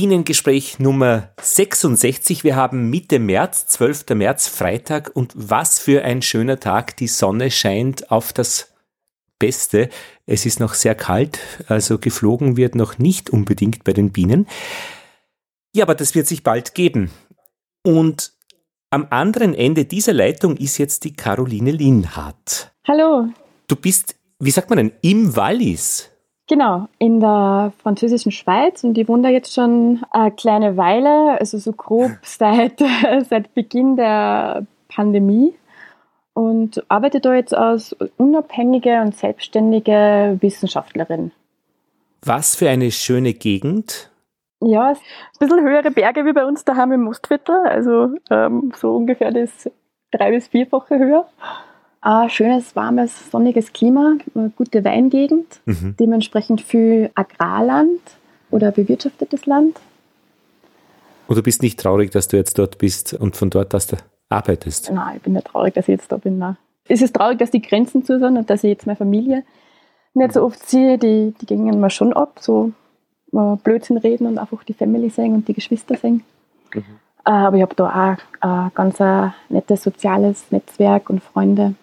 Bienengespräch Nummer 66. Wir haben Mitte März, 12. März, Freitag und was für ein schöner Tag. Die Sonne scheint auf das Beste. Es ist noch sehr kalt, also geflogen wird noch nicht unbedingt bei den Bienen. Ja, aber das wird sich bald geben. Und am anderen Ende dieser Leitung ist jetzt die Caroline Linhardt. Hallo. Du bist, wie sagt man denn, im Wallis. Genau, in der französischen Schweiz und ich wohne da jetzt schon eine kleine Weile, also so grob seit, seit Beginn der Pandemie und arbeite da jetzt als unabhängige und selbstständige Wissenschaftlerin. Was für eine schöne Gegend. Ja, ein bisschen höhere Berge wie bei uns daheim im Mostviertel, also ähm, so ungefähr das drei- bis vierfache höher. Ein schönes, warmes, sonniges Klima, gute Weingegend, mhm. dementsprechend viel Agrarland oder bewirtschaftetes Land. Und du bist nicht traurig, dass du jetzt dort bist und von dort aus du arbeitest? Nein, ich bin nicht traurig, dass ich jetzt da bin. Nein. Es ist traurig, dass die Grenzen zu sind und dass ich jetzt meine Familie nicht so oft sehe. Die, die gingen mir schon ab, so Blödsinn reden und einfach die Family sehen und die Geschwister sehen. Mhm. Äh, aber ich habe da auch ein ganz ein nettes soziales Netzwerk und Freunde.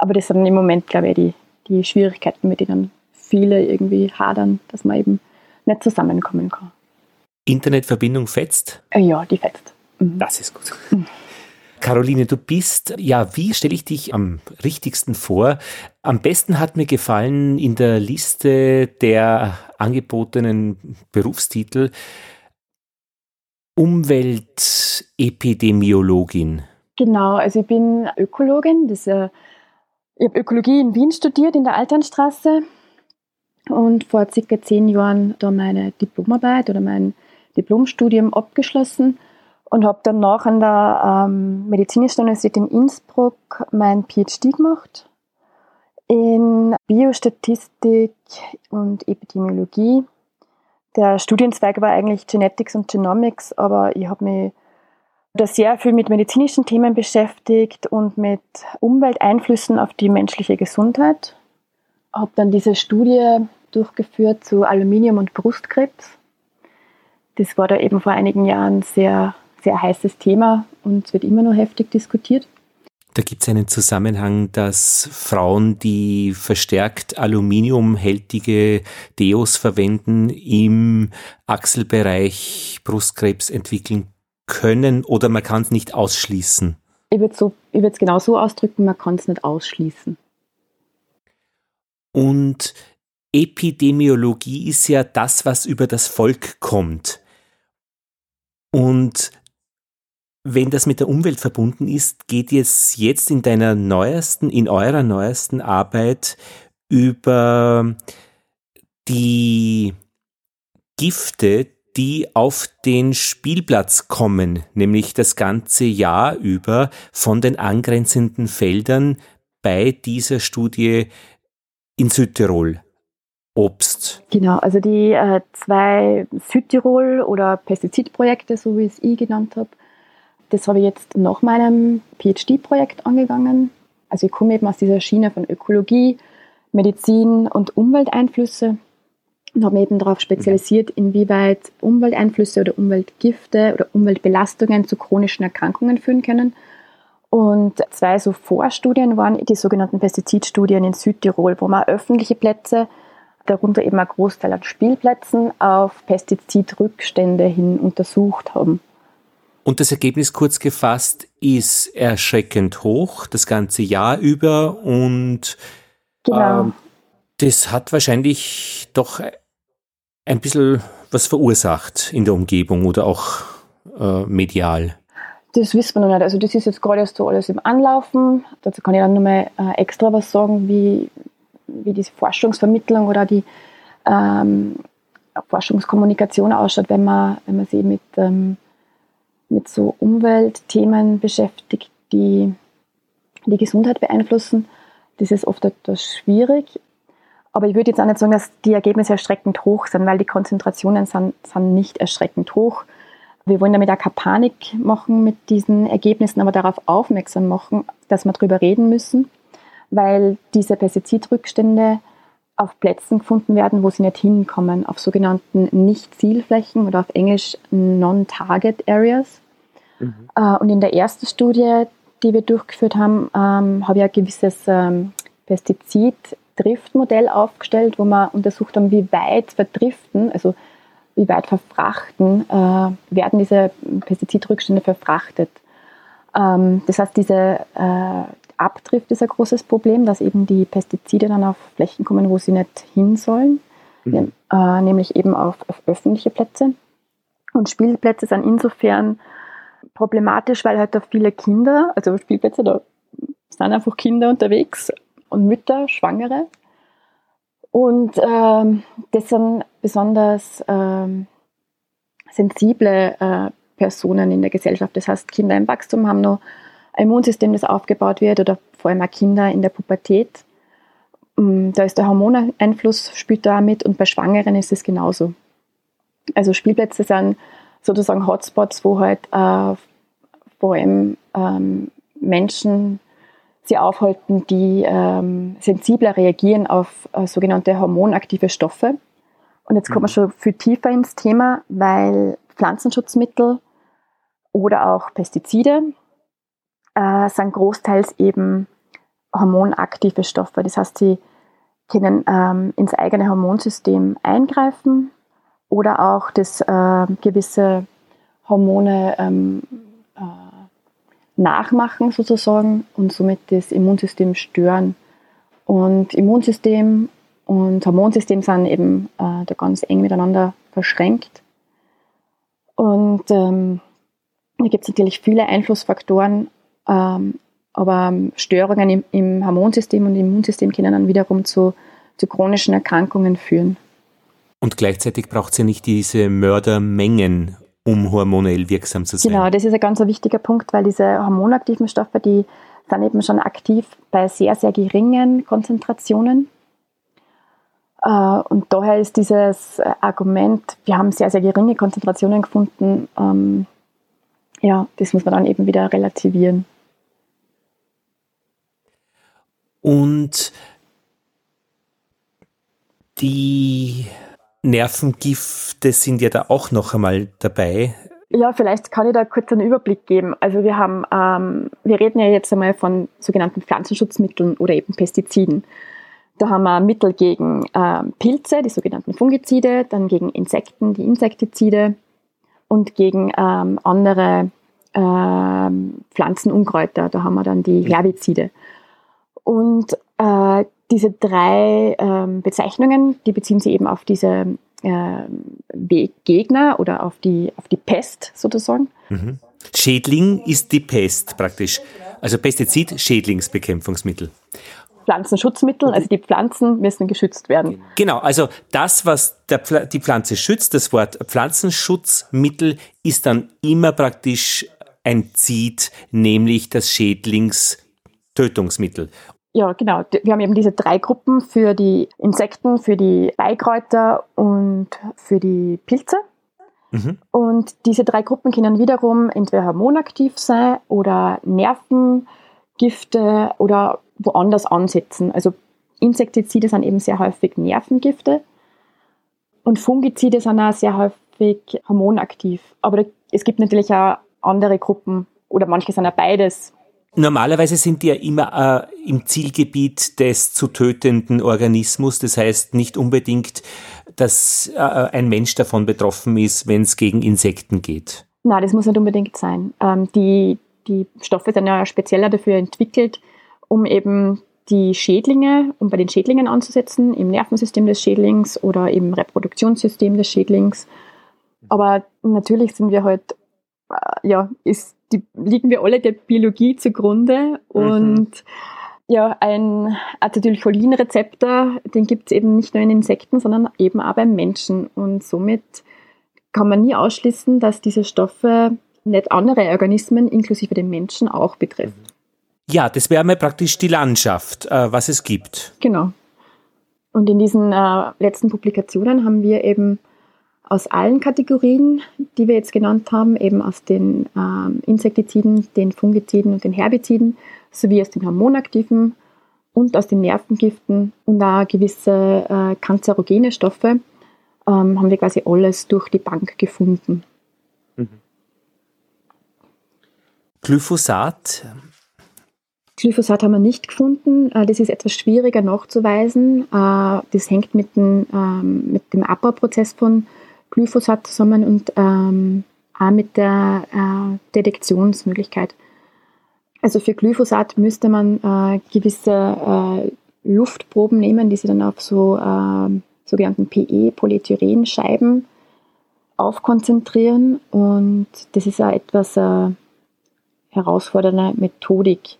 Aber das sind im Moment, glaube ich, die, die Schwierigkeiten, mit denen viele irgendwie hadern, dass man eben nicht zusammenkommen kann. Internetverbindung fetzt? Äh, ja, die fetzt. Mhm. Das ist gut. Mhm. Caroline, du bist, ja, wie stelle ich dich am richtigsten vor? Am besten hat mir gefallen in der Liste der angebotenen Berufstitel Umweltepidemiologin. Genau, also ich bin Ökologin, das ist ich habe Ökologie in Wien studiert, in der Alternstraße und vor circa zehn Jahren da meine Diplomarbeit oder mein Diplomstudium abgeschlossen und habe danach an der ähm, Medizinischen Universität in Innsbruck mein PhD gemacht in Biostatistik und Epidemiologie. Der Studienzweig war eigentlich Genetics und Genomics, aber ich habe mich da sehr viel mit medizinischen Themen beschäftigt und mit Umwelteinflüssen auf die menschliche Gesundheit. Habe dann diese Studie durchgeführt zu Aluminium und Brustkrebs. Das war da eben vor einigen Jahren sehr, sehr heißes Thema und wird immer noch heftig diskutiert. Da gibt es einen Zusammenhang, dass Frauen, die verstärkt aluminiumhältige Deos verwenden, im Achselbereich Brustkrebs entwickeln können oder man kann es nicht ausschließen? Ich würde so, es genau so ausdrücken, man kann es nicht ausschließen. Und Epidemiologie ist ja das, was über das Volk kommt. Und wenn das mit der Umwelt verbunden ist, geht es jetzt in deiner neuesten, in eurer neuesten Arbeit über die Gifte, die auf den Spielplatz kommen, nämlich das ganze Jahr über von den angrenzenden Feldern bei dieser Studie in Südtirol. Obst. Genau, also die äh, zwei Südtirol- oder Pestizidprojekte, so wie es ich genannt habe, das habe ich jetzt nach meinem PhD-Projekt angegangen. Also ich komme eben aus dieser Schiene von Ökologie, Medizin und Umwelteinflüsse und habe mich eben darauf spezialisiert, inwieweit Umwelteinflüsse oder Umweltgifte oder Umweltbelastungen zu chronischen Erkrankungen führen können. Und zwei so Vorstudien waren die sogenannten Pestizidstudien in Südtirol, wo man öffentliche Plätze, darunter eben ein Großteil an Spielplätzen, auf Pestizidrückstände hin untersucht haben. Und das Ergebnis kurz gefasst ist erschreckend hoch, das ganze Jahr über und genau. ähm, das hat wahrscheinlich doch ein bisschen was verursacht in der Umgebung oder auch äh, medial. Das wissen wir noch nicht. Also das ist jetzt gerade erst so alles im Anlaufen. Dazu kann ich dann nochmal äh, extra was sagen, wie, wie diese Forschungsvermittlung oder die ähm, Forschungskommunikation ausschaut, wenn man, wenn man sich mit, ähm, mit so Umweltthemen beschäftigt, die die Gesundheit beeinflussen. Das ist oft etwas schwierig. Aber ich würde jetzt auch nicht sagen, dass die Ergebnisse erschreckend hoch sind, weil die Konzentrationen sind, sind nicht erschreckend hoch. Wir wollen damit auch keine Panik machen mit diesen Ergebnissen, aber darauf aufmerksam machen, dass wir darüber reden müssen, weil diese Pestizidrückstände auf Plätzen gefunden werden, wo sie nicht hinkommen, auf sogenannten Nicht-Zielflächen oder auf Englisch Non-Target Areas. Mhm. Äh, und in der ersten Studie, die wir durchgeführt haben, ähm, habe ich ein gewisses ähm, Pestizid-Driftmodell aufgestellt, wo wir untersucht haben, wie weit verdriften, also wie weit verfrachten, äh, werden diese Pestizidrückstände verfrachtet. Ähm, das heißt, diese äh, Abdrift ist ein großes Problem, dass eben die Pestizide dann auf Flächen kommen, wo sie nicht hin sollen, mhm. äh, nämlich eben auf, auf öffentliche Plätze. Und Spielplätze sind insofern problematisch, weil halt da viele Kinder, also Spielplätze, da sind einfach Kinder unterwegs und Mütter, Schwangere. Und ähm, das sind besonders ähm, sensible äh, Personen in der Gesellschaft. Das heißt, Kinder im Wachstum haben noch ein Immunsystem, das aufgebaut wird, oder vor allem auch Kinder in der Pubertät. Mm, da ist der Hormoneinfluss spielt da mit und bei Schwangeren ist es genauso. Also Spielplätze sind sozusagen Hotspots, wo halt äh, vor allem ähm, Menschen sie aufhalten, die ähm, sensibler reagieren auf äh, sogenannte hormonaktive Stoffe. Und jetzt kommen wir mhm. schon viel tiefer ins Thema, weil Pflanzenschutzmittel oder auch Pestizide äh, sind großteils eben hormonaktive Stoffe. Das heißt, sie können ähm, ins eigene Hormonsystem eingreifen oder auch das äh, gewisse Hormone ähm, äh, nachmachen sozusagen und somit das Immunsystem stören. Und Immunsystem und Hormonsystem sind eben äh, da ganz eng miteinander verschränkt. Und ähm, da gibt es natürlich viele Einflussfaktoren, ähm, aber Störungen im, im, Hormonsystem und im Immunsystem können dann wiederum zu, zu chronischen Erkrankungen führen. Und gleichzeitig braucht es ja nicht diese Mördermengen, um hormonell wirksam zu sein. Genau, das ist ein ganz wichtiger Punkt, weil diese hormonaktiven Stoffe, die sind eben schon aktiv bei sehr, sehr geringen Konzentrationen. Äh, und daher ist dieses Argument, wir haben sehr, sehr geringe Konzentrationen gefunden, ähm, ja, das muss man dann eben wieder relativieren. Und die Nervengifte sind ja da auch noch einmal dabei. Ja, vielleicht kann ich da kurz einen Überblick geben. Also wir haben, ähm, wir reden ja jetzt einmal von sogenannten Pflanzenschutzmitteln oder eben Pestiziden. Da haben wir Mittel gegen ähm, Pilze, die sogenannten Fungizide, dann gegen Insekten, die Insektizide und gegen ähm, andere ähm, Pflanzenunkräuter. Da haben wir dann die Herbizide. Und äh, diese drei ähm, Bezeichnungen, die beziehen sich eben auf diese äh, Gegner oder auf die, auf die Pest sozusagen. Mhm. Schädling ist die Pest praktisch. Also Pestizid, Schädlingsbekämpfungsmittel. Pflanzenschutzmittel, also die Pflanzen müssen geschützt werden. Genau, also das, was der, die Pflanze schützt, das Wort Pflanzenschutzmittel ist dann immer praktisch ein Zid, nämlich das Schädlingstötungsmittel. Ja, genau. Wir haben eben diese drei Gruppen für die Insekten, für die Beikräuter und für die Pilze. Mhm. Und diese drei Gruppen können wiederum entweder hormonaktiv sein oder Nervengifte oder woanders ansetzen. Also Insektizide sind eben sehr häufig Nervengifte und Fungizide sind auch sehr häufig hormonaktiv. Aber es gibt natürlich auch andere Gruppen oder manche sind auch beides. Normalerweise sind die ja immer äh, im Zielgebiet des zu tötenden Organismus. Das heißt nicht unbedingt, dass äh, ein Mensch davon betroffen ist, wenn es gegen Insekten geht. Nein, das muss nicht unbedingt sein. Ähm, die, die Stoffe sind ja spezieller dafür entwickelt, um eben die Schädlinge, um bei den Schädlingen anzusetzen, im Nervensystem des Schädlings oder im Reproduktionssystem des Schädlings. Aber natürlich sind wir halt, äh, ja, ist, die, liegen wir alle der Biologie zugrunde mhm. und ja, ein Acetylcholinrezeptor, den gibt es eben nicht nur in Insekten, sondern eben auch beim Menschen. Und somit kann man nie ausschließen, dass diese Stoffe nicht andere Organismen, inklusive den Menschen, auch betreffen. Ja, das wäre mal praktisch die Landschaft, äh, was es gibt. Genau. Und in diesen äh, letzten Publikationen haben wir eben aus allen Kategorien, die wir jetzt genannt haben, eben aus den ähm, Insektiziden, den Fungiziden und den Herbiziden, sowie aus den hormonaktiven und aus den Nervengiften und auch gewisse äh, kanzerogene Stoffe ähm, haben wir quasi alles durch die Bank gefunden. Mhm. Glyphosat? Glyphosat haben wir nicht gefunden. Äh, das ist etwas schwieriger nachzuweisen. Äh, das hängt mit dem, ähm, mit dem Abbauprozess von Glyphosat zusammen und ähm, auch mit der äh, Detektionsmöglichkeit. Also für Glyphosat müsste man äh, gewisse äh, Luftproben nehmen, die sie dann auf so äh, sogenannten PE-Polyethyrenscheiben aufkonzentrieren und das ist auch etwas äh, herausfordernde Methodik.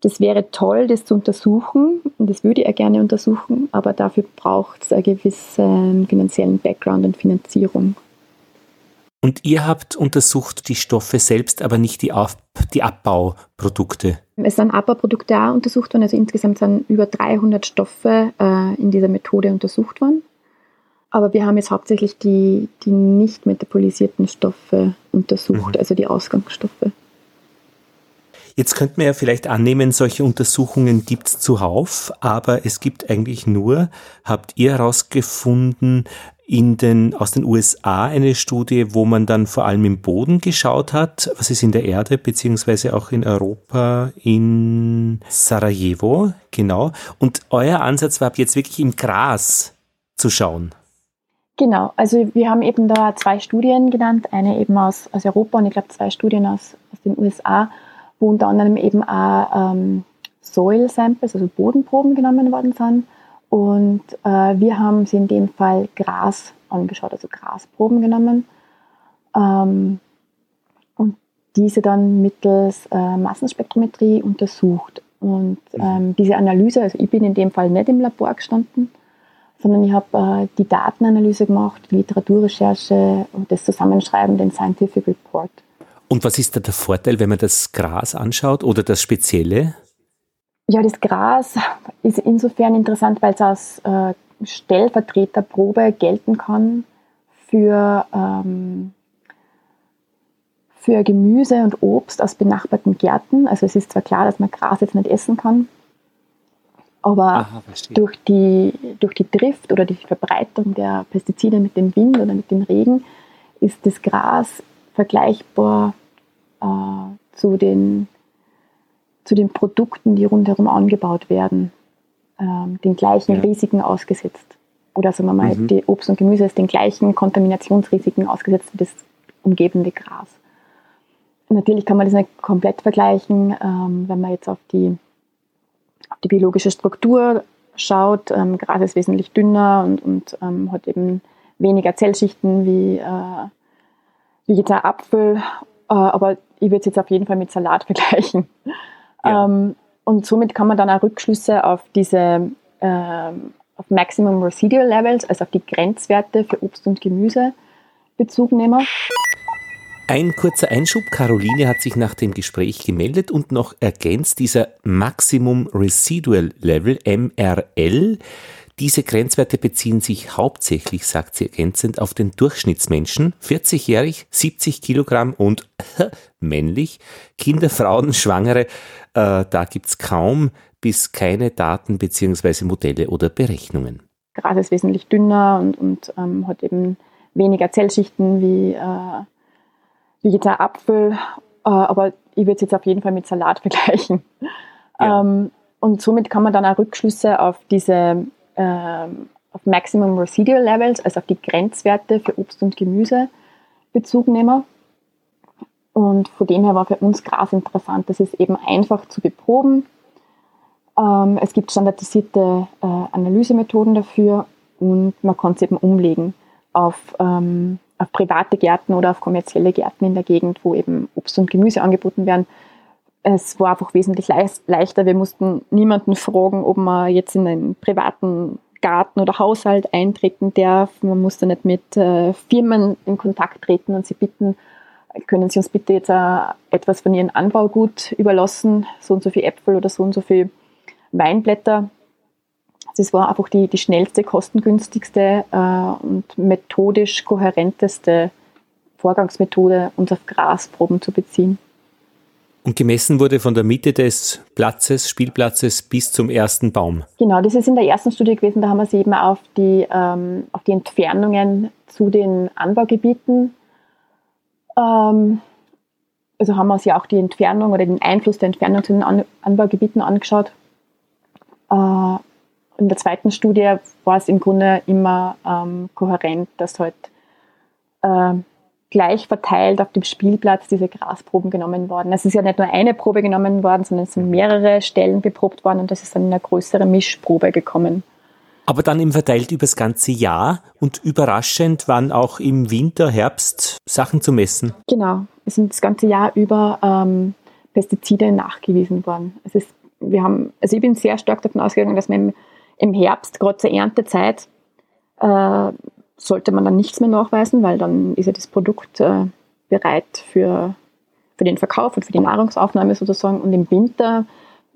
Das wäre toll, das zu untersuchen und das würde er gerne untersuchen, aber dafür braucht es einen gewissen finanziellen Background und Finanzierung. Und ihr habt untersucht die Stoffe selbst, aber nicht die, Auf die Abbauprodukte. Es sind Abbauprodukte auch untersucht worden, also insgesamt sind über 300 Stoffe äh, in dieser Methode untersucht worden. Aber wir haben jetzt hauptsächlich die, die nicht metabolisierten Stoffe untersucht, mhm. also die Ausgangsstoffe. Jetzt könnte man ja vielleicht annehmen, solche Untersuchungen gibt es zuhauf, aber es gibt eigentlich nur, habt ihr herausgefunden, in den, aus den USA eine Studie, wo man dann vor allem im Boden geschaut hat, was ist in der Erde, beziehungsweise auch in Europa, in Sarajevo, genau. Und euer Ansatz war jetzt wirklich im Gras zu schauen. Genau, also wir haben eben da zwei Studien genannt, eine eben aus, aus Europa und ich glaube zwei Studien aus, aus den USA wo unter anderem eben auch ähm, Soil Samples, also Bodenproben genommen worden sind. Und äh, wir haben sie in dem Fall Gras angeschaut, also Grasproben genommen. Ähm, und diese dann mittels äh, Massenspektrometrie untersucht. Und mhm. ähm, diese Analyse, also ich bin in dem Fall nicht im Labor gestanden, sondern ich habe äh, die Datenanalyse gemacht, die Literaturrecherche und das Zusammenschreiben, den Scientific Report. Und was ist da der Vorteil, wenn man das Gras anschaut oder das Spezielle? Ja, das Gras ist insofern interessant, weil es als äh, Stellvertreterprobe gelten kann für, ähm, für Gemüse und Obst aus benachbarten Gärten. Also es ist zwar klar, dass man Gras jetzt nicht essen kann, aber Aha, durch, die, durch die Drift oder die Verbreitung der Pestizide mit dem Wind oder mit dem Regen ist das Gras vergleichbar äh, zu, den, zu den Produkten, die rundherum angebaut werden, äh, den gleichen ja. Risiken ausgesetzt. Oder sagen wir mal, mhm. die Obst und Gemüse ist den gleichen Kontaminationsrisiken ausgesetzt wie das umgebende Gras. Natürlich kann man das nicht komplett vergleichen, ähm, wenn man jetzt auf die, auf die biologische Struktur schaut. Ähm, Gras ist wesentlich dünner und, und ähm, hat eben weniger Zellschichten wie äh, wie jetzt Apfel, äh, aber ich würde es jetzt auf jeden Fall mit Salat vergleichen. Ja. Ähm, und somit kann man dann auch Rückschlüsse auf diese ähm, auf Maximum Residual Levels, also auf die Grenzwerte für Obst und Gemüse Bezug nehmen. Ein kurzer Einschub. Caroline hat sich nach dem Gespräch gemeldet und noch ergänzt, dieser Maximum Residual Level, MRL, diese Grenzwerte beziehen sich hauptsächlich, sagt sie ergänzend, auf den Durchschnittsmenschen, 40-jährig, 70 Kilogramm und männlich, Kinder, Frauen, Schwangere, äh, da gibt's kaum bis keine Daten beziehungsweise Modelle oder Berechnungen. Gras ist wesentlich dünner und, und ähm, hat eben weniger Zellschichten wie, äh, wie jetzt ein Apfel, äh, aber ich würde es jetzt auf jeden Fall mit Salat vergleichen. Ja. Ähm, und somit kann man dann auch Rückschlüsse auf diese ähm, auf Maximum Residual Levels, also auf die Grenzwerte für Obst und Gemüse Bezug nehmen. Und von dem her war für uns Gras interessant. Das ist eben einfach zu beproben. Ähm, es gibt standardisierte äh, Analysemethoden dafür und man kann es eben umlegen auf, ähm, auf private Gärten oder auf kommerzielle Gärten in der Gegend, wo eben Obst und Gemüse angeboten werden. Es war einfach wesentlich leichter. Wir mussten niemanden fragen, ob man jetzt in einen privaten Garten oder Haushalt eintreten darf. Man musste nicht mit äh, Firmen in Kontakt treten und sie bitten, können Sie uns bitte jetzt äh, etwas von Ihrem Anbaugut überlassen, so und so viel Äpfel oder so und so viel Weinblätter. Das war einfach die, die schnellste, kostengünstigste äh, und methodisch kohärenteste Vorgangsmethode, uns auf Grasproben zu beziehen. Und gemessen wurde von der Mitte des Platzes, Spielplatzes bis zum ersten Baum. Genau, das ist in der ersten Studie gewesen. Da haben wir sie eben auf die, ähm, auf die Entfernungen zu den Anbaugebieten, ähm, also haben wir uns ja auch die Entfernung oder den Einfluss der Entfernung zu den An Anbaugebieten angeschaut. Äh, in der zweiten Studie war es im Grunde immer ähm, kohärent, dass halt äh, gleich verteilt auf dem Spielplatz diese Grasproben genommen worden. Es ist ja nicht nur eine Probe genommen worden, sondern es sind mehrere Stellen beprobt worden und das ist dann in eine größere Mischprobe gekommen. Aber dann eben verteilt übers ganze Jahr und überraschend waren auch im Winter, Herbst Sachen zu messen. Genau, es sind das ganze Jahr über ähm, Pestizide nachgewiesen worden. Es ist, wir haben, also ich bin sehr stark davon ausgegangen, dass man im, im Herbst, gerade zur Erntezeit, äh, sollte man dann nichts mehr nachweisen, weil dann ist ja das Produkt äh, bereit für, für den Verkauf und für die Nahrungsaufnahme sozusagen. Und im Winter,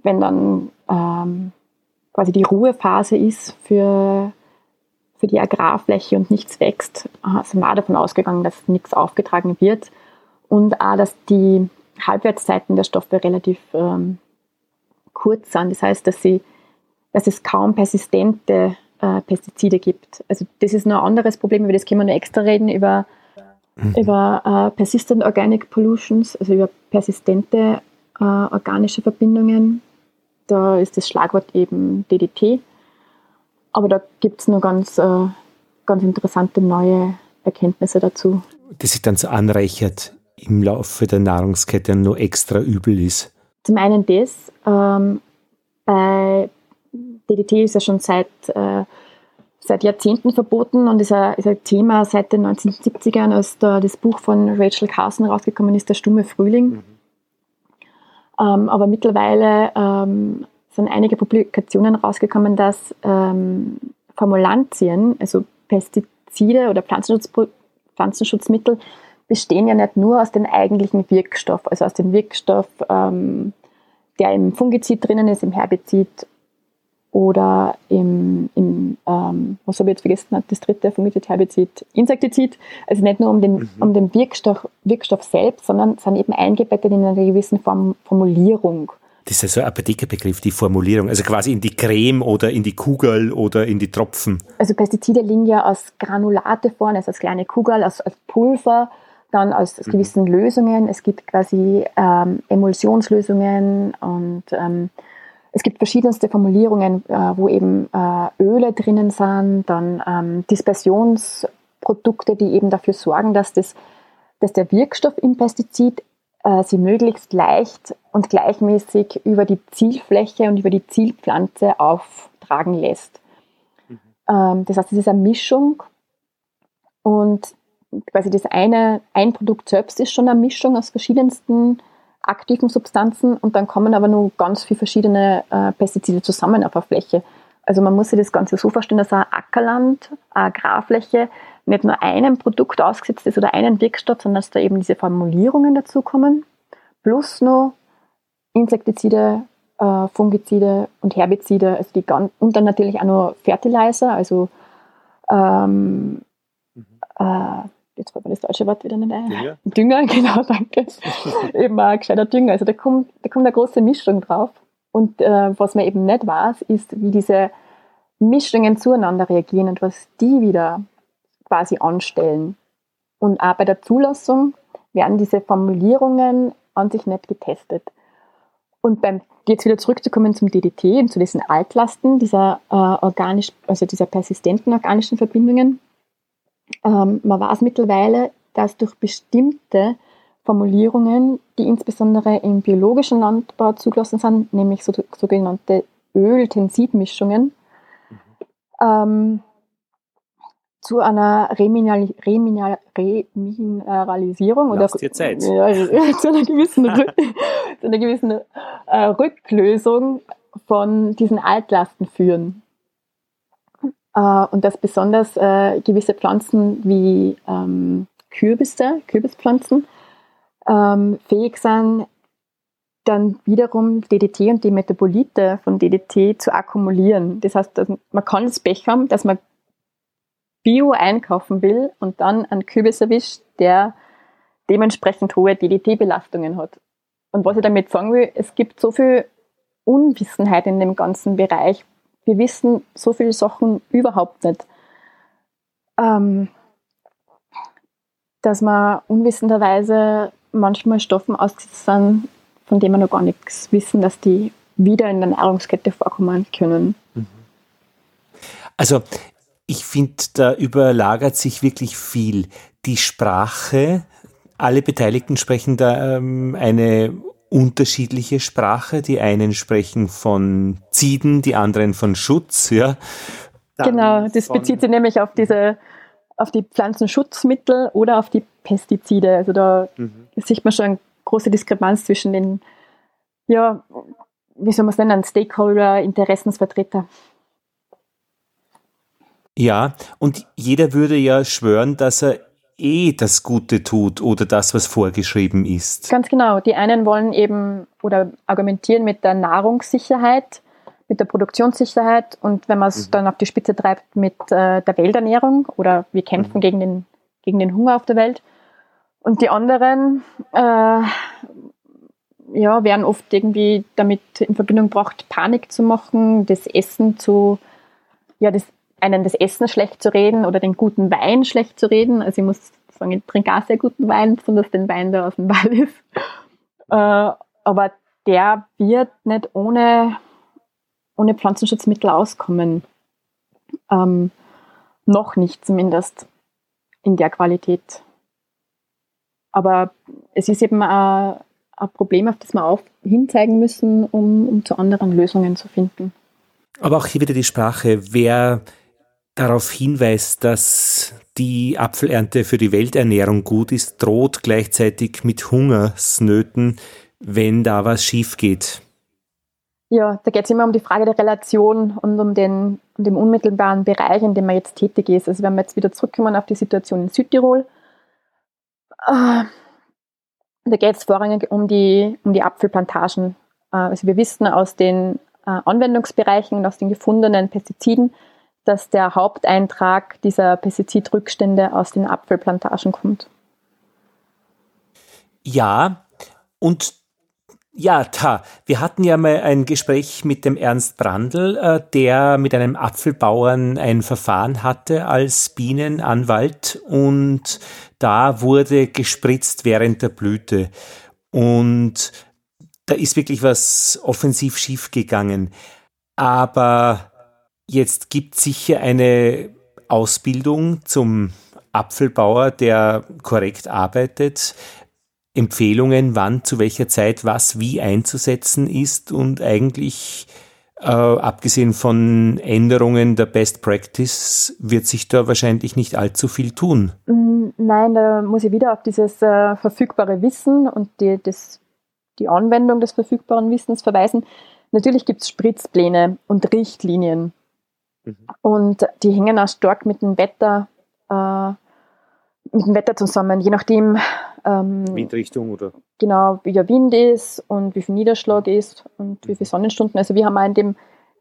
wenn dann ähm, quasi die Ruhephase ist für, für die Agrarfläche und nichts wächst, äh, sind wir auch davon ausgegangen, dass nichts aufgetragen wird und auch, dass die Halbwertszeiten der Stoffe relativ ähm, kurz sind. Das heißt, dass, sie, dass es kaum persistente äh, Pestizide gibt. Also das ist noch ein anderes Problem, über das können wir noch extra reden, über, mhm. über äh, Persistent Organic Pollutions, also über persistente äh, organische Verbindungen. Da ist das Schlagwort eben DDT. Aber da gibt es noch ganz, äh, ganz interessante neue Erkenntnisse dazu. Das sich dann so anreichert im Laufe der Nahrungskette nur extra übel ist. Zum einen das, ähm, bei DDT ist ja schon seit, äh, seit Jahrzehnten verboten und ist ein, ist ein Thema seit den 1970ern, als da das Buch von Rachel Carson rausgekommen ist, Der stumme Frühling. Mhm. Ähm, aber mittlerweile ähm, sind einige Publikationen rausgekommen, dass ähm, Formulantien, also Pestizide oder Pflanzenschutz, Pflanzenschutzmittel, bestehen ja nicht nur aus dem eigentlichen Wirkstoff, also aus dem Wirkstoff, ähm, der im Fungizid drinnen ist, im Herbizid oder im, im ähm, was habe ich jetzt vergessen, das dritte Fungizid, Herbizid, Insektizid. Also nicht nur um den, mhm. um den Wirkstoff, Wirkstoff selbst, sondern sind eben eingebettet in einer gewissen Form, Formulierung. Das ist ja so ein Apothekerbegriff, die Formulierung, also quasi in die Creme oder in die Kugel oder in die Tropfen. Also Pestizide liegen ja aus Granulate vorne, also als kleine Kugel, als, als Pulver, dann aus, aus mhm. gewissen Lösungen. Es gibt quasi ähm, Emulsionslösungen und ähm, es gibt verschiedenste Formulierungen, äh, wo eben äh, Öle drinnen sind, dann ähm, Dispersionsprodukte, die eben dafür sorgen, dass, das, dass der Wirkstoff im Pestizid äh, sie möglichst leicht und gleichmäßig über die Zielfläche und über die Zielpflanze auftragen lässt. Mhm. Ähm, das heißt, es ist eine Mischung und quasi das eine, ein Produkt selbst ist schon eine Mischung aus verschiedensten aktiven Substanzen und dann kommen aber nur ganz viele verschiedene äh, Pestizide zusammen auf der Fläche. Also man muss sich das Ganze so vorstellen, dass ein Ackerland, eine Agrarfläche nicht nur einem Produkt ausgesetzt ist oder einen Wirkstoff, sondern dass da eben diese Formulierungen dazukommen, plus noch Insektizide, äh, Fungizide und Herbizide, also die und dann natürlich auch noch Fertilizer, also ähm, mhm. äh, jetzt fällt mir das deutsche Wort wieder nicht ein. Dünger? Dünger, genau, danke. eben ein gescheiter Dünger. Also da kommt, da kommt eine große Mischung drauf. Und äh, was man eben nicht weiß, ist, wie diese Mischungen zueinander reagieren und was die wieder quasi anstellen. Und auch bei der Zulassung werden diese Formulierungen an sich nicht getestet. Und beim jetzt wieder zurückzukommen zum DDT und zu diesen Altlasten dieser äh, organisch, also dieser persistenten organischen Verbindungen, ähm, man weiß mittlerweile, dass durch bestimmte Formulierungen, die insbesondere im biologischen Landbau zugelassen sind, nämlich so, sogenannte Öl-Tensid-Mischungen, ähm, zu einer Remineral, Remineral, Remineralisierung oder dir Zeit. Ja, zu einer gewissen, zu einer gewissen äh, Rücklösung von diesen Altlasten führen. Äh, und dass besonders äh, gewisse Pflanzen wie ähm, Kürbisse, Kürbispflanzen, ähm, fähig sind, dann wiederum DDT und die Metabolite von DDT zu akkumulieren. Das heißt, man kann das Pech haben, dass man Bio einkaufen will und dann einen Kürbis erwischt, der dementsprechend hohe DDT-Belastungen hat. Und was ich damit sagen will, es gibt so viel Unwissenheit in dem ganzen Bereich. Wir wissen so viele Sachen überhaupt nicht. Ähm, dass man unwissenderweise manchmal Stoffen ausgesetzt sind, von denen wir noch gar nichts wissen, dass die wieder in der Nahrungskette vorkommen können. Mhm. Also ich finde, da überlagert sich wirklich viel. Die Sprache, alle Beteiligten sprechen da ähm, eine unterschiedliche Sprache. Die einen sprechen von Zieden, die anderen von Schutz. Ja. Dann genau, das bezieht sich nämlich auf diese auf die Pflanzenschutzmittel oder auf die Pestizide. Also da mhm. sieht man schon eine große Diskrepanz zwischen den, ja, wie soll man es nennen, Stakeholder, Interessensvertreter. Ja, und jeder würde ja schwören, dass er eh das Gute tut oder das, was vorgeschrieben ist. Ganz genau. Die einen wollen eben oder argumentieren mit der Nahrungssicherheit, mit der Produktionssicherheit und wenn man es mhm. dann auf die Spitze treibt mit äh, der Welternährung oder wir kämpfen mhm. gegen, den, gegen den Hunger auf der Welt. Und die anderen äh, ja, werden oft irgendwie damit in Verbindung gebracht, Panik zu machen, das Essen zu, ja, das einen das Essen schlecht zu reden oder den guten Wein schlecht zu reden. Also ich muss sagen, ich trinke auch sehr guten Wein, besonders den Wein, der aus dem Wald ist. Äh, aber der wird nicht ohne, ohne Pflanzenschutzmittel auskommen. Ähm, noch nicht zumindest in der Qualität. Aber es ist eben ein, ein Problem, auf das wir auch hinzeigen müssen, um, um zu anderen Lösungen zu finden. Aber auch hier wieder die Sprache. Wer darauf hinweist, dass die Apfelernte für die Welternährung gut ist, droht gleichzeitig mit Hungersnöten, wenn da was schief geht. Ja, da geht es immer um die Frage der Relation und um den, um den unmittelbaren Bereich, in dem man jetzt tätig ist. Also wenn wir jetzt wieder zurückkommen auf die Situation in Südtirol, äh, da geht es vorrangig um die, um die Apfelplantagen. Äh, also wir wissen aus den äh, Anwendungsbereichen und aus den gefundenen Pestiziden, dass der Haupteintrag dieser Pestizidrückstände aus den Apfelplantagen kommt. Ja, und ja, da, wir hatten ja mal ein Gespräch mit dem Ernst Brandl, äh, der mit einem Apfelbauern ein Verfahren hatte als Bienenanwalt und da wurde gespritzt während der Blüte. Und da ist wirklich was offensiv schiefgegangen. Aber Jetzt gibt sicher eine Ausbildung zum Apfelbauer, der korrekt arbeitet, Empfehlungen, wann, zu welcher Zeit, was, wie einzusetzen ist und eigentlich äh, abgesehen von Änderungen der Best Practice wird sich da wahrscheinlich nicht allzu viel tun. Mm, nein, da muss ich wieder auf dieses äh, verfügbare Wissen und die, das, die Anwendung des verfügbaren Wissens verweisen. Natürlich gibt es Spritzpläne und Richtlinien. Mhm. Und die hängen auch stark mit dem Wetter, äh, mit dem Wetter zusammen, je nachdem. Ähm, Windrichtung oder? Genau, wie der Wind ist und wie viel Niederschlag ist und wie viele Sonnenstunden. Also wir haben auch in, dem,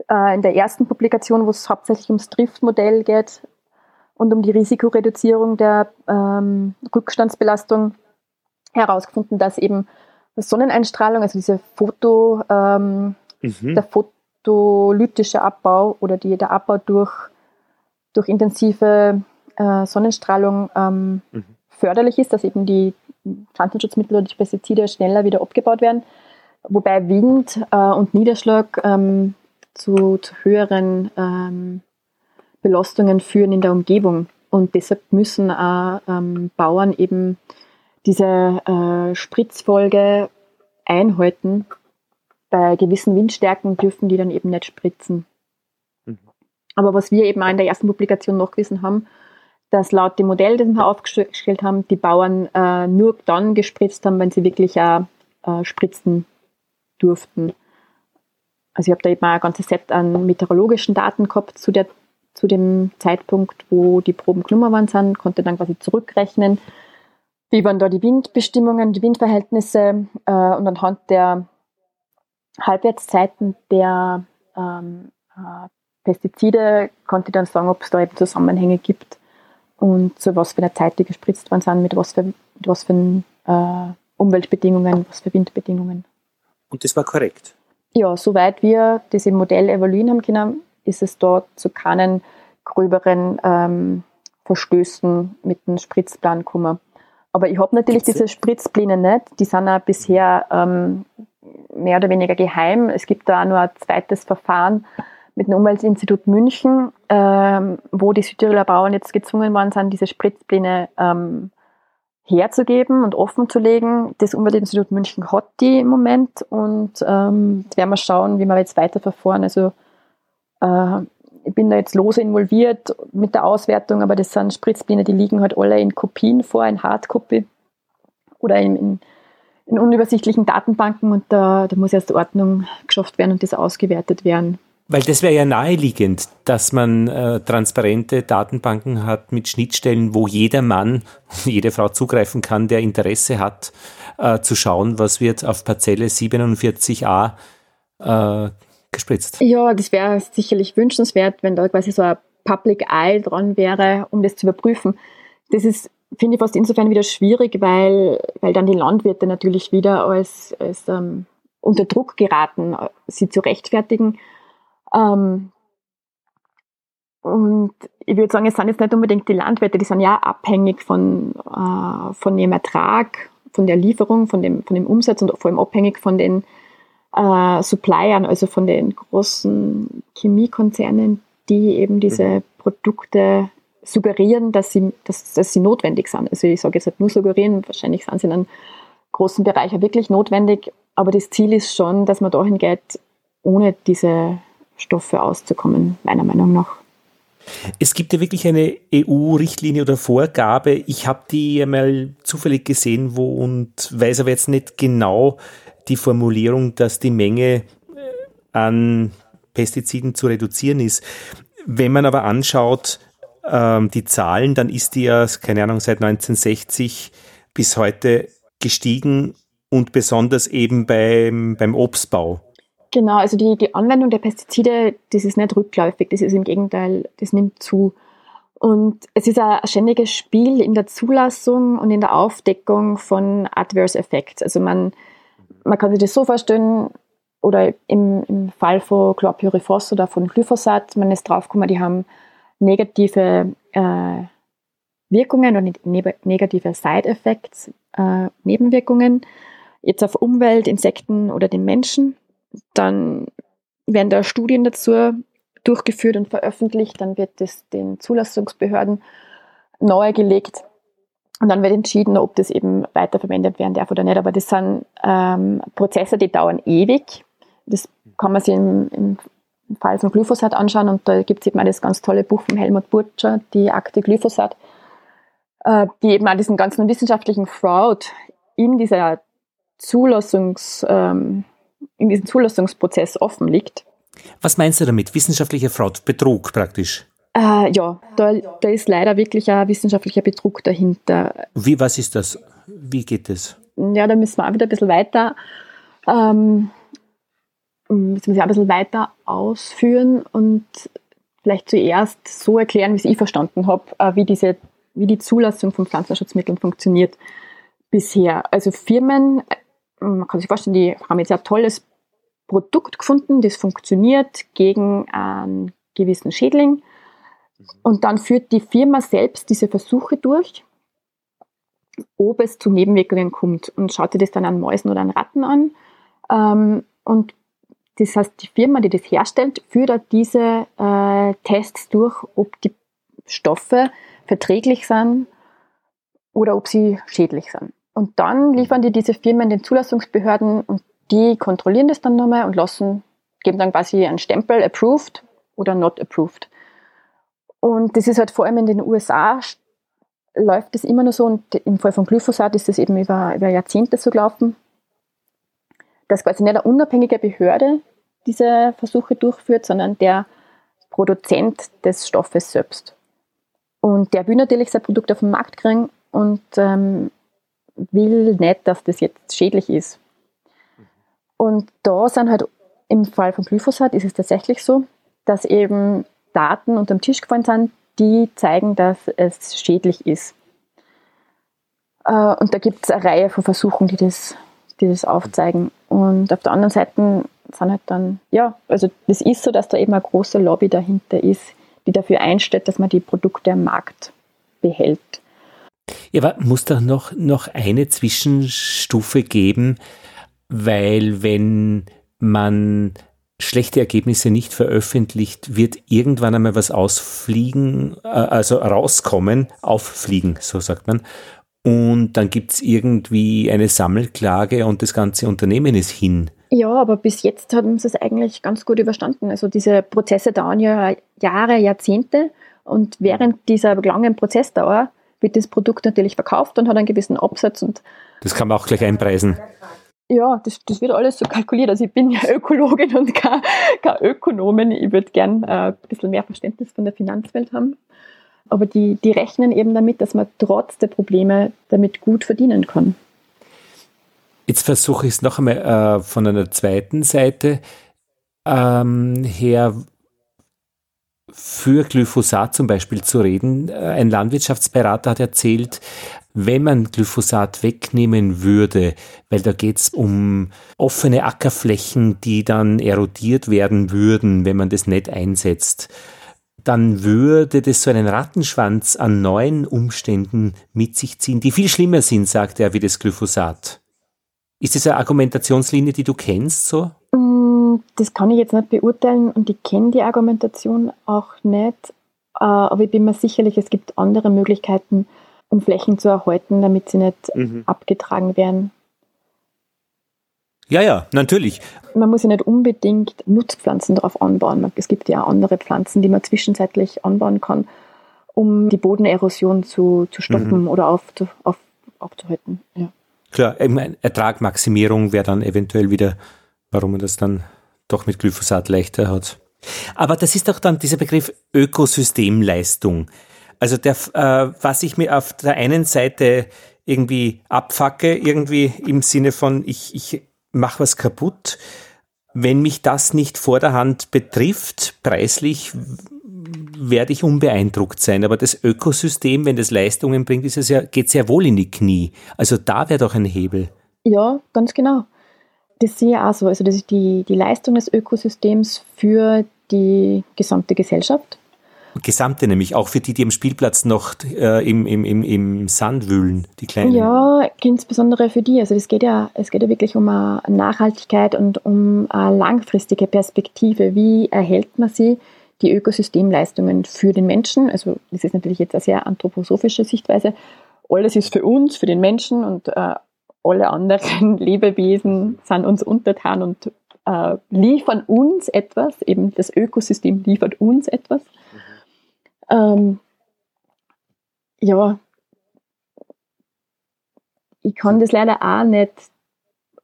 äh, in der ersten Publikation, wo es hauptsächlich ums Driftmodell geht und um die Risikoreduzierung der ähm, Rückstandsbelastung herausgefunden, dass eben Sonneneinstrahlung, also diese Foto, ähm, mhm. der Foto photolytische Abbau oder die, der Abbau durch, durch intensive äh, Sonnenstrahlung ähm, mhm. förderlich ist, dass eben die Pflanzenschutzmittel oder die Pestizide schneller wieder abgebaut werden. Wobei Wind äh, und Niederschlag ähm, zu, zu, höheren ähm, Belastungen führen in der Umgebung. Und deshalb müssen äh, ähm, Bauern eben diese äh, Spritzfolge einhalten, bei gewissen Windstärken dürfen die dann eben nicht spritzen. Mhm. Aber was wir eben auch in der ersten Publikation nachgewiesen haben, dass laut dem Modell, das wir aufgestellt haben, die Bauern äh, nur dann gespritzt haben, wenn sie wirklich auch äh, spritzen durften. Also ich habe da eben auch ein ganzes Set an meteorologischen Daten gehabt zu, der, zu dem Zeitpunkt, wo die Proben genommen worden sind, konnte dann quasi zurückrechnen, wie waren da die Windbestimmungen, die Windverhältnisse äh, und anhand der Halbwertszeiten der ähm, äh, Pestizide konnte ich dann sagen, ob es da eben Zusammenhänge gibt und zu was für einer Zeit die gespritzt worden sind, mit was für, mit was für äh, Umweltbedingungen, was für Windbedingungen. Und das war korrekt? Ja, soweit wir im Modell evaluieren haben können, ist es dort zu keinen gröberen ähm, Verstößen mit dem Spritzplan gekommen. Aber ich habe natürlich diese Spritzpläne nicht. Die sind ja bisher ähm, mehr oder weniger geheim. Es gibt da auch nur ein zweites Verfahren mit dem Umweltinstitut München, ähm, wo die Südtiroler Bauern jetzt gezwungen worden sind, diese Spritzpläne ähm, herzugeben und offen zu legen. Das Umweltinstitut München hat die im Moment und ähm, jetzt werden wir schauen, wie wir jetzt weiter verfahren. Also äh, ich bin da jetzt lose involviert mit der Auswertung, aber das sind Spritzpläne, die liegen halt alle in Kopien vor, in Hardcopy oder in, in, in unübersichtlichen Datenbanken und da, da muss erst Ordnung geschafft werden und das ausgewertet werden. Weil das wäre ja naheliegend, dass man äh, transparente Datenbanken hat mit Schnittstellen, wo jeder Mann, jede Frau zugreifen kann, der Interesse hat, äh, zu schauen, was wird auf Parzelle 47a äh, gespritzt. Ja, das wäre sicherlich wünschenswert, wenn da quasi so ein Public Eye dran wäre, um das zu überprüfen. Das ist, finde ich, fast insofern wieder schwierig, weil, weil dann die Landwirte natürlich wieder als, als ähm, unter Druck geraten, sie zu rechtfertigen ähm, und ich würde sagen, es sind jetzt nicht unbedingt die Landwirte, die sind ja abhängig von, äh, von ihrem Ertrag, von der Lieferung, von dem, von dem Umsatz und vor allem abhängig von den äh, Suppliern, also von den großen Chemiekonzernen, die eben diese mhm. Produkte suggerieren, dass sie, dass, dass sie notwendig sind. Also ich sage jetzt nicht nur suggerieren, wahrscheinlich sind sie in einem großen Bereich auch wirklich notwendig, aber das Ziel ist schon, dass man dahin geht, ohne diese Stoffe auszukommen, meiner Meinung nach. Es gibt ja wirklich eine EU-Richtlinie oder Vorgabe. Ich habe die einmal zufällig gesehen, wo und weiß aber jetzt nicht genau die Formulierung, dass die Menge äh, an Pestiziden zu reduzieren ist. Wenn man aber anschaut, ähm, die Zahlen, dann ist die ja, keine Ahnung, seit 1960 bis heute gestiegen und besonders eben beim, beim Obstbau. Genau, also die, die Anwendung der Pestizide, das ist nicht rückläufig, das ist im Gegenteil, das nimmt zu. Und es ist ein ständiges Spiel in der Zulassung und in der Aufdeckung von Adverse Effects. Also man, man kann sich das so vorstellen, oder im, im Fall von Chlorpyrifos oder von Glyphosat, man ist draufgekommen, die haben negative äh, Wirkungen und negative Side-Effects, äh, Nebenwirkungen, jetzt auf Umwelt, Insekten oder den Menschen. Dann werden da Studien dazu durchgeführt und veröffentlicht. Dann wird das den Zulassungsbehörden nahegelegt. Und dann wird entschieden, ob das eben weiterverwendet werden darf oder nicht. Aber das sind ähm, Prozesse, die dauern ewig. Das kann man sich im, im Fall von Glyphosat anschauen. Und da gibt es eben auch das ganz tolle Buch von Helmut Burtscher, die Akte Glyphosat, äh, die eben auch diesen ganzen wissenschaftlichen Fraud in dieser Zulassungs, ähm, in diesem Zulassungsprozess offen liegt. Was meinst du damit? Wissenschaftlicher Fraud, Betrug praktisch? Äh, ja, da, da ist leider wirklich ein wissenschaftlicher Betrug dahinter. Wie, was ist das? Wie geht es? Ja, da müssen wir auch wieder ein bisschen weiter, ähm, müssen wir ein bisschen weiter ausführen und vielleicht zuerst so erklären, wie es ich verstanden habe, äh, wie, diese, wie die Zulassung von Pflanzenschutzmitteln funktioniert bisher. Also Firmen man kann sich vorstellen, die haben jetzt ein tolles Produkt gefunden, das funktioniert gegen einen gewissen Schädling. Und dann führt die Firma selbst diese Versuche durch, ob es zu Nebenwirkungen kommt und schaut sich das dann an Mäusen oder an Ratten an. Ähm, und das heißt, die Firma, die das herstellt, führt diese äh, Tests durch, ob die Stoffe verträglich sind oder ob sie schädlich sind. Und dann liefern die diese Firmen den Zulassungsbehörden und die kontrollieren das dann nochmal und lassen, geben dann quasi einen Stempel approved oder not approved. Und das ist halt vor allem in den USA läuft das immer nur so und im Fall von Glyphosat ist das eben über, über Jahrzehnte so gelaufen, dass quasi nicht eine unabhängige Behörde diese Versuche durchführt, sondern der Produzent des Stoffes selbst. Und der will natürlich sein Produkt auf den Markt kriegen und ähm, will nicht, dass das jetzt schädlich ist. Und da sind halt im Fall von Glyphosat ist es tatsächlich so, dass eben Daten unterm Tisch gefallen sind, die zeigen, dass es schädlich ist. Äh, und da gibt es eine Reihe von Versuchen, die das, die das aufzeigen. Und auf der anderen Seite sind halt dann, ja, also das ist so, dass da eben eine große Lobby dahinter ist, die dafür einsteht, dass man die Produkte am Markt behält. Ja, aber muss da noch, noch eine Zwischenstufe geben, weil wenn man schlechte Ergebnisse nicht veröffentlicht, wird irgendwann einmal was ausfliegen, äh, also rauskommen, auffliegen, so sagt man. Und dann gibt es irgendwie eine Sammelklage und das ganze Unternehmen ist hin. Ja, aber bis jetzt haben sie es eigentlich ganz gut überstanden. Also diese Prozesse dauern ja Jahre, Jahrzehnte und während dieser langen Prozessdauer wird das Produkt natürlich verkauft und hat einen gewissen Absatz. Und das kann man auch gleich einpreisen. Ja, das, das wird alles so kalkuliert. Also ich bin ja Ökologin und keine, keine Ökonomin. Ich würde gern äh, ein bisschen mehr Verständnis von der Finanzwelt haben. Aber die, die rechnen eben damit, dass man trotz der Probleme damit gut verdienen kann. Jetzt versuche ich es noch einmal äh, von einer zweiten Seite ähm, her für Glyphosat zum Beispiel zu reden. Äh, ein Landwirtschaftsberater hat erzählt, wenn man Glyphosat wegnehmen würde, weil da geht es um offene Ackerflächen, die dann erodiert werden würden, wenn man das nicht einsetzt, dann würde das so einen Rattenschwanz an neuen Umständen mit sich ziehen, die viel schlimmer sind, sagt er, wie das Glyphosat. Ist das eine Argumentationslinie, die du kennst so? Mm, das kann ich jetzt nicht beurteilen und ich kenne die Argumentation auch nicht. Äh, aber ich bin mir sicherlich, es gibt andere Möglichkeiten, um Flächen zu erhalten, damit sie nicht mhm. abgetragen werden. Ja, ja, natürlich. Man muss ja nicht unbedingt Nutzpflanzen darauf anbauen. Es gibt ja auch andere Pflanzen, die man zwischenzeitlich anbauen kann, um die Bodenerosion zu, zu stoppen mhm. oder auf, auf, aufzuhalten. Ja. Klar, Ertragmaximierung wäre dann eventuell wieder, warum man das dann doch mit Glyphosat leichter hat. Aber das ist doch dann dieser Begriff Ökosystemleistung. Also der, äh, was ich mir auf der einen Seite irgendwie abfacke, irgendwie im Sinne von, ich, ich mache was kaputt. Wenn mich das nicht vor der Hand betrifft, preislich, werde ich unbeeindruckt sein. Aber das Ökosystem, wenn das Leistungen bringt, ist es ja, geht sehr wohl in die Knie. Also da wäre doch ein Hebel. Ja, ganz genau. Das sehe ich auch so. Also das ist die, die Leistung des Ökosystems für die gesamte Gesellschaft. Gesamte nämlich, auch für die, die am Spielplatz noch äh, im, im, im, im Sand wühlen, die kleinen. Ja, insbesondere für die. Also es geht ja, es geht ja wirklich um eine Nachhaltigkeit und um eine langfristige Perspektive. Wie erhält man sie, die Ökosystemleistungen für den Menschen? Also das ist natürlich jetzt eine sehr anthroposophische Sichtweise. Alles ist für uns, für den Menschen und äh, alle anderen Lebewesen sind uns untertan und äh, liefern uns etwas, eben das Ökosystem liefert uns etwas. Ähm, ja, ich kann das leider auch nicht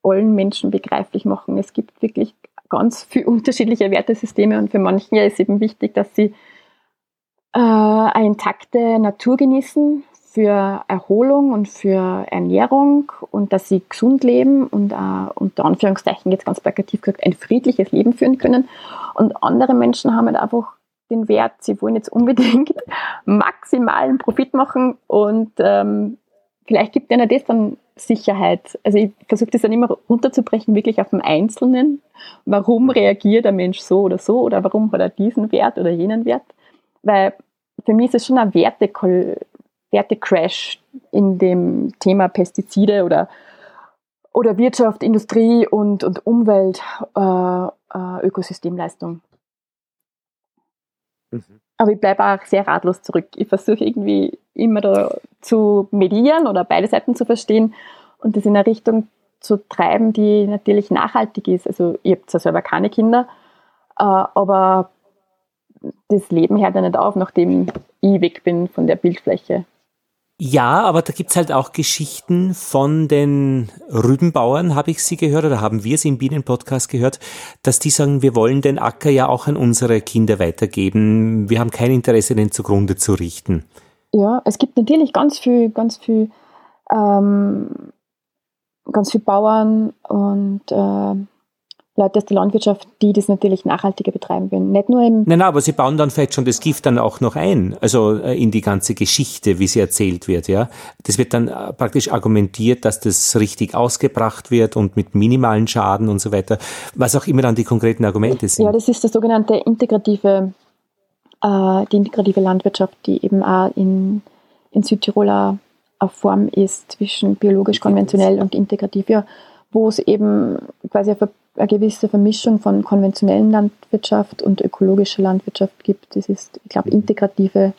allen Menschen begreiflich machen. Es gibt wirklich ganz viele unterschiedliche Wertesysteme und für manche ist es eben wichtig, dass sie äh, eine intakte Natur genießen für Erholung und für Ernährung und dass sie gesund leben und äh, unter Anführungszeichen jetzt ganz plakativ gesagt ein friedliches Leben führen können. Und andere Menschen haben halt einfach den Wert, sie wollen jetzt unbedingt maximalen Profit machen und ähm, vielleicht gibt ihnen das dann Sicherheit. Also ich versuche das dann immer runterzubrechen, wirklich auf den Einzelnen. Warum reagiert der Mensch so oder so oder warum hat er diesen Wert oder jenen Wert? Weil für mich ist es schon ein Werte Wertecrash in dem Thema Pestizide oder, oder Wirtschaft, Industrie und, und Umwelt, äh, äh, Ökosystemleistung. Mhm. Aber ich bleibe auch sehr ratlos zurück. Ich versuche irgendwie immer da zu medieren oder beide Seiten zu verstehen und das in eine Richtung zu treiben, die natürlich nachhaltig ist. Also ich habe zwar selber keine Kinder, äh, aber das Leben hört ja nicht auf, nachdem ich weg bin von der Bildfläche. Ja, aber da gibt's halt auch Geschichten von den Rübenbauern, habe ich sie gehört, oder haben wir sie im Bienen-Podcast gehört, dass die sagen, wir wollen den Acker ja auch an unsere Kinder weitergeben. Wir haben kein Interesse, den zugrunde zu richten. Ja, es gibt natürlich ganz viel, ganz viel, ähm, ganz viel Bauern und äh, Leute aus der Landwirtschaft, die das natürlich nachhaltiger betreiben wollen. Nicht nur im. Nein, nein, aber sie bauen dann vielleicht schon das Gift dann auch noch ein, also äh, in die ganze Geschichte, wie sie erzählt wird, ja. Das wird dann äh, praktisch argumentiert, dass das richtig ausgebracht wird und mit minimalen Schaden und so weiter, was auch immer dann die konkreten Argumente sind. Ja, das ist der sogenannte integrative, äh, die integrative Landwirtschaft, die eben auch in, in Südtiroler eine Form ist zwischen biologisch konventionell und integrativ, ja, wo es eben quasi eine eine gewisse Vermischung von konventionellen Landwirtschaft und ökologischer Landwirtschaft gibt. Das ist, ich glaube, integrative,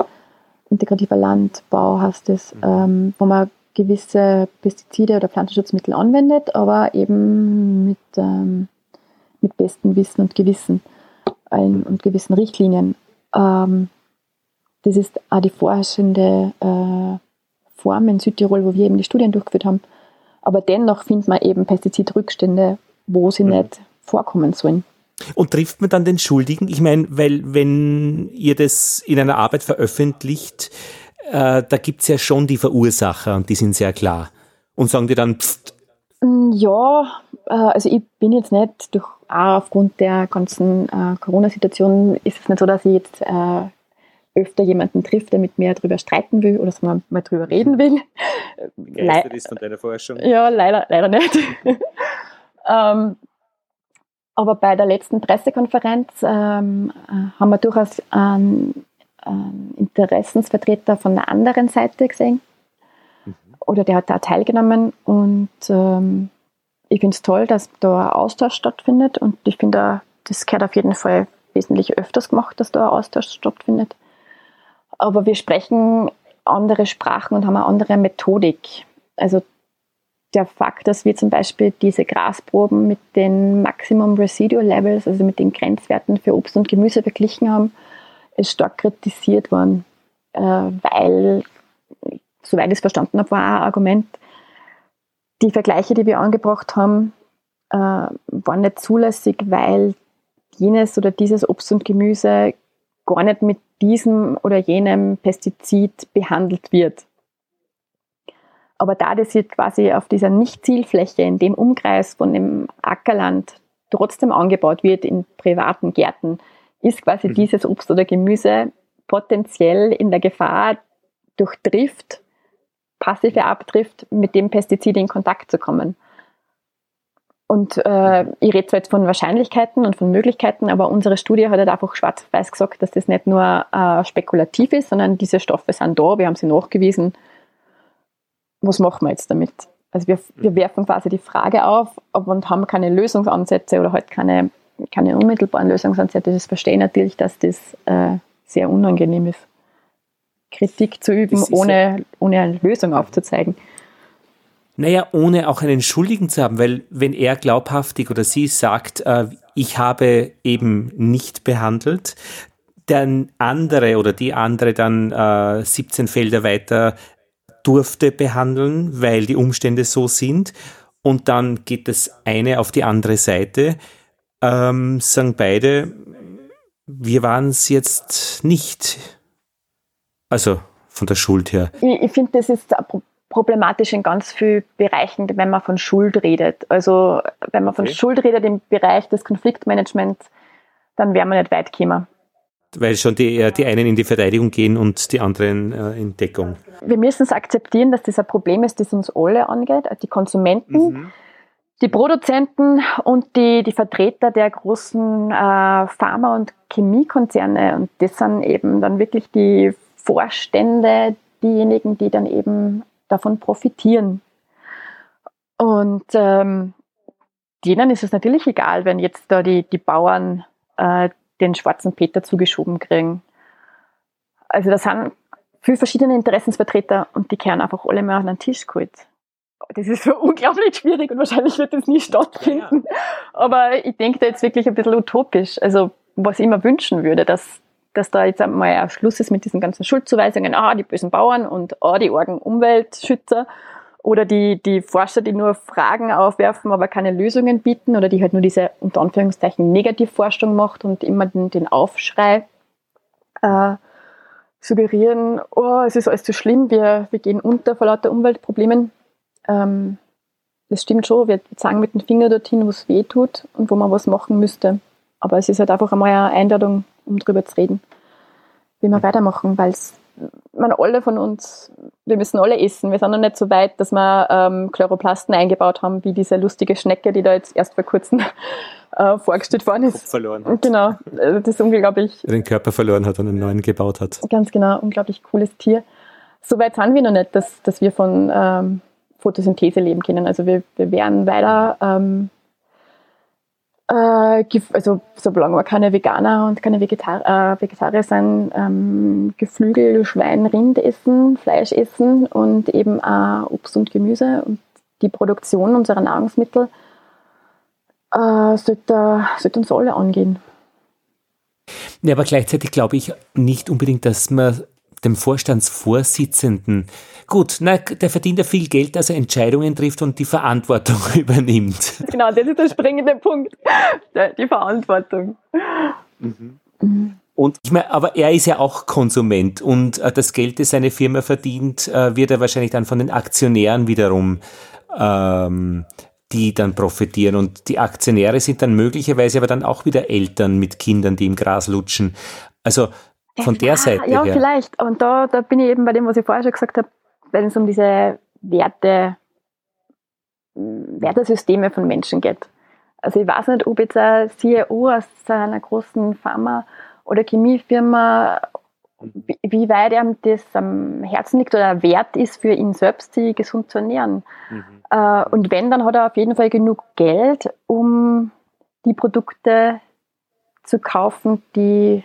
integrativer Landbau heißt es, mhm. ähm, wo man gewisse Pestizide oder Pflanzenschutzmittel anwendet, aber eben mit, ähm, mit bestem Wissen und Gewissen ein, und gewissen Richtlinien. Ähm, das ist auch die vorherrschende äh, Form in Südtirol, wo wir eben die Studien durchgeführt haben. Aber dennoch findet man eben Pestizidrückstände wo sie mhm. nicht vorkommen sollen. Und trifft man dann den Schuldigen? Ich meine, weil wenn ihr das in einer Arbeit veröffentlicht, äh, da gibt es ja schon die Verursacher und die sind sehr klar. Und sagen die dann, pfft. Mm, ja, äh, also ich bin jetzt nicht durch, auch aufgrund der ganzen äh, Corona-Situation ist es nicht so, dass ich jetzt äh, öfter jemanden trifft, der mit mir darüber streiten will oder mal, mal drüber reden will. Begeistert ist von deiner Forschung? Ja, leider, leider nicht. Ähm, aber bei der letzten Pressekonferenz ähm, äh, haben wir durchaus einen, einen, Interessensvertreter von der anderen Seite gesehen. Mhm. Oder der hat da teilgenommen. Und ähm, ich finde es toll, dass da ein Austausch stattfindet. Und ich finde, das gehört auf jeden Fall wesentlich öfters gemacht, dass da ein Austausch stattfindet. Aber wir sprechen andere Sprachen und haben eine andere Methodik. Also der Fakt, dass wir zum Beispiel diese Grasproben mit den Maximum Residual Levels, also mit den Grenzwerten für Obst und Gemüse verglichen haben, ist stark kritisiert worden, äh, weil, soweit ich es verstanden habe, war ein Argument, die Vergleiche, die wir angebracht haben, äh, waren nicht zulässig, weil jenes oder dieses Obst und Gemüse gar nicht mit diesem oder jenem Pestizid behandelt wird. Aber da das jetzt quasi auf dieser Nicht-Zielfläche, in dem Umkreis von dem Ackerland trotzdem angebaut wird in privaten Gärten, ist quasi mhm. dieses Obst oder Gemüse potenziell in der Gefahr, durch Drift, passive Abdrift, mit dem Pestizid in Kontakt zu kommen. Und äh, ich rede zwar jetzt von Wahrscheinlichkeiten und von Möglichkeiten, aber unsere Studie hat halt einfach schwarz-weiß gesagt, dass das nicht nur äh, spekulativ ist, sondern diese Stoffe sind da, wir haben sie nachgewiesen was machen wir jetzt damit? Also wir, wir werfen quasi die Frage auf und haben keine Lösungsansätze oder halt keine, keine unmittelbaren Lösungsansätze. Das verstehe ich natürlich, dass das äh, sehr unangenehm ist. Kritik zu üben, ohne, ohne eine Lösung aufzuzeigen. Naja, ohne auch einen Schuldigen zu haben, weil wenn er glaubhaftig oder sie sagt, äh, ich habe eben nicht behandelt, der andere oder die andere dann äh, 17 Felder weiter durfte behandeln, weil die Umstände so sind. Und dann geht das eine auf die andere Seite. Ähm, sagen beide, wir waren es jetzt nicht. Also von der Schuld her. Ich, ich finde, das ist problematisch in ganz vielen Bereichen, wenn man von Schuld redet. Also wenn man von okay. Schuld redet im Bereich des Konfliktmanagements, dann wären wir nicht weit gekommen weil schon die, die einen in die Verteidigung gehen und die anderen äh, in Deckung. Wir müssen es akzeptieren, dass das ein Problem ist, das uns alle angeht, die Konsumenten, mhm. die Produzenten und die, die Vertreter der großen äh, Pharma- und Chemiekonzerne. Und das sind eben dann wirklich die Vorstände, diejenigen, die dann eben davon profitieren. Und ähm, denen ist es natürlich egal, wenn jetzt da die, die Bauern äh, den schwarzen Peter zugeschoben kriegen. Also da sind viele verschiedene Interessensvertreter und die kehren einfach alle mal an den Tisch geholt. Das ist so unglaublich schwierig und wahrscheinlich wird das nie stattfinden. Ja, ja. Aber ich denke da jetzt wirklich ein bisschen utopisch. Also was ich mir wünschen würde, dass, dass da jetzt einmal ein Schluss ist mit diesen ganzen Schuldzuweisungen, ah, die bösen Bauern und ah, die argen Umweltschützer oder die, die Forscher, die nur Fragen aufwerfen, aber keine Lösungen bieten oder die halt nur diese unter Anführungszeichen Negativforschung macht und immer den, den Aufschrei äh, suggerieren, oh, es ist alles zu schlimm, wir, wir gehen unter vor lauter Umweltproblemen. Ähm, das stimmt schon, wir zeigen mit dem Finger dorthin, wo es weh tut und wo man was machen müsste. Aber es ist halt einfach einmal eine Einladung, um darüber zu reden, wie wir weitermachen, weil es man alle von uns, wir müssen alle essen. Wir sind noch nicht so weit, dass wir ähm, Chloroplasten eingebaut haben, wie diese lustige Schnecke, die da jetzt erst vor kurzem äh, vorgestellt worden ist. Kopf verloren hat. Genau, also das ist unglaublich. Den Körper verloren hat und einen neuen gebaut hat. Ganz genau, unglaublich cooles Tier. So weit sind wir noch nicht, dass, dass wir von ähm, Photosynthese leben können. Also wir, wir werden weiter, ähm, äh, also solange wir keine Veganer und keine Vegetar äh, Vegetarier sind, ähm, Geflügel, Schwein, Rind essen, Fleisch essen und eben auch Obst und Gemüse und die Produktion unserer Nahrungsmittel äh, sollte, sollte uns alle angehen. Ja, aber gleichzeitig glaube ich nicht unbedingt, dass man dem Vorstandsvorsitzenden, gut, na, der verdient ja viel Geld, dass er Entscheidungen trifft und die Verantwortung übernimmt. Genau, das ist der springende Punkt. Die Verantwortung. Mhm. Und ich meine, aber er ist ja auch Konsument und äh, das Geld, das seine Firma verdient, äh, wird er wahrscheinlich dann von den Aktionären wiederum ähm, die dann profitieren. Und die Aktionäre sind dann möglicherweise aber dann auch wieder Eltern mit Kindern, die im Gras lutschen. Also von der Seite ja, her. Ja, vielleicht. Und da, da bin ich eben bei dem, was ich vorher schon gesagt habe, wenn es um diese Werte, Wertesysteme von Menschen geht. Also ich weiß nicht, ob jetzt ein CEO aus einer großen Pharma- oder Chemiefirma, wie weit ihm das am Herzen liegt oder wert ist für ihn selbst, sich gesund zu ernähren. Mhm. Äh, und wenn, dann hat er auf jeden Fall genug Geld, um die Produkte zu kaufen, die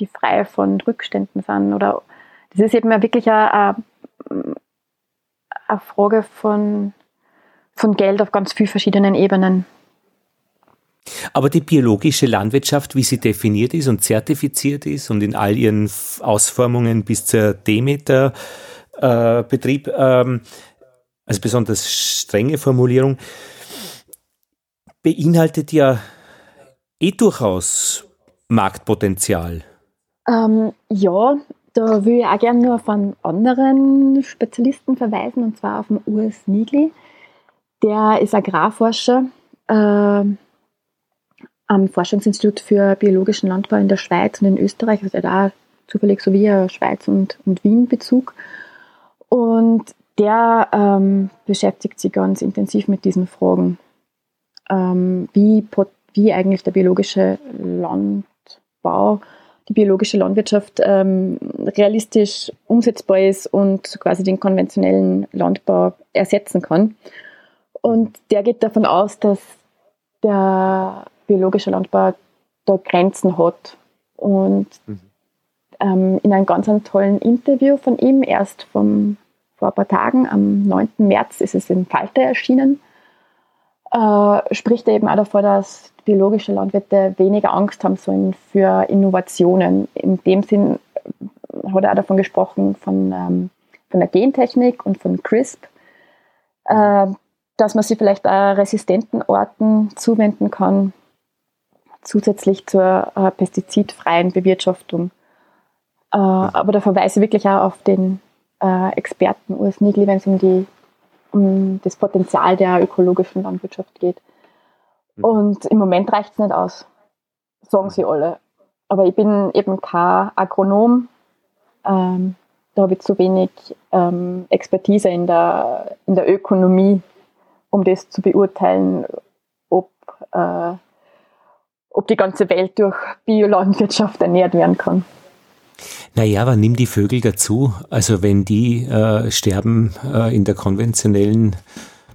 die frei von Rückständen sind. Oder das ist eben wirklich eine, eine Frage von, von Geld auf ganz vielen verschiedenen Ebenen. Aber die biologische Landwirtschaft, wie sie definiert ist und zertifiziert ist und in all ihren Ausformungen bis zur Demeter-Betrieb, äh, ähm, also besonders strenge Formulierung, beinhaltet ja eh durchaus Marktpotenzial. Ähm, ja, da will ich auch gerne nur auf einen anderen Spezialisten verweisen, und zwar auf den Urs Nigli. Der ist Agrarforscher äh, am Forschungsinstitut für biologischen Landbau in der Schweiz und in Österreich. Also auch zufällig so wie Schweiz- und, und Wien-Bezug. Und der ähm, beschäftigt sich ganz intensiv mit diesen Fragen. Ähm, wie, wie eigentlich der biologische Landbau die biologische Landwirtschaft ähm, realistisch umsetzbar ist und quasi den konventionellen Landbau ersetzen kann. Und der geht davon aus, dass der biologische Landbau da Grenzen hat. Und mhm. ähm, in einem ganz tollen Interview von ihm, erst vom, vor ein paar Tagen, am 9. März ist es in Falter erschienen, äh, spricht er eben auch davor, dass biologische Landwirte weniger Angst haben sollen für Innovationen. In dem Sinn hat er auch davon gesprochen, von, ähm, von der Gentechnik und von CRISP, äh, dass man sich vielleicht auch resistenten Orten zuwenden kann, zusätzlich zur äh, pestizidfreien Bewirtschaftung. Äh, aber da verweise ich wirklich auch auf den äh, Experten Urs Nigli, wenn es um, die, um das Potenzial der ökologischen Landwirtschaft geht. Mhm. Und im Moment reicht es nicht aus, sagen sie alle. Aber ich bin eben kein Agronom. Ähm, da habe ich zu wenig ähm, Expertise in der, in der Ökonomie, um das zu beurteilen, ob, äh, ob die ganze Welt durch Biolandwirtschaft ernährt werden kann. Naja, aber nimm die Vögel dazu. Also wenn die äh, sterben äh, in der konventionellen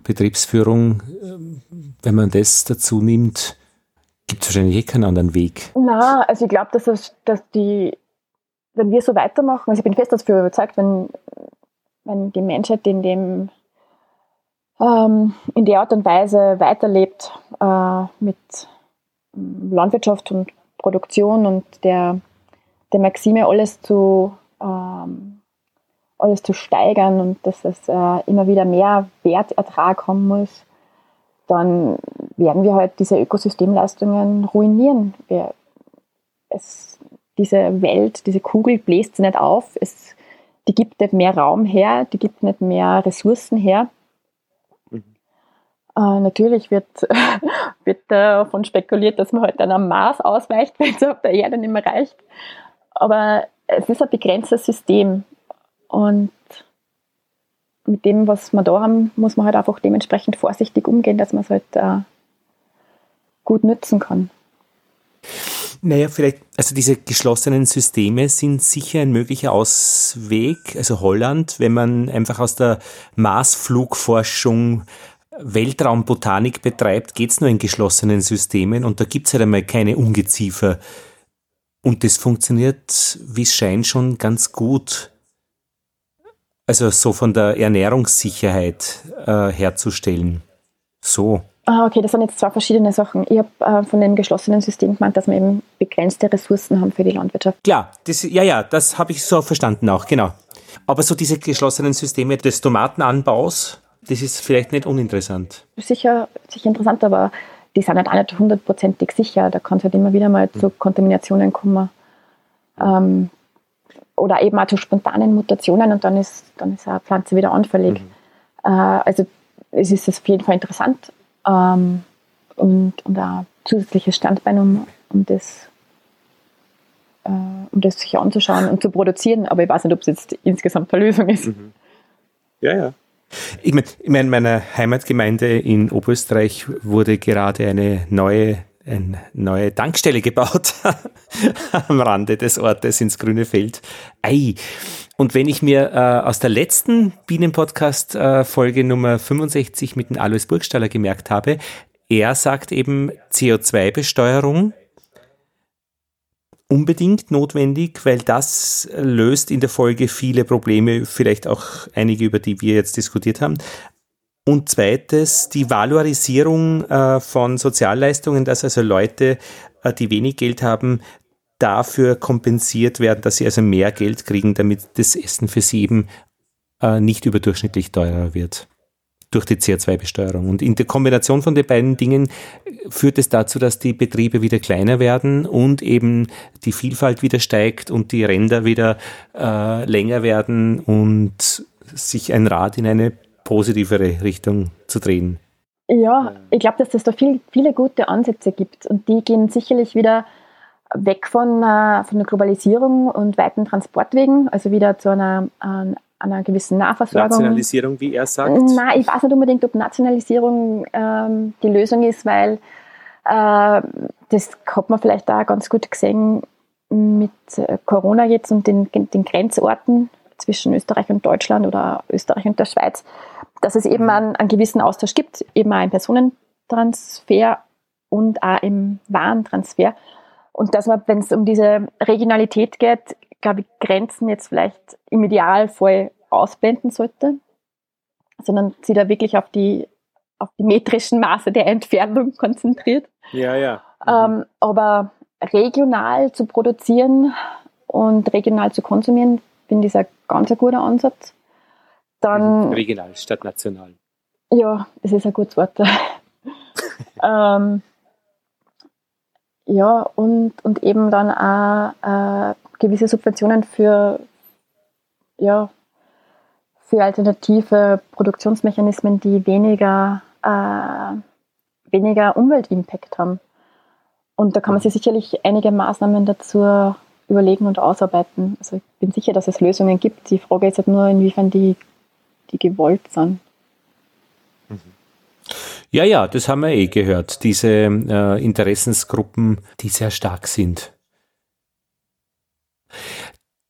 Betriebsführung, ähm, wenn man das dazu nimmt, gibt es wahrscheinlich eh keinen anderen Weg. Na, also ich glaube, dass, das, dass die, wenn wir so weitermachen, also ich bin fest dafür überzeugt, wenn, wenn die Menschheit in dem ähm, in der Art und Weise weiterlebt äh, mit Landwirtschaft und Produktion und der, der Maxime, alles zu ähm, alles zu steigern und dass es äh, immer wieder mehr Wertertrag haben muss, dann werden wir halt diese Ökosystemleistungen ruinieren. Wir, es, diese Welt, diese Kugel bläst sie nicht auf, es, die gibt nicht mehr Raum her, die gibt nicht mehr Ressourcen her. Mhm. Äh, natürlich wird, wird davon spekuliert, dass man halt dann am Mars ausweicht, wenn es auf der Erde nicht mehr reicht. Aber es ist ein begrenztes System. Und mit dem, was wir da haben, muss man halt einfach dementsprechend vorsichtig umgehen, dass man es halt äh, gut nützen kann. Naja, vielleicht, also diese geschlossenen Systeme sind sicher ein möglicher Ausweg. Also Holland, wenn man einfach aus der Marsflugforschung Weltraumbotanik betreibt, geht es nur in geschlossenen Systemen und da gibt es halt einmal keine Ungeziefer. Und das funktioniert, wie es scheint, schon ganz gut. Also so von der Ernährungssicherheit äh, herzustellen. So. Ah, okay, das sind jetzt zwei verschiedene Sachen. Ich habe äh, von dem geschlossenen System gemeint, dass wir eben begrenzte Ressourcen haben für die Landwirtschaft. Klar, das, ja, ja, das habe ich so verstanden auch, genau. Aber so diese geschlossenen Systeme des Tomatenanbaus, das ist vielleicht nicht uninteressant. Sicher, sicher interessant, aber die sind halt auch nicht hundertprozentig sicher. Da kann es halt immer wieder mal zu. Kontaminationen kommen. Ähm, oder eben auch zu spontanen Mutationen und dann ist, dann ist eine Pflanze wieder anfällig. Mhm. Äh, also es ist auf jeden Fall interessant, ähm, und, und ein zusätzliches Standbein, um, um das äh, um das sich anzuschauen und zu produzieren. Aber ich weiß nicht, ob es jetzt insgesamt eine Lösung ist. Mhm. Ja, ja. Ich meine, in meiner Heimatgemeinde in Oberösterreich wurde gerade eine neue, eine neue Tankstelle gebaut am Rande des Ortes ins grüne Feld. Ei. Und wenn ich mir äh, aus der letzten Bienenpodcast-Folge äh, Nummer 65 mit dem Alois Burgstaller gemerkt habe, er sagt eben CO2-Besteuerung unbedingt notwendig, weil das löst in der Folge viele Probleme, vielleicht auch einige, über die wir jetzt diskutiert haben. Und zweites, die Valorisierung äh, von Sozialleistungen, dass also Leute, äh, die wenig Geld haben, dafür kompensiert werden, dass sie also mehr Geld kriegen, damit das Essen für sie eben äh, nicht überdurchschnittlich teurer wird durch die CO2-Besteuerung. Und in der Kombination von den beiden Dingen führt es dazu, dass die Betriebe wieder kleiner werden und eben die Vielfalt wieder steigt und die Ränder wieder länger werden und sich ein Rad in eine positivere Richtung zu drehen. Ja, ich glaube, dass es da viel, viele gute Ansätze gibt und die gehen sicherlich wieder weg von, äh, von der Globalisierung und weiten Transportwegen, also wieder zu einer, äh, einer gewissen Nahversorgung. Nationalisierung, wie er sagt? Nein, ich weiß nicht unbedingt, ob Nationalisierung ähm, die Lösung ist, weil äh, das hat man vielleicht auch ganz gut gesehen mit äh, Corona jetzt und den, den Grenzorten zwischen Österreich und Deutschland oder Österreich und der Schweiz, dass es eben mhm. einen, einen gewissen Austausch gibt, eben auch im Personentransfer und auch im Warentransfer. Und dass man, wenn es um diese Regionalität geht, glaube ich, Grenzen jetzt vielleicht im Idealfall ausblenden sollte, sondern sich da wirklich auf die, auf die metrischen Maße der Entfernung konzentriert. Ja, ja. Mhm. Ähm, aber regional zu produzieren und regional zu konsumieren, finde ich ein ganz guter Ansatz. Dann, mhm. regional statt national. Ja, das ist ein gutes Wort. ähm, ja, und, und eben dann auch äh, gewisse Subventionen für, ja, für alternative Produktionsmechanismen, die weniger, äh, weniger Umweltimpact haben. Und da kann man sich sicherlich einige Maßnahmen dazu überlegen und ausarbeiten. Also ich bin sicher, dass es Lösungen gibt. Die Frage ist halt nur, inwiefern die, die gewollt sind. Ja, ja, das haben wir eh gehört. Diese äh, Interessensgruppen, die sehr stark sind.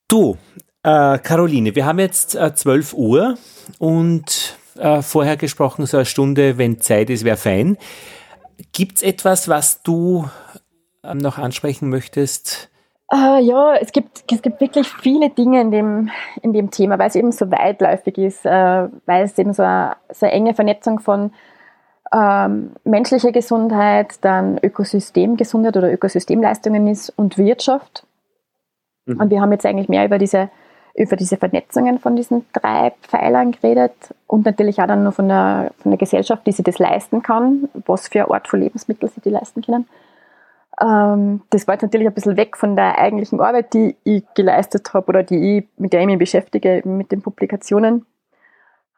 Du, äh, Caroline, wir haben jetzt äh, 12 Uhr und äh, vorher gesprochen, so eine Stunde, wenn Zeit ist, wäre fein. Gibt es etwas, was du ähm, noch ansprechen möchtest? Uh, ja, es gibt, es gibt wirklich viele Dinge in dem, in dem Thema, weil es eben so weitläufig ist, uh, weil es eben so eine, so eine enge Vernetzung von ähm, menschliche Gesundheit, dann Ökosystemgesundheit oder Ökosystemleistungen ist und Wirtschaft. Mhm. Und wir haben jetzt eigentlich mehr über diese, über diese Vernetzungen von diesen drei Pfeilern geredet und natürlich auch dann nur von der, von der Gesellschaft, die sich das leisten kann, was für eine Art von Lebensmitteln sie die leisten können. Ähm, das war jetzt natürlich ein bisschen weg von der eigentlichen Arbeit, die ich geleistet habe oder die ich, mit der ich mich beschäftige, mit den Publikationen.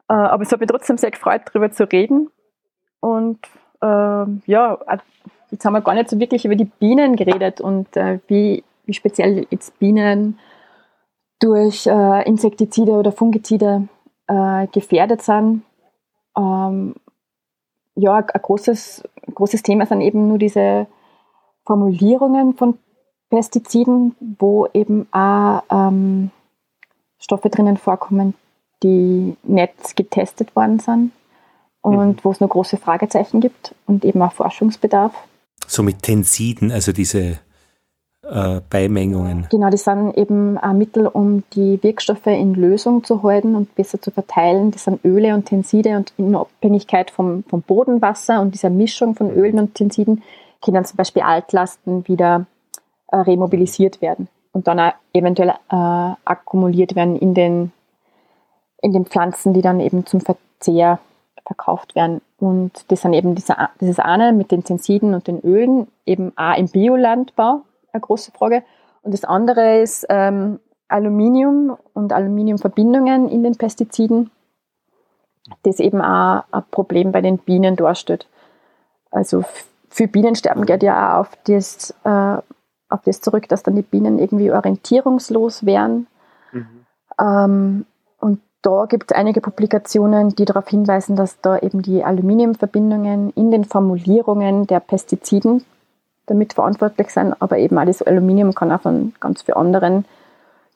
Äh, aber es hat mich trotzdem sehr gefreut, darüber zu reden Und äh, ja, jetzt haben wir gar nicht so wirklich über die Bienen geredet und äh, wie, wie speziell jetzt Bienen durch äh, Insektizide oder Fungizide äh, gefährdet sind. Ähm, ja, ein großes, großes Thema sind eben nur diese Formulierungen von Pestiziden, wo eben auch ähm, Stoffe drinnen vorkommen, die nicht getestet worden sind und mhm. wo es nur große Fragezeichen gibt und eben auch Forschungsbedarf. So mit Tensiden, also diese äh, Beimengungen. Genau, die sind eben ein Mittel, um die Wirkstoffe in Lösung zu halten und besser zu verteilen. Das sind Öle und Tenside und in Abhängigkeit vom, vom Bodenwasser und dieser Mischung von Ölen und Tensiden können zum Beispiel Altlasten wieder äh, remobilisiert werden und dann eventuell äh, akkumuliert werden in den, in den Pflanzen, die dann eben zum Verzehr verkauft werden. Und das sind eben diese, dieses eine mit den Tensiden und den Ölen, eben auch im Biolandbau, eine große Frage. Und das andere ist ähm, Aluminium und Aluminiumverbindungen in den Pestiziden, das eben auch ein Problem bei den Bienen darstellt. Also für Bienensterben geht ja auch auf das, äh, auf das zurück, dass dann die Bienen irgendwie orientierungslos wären. Mhm. Ähm, und da gibt es einige Publikationen, die darauf hinweisen, dass da eben die Aluminiumverbindungen in den Formulierungen der Pestiziden damit verantwortlich sein, aber eben auch das Aluminium kann auch von ganz vielen anderen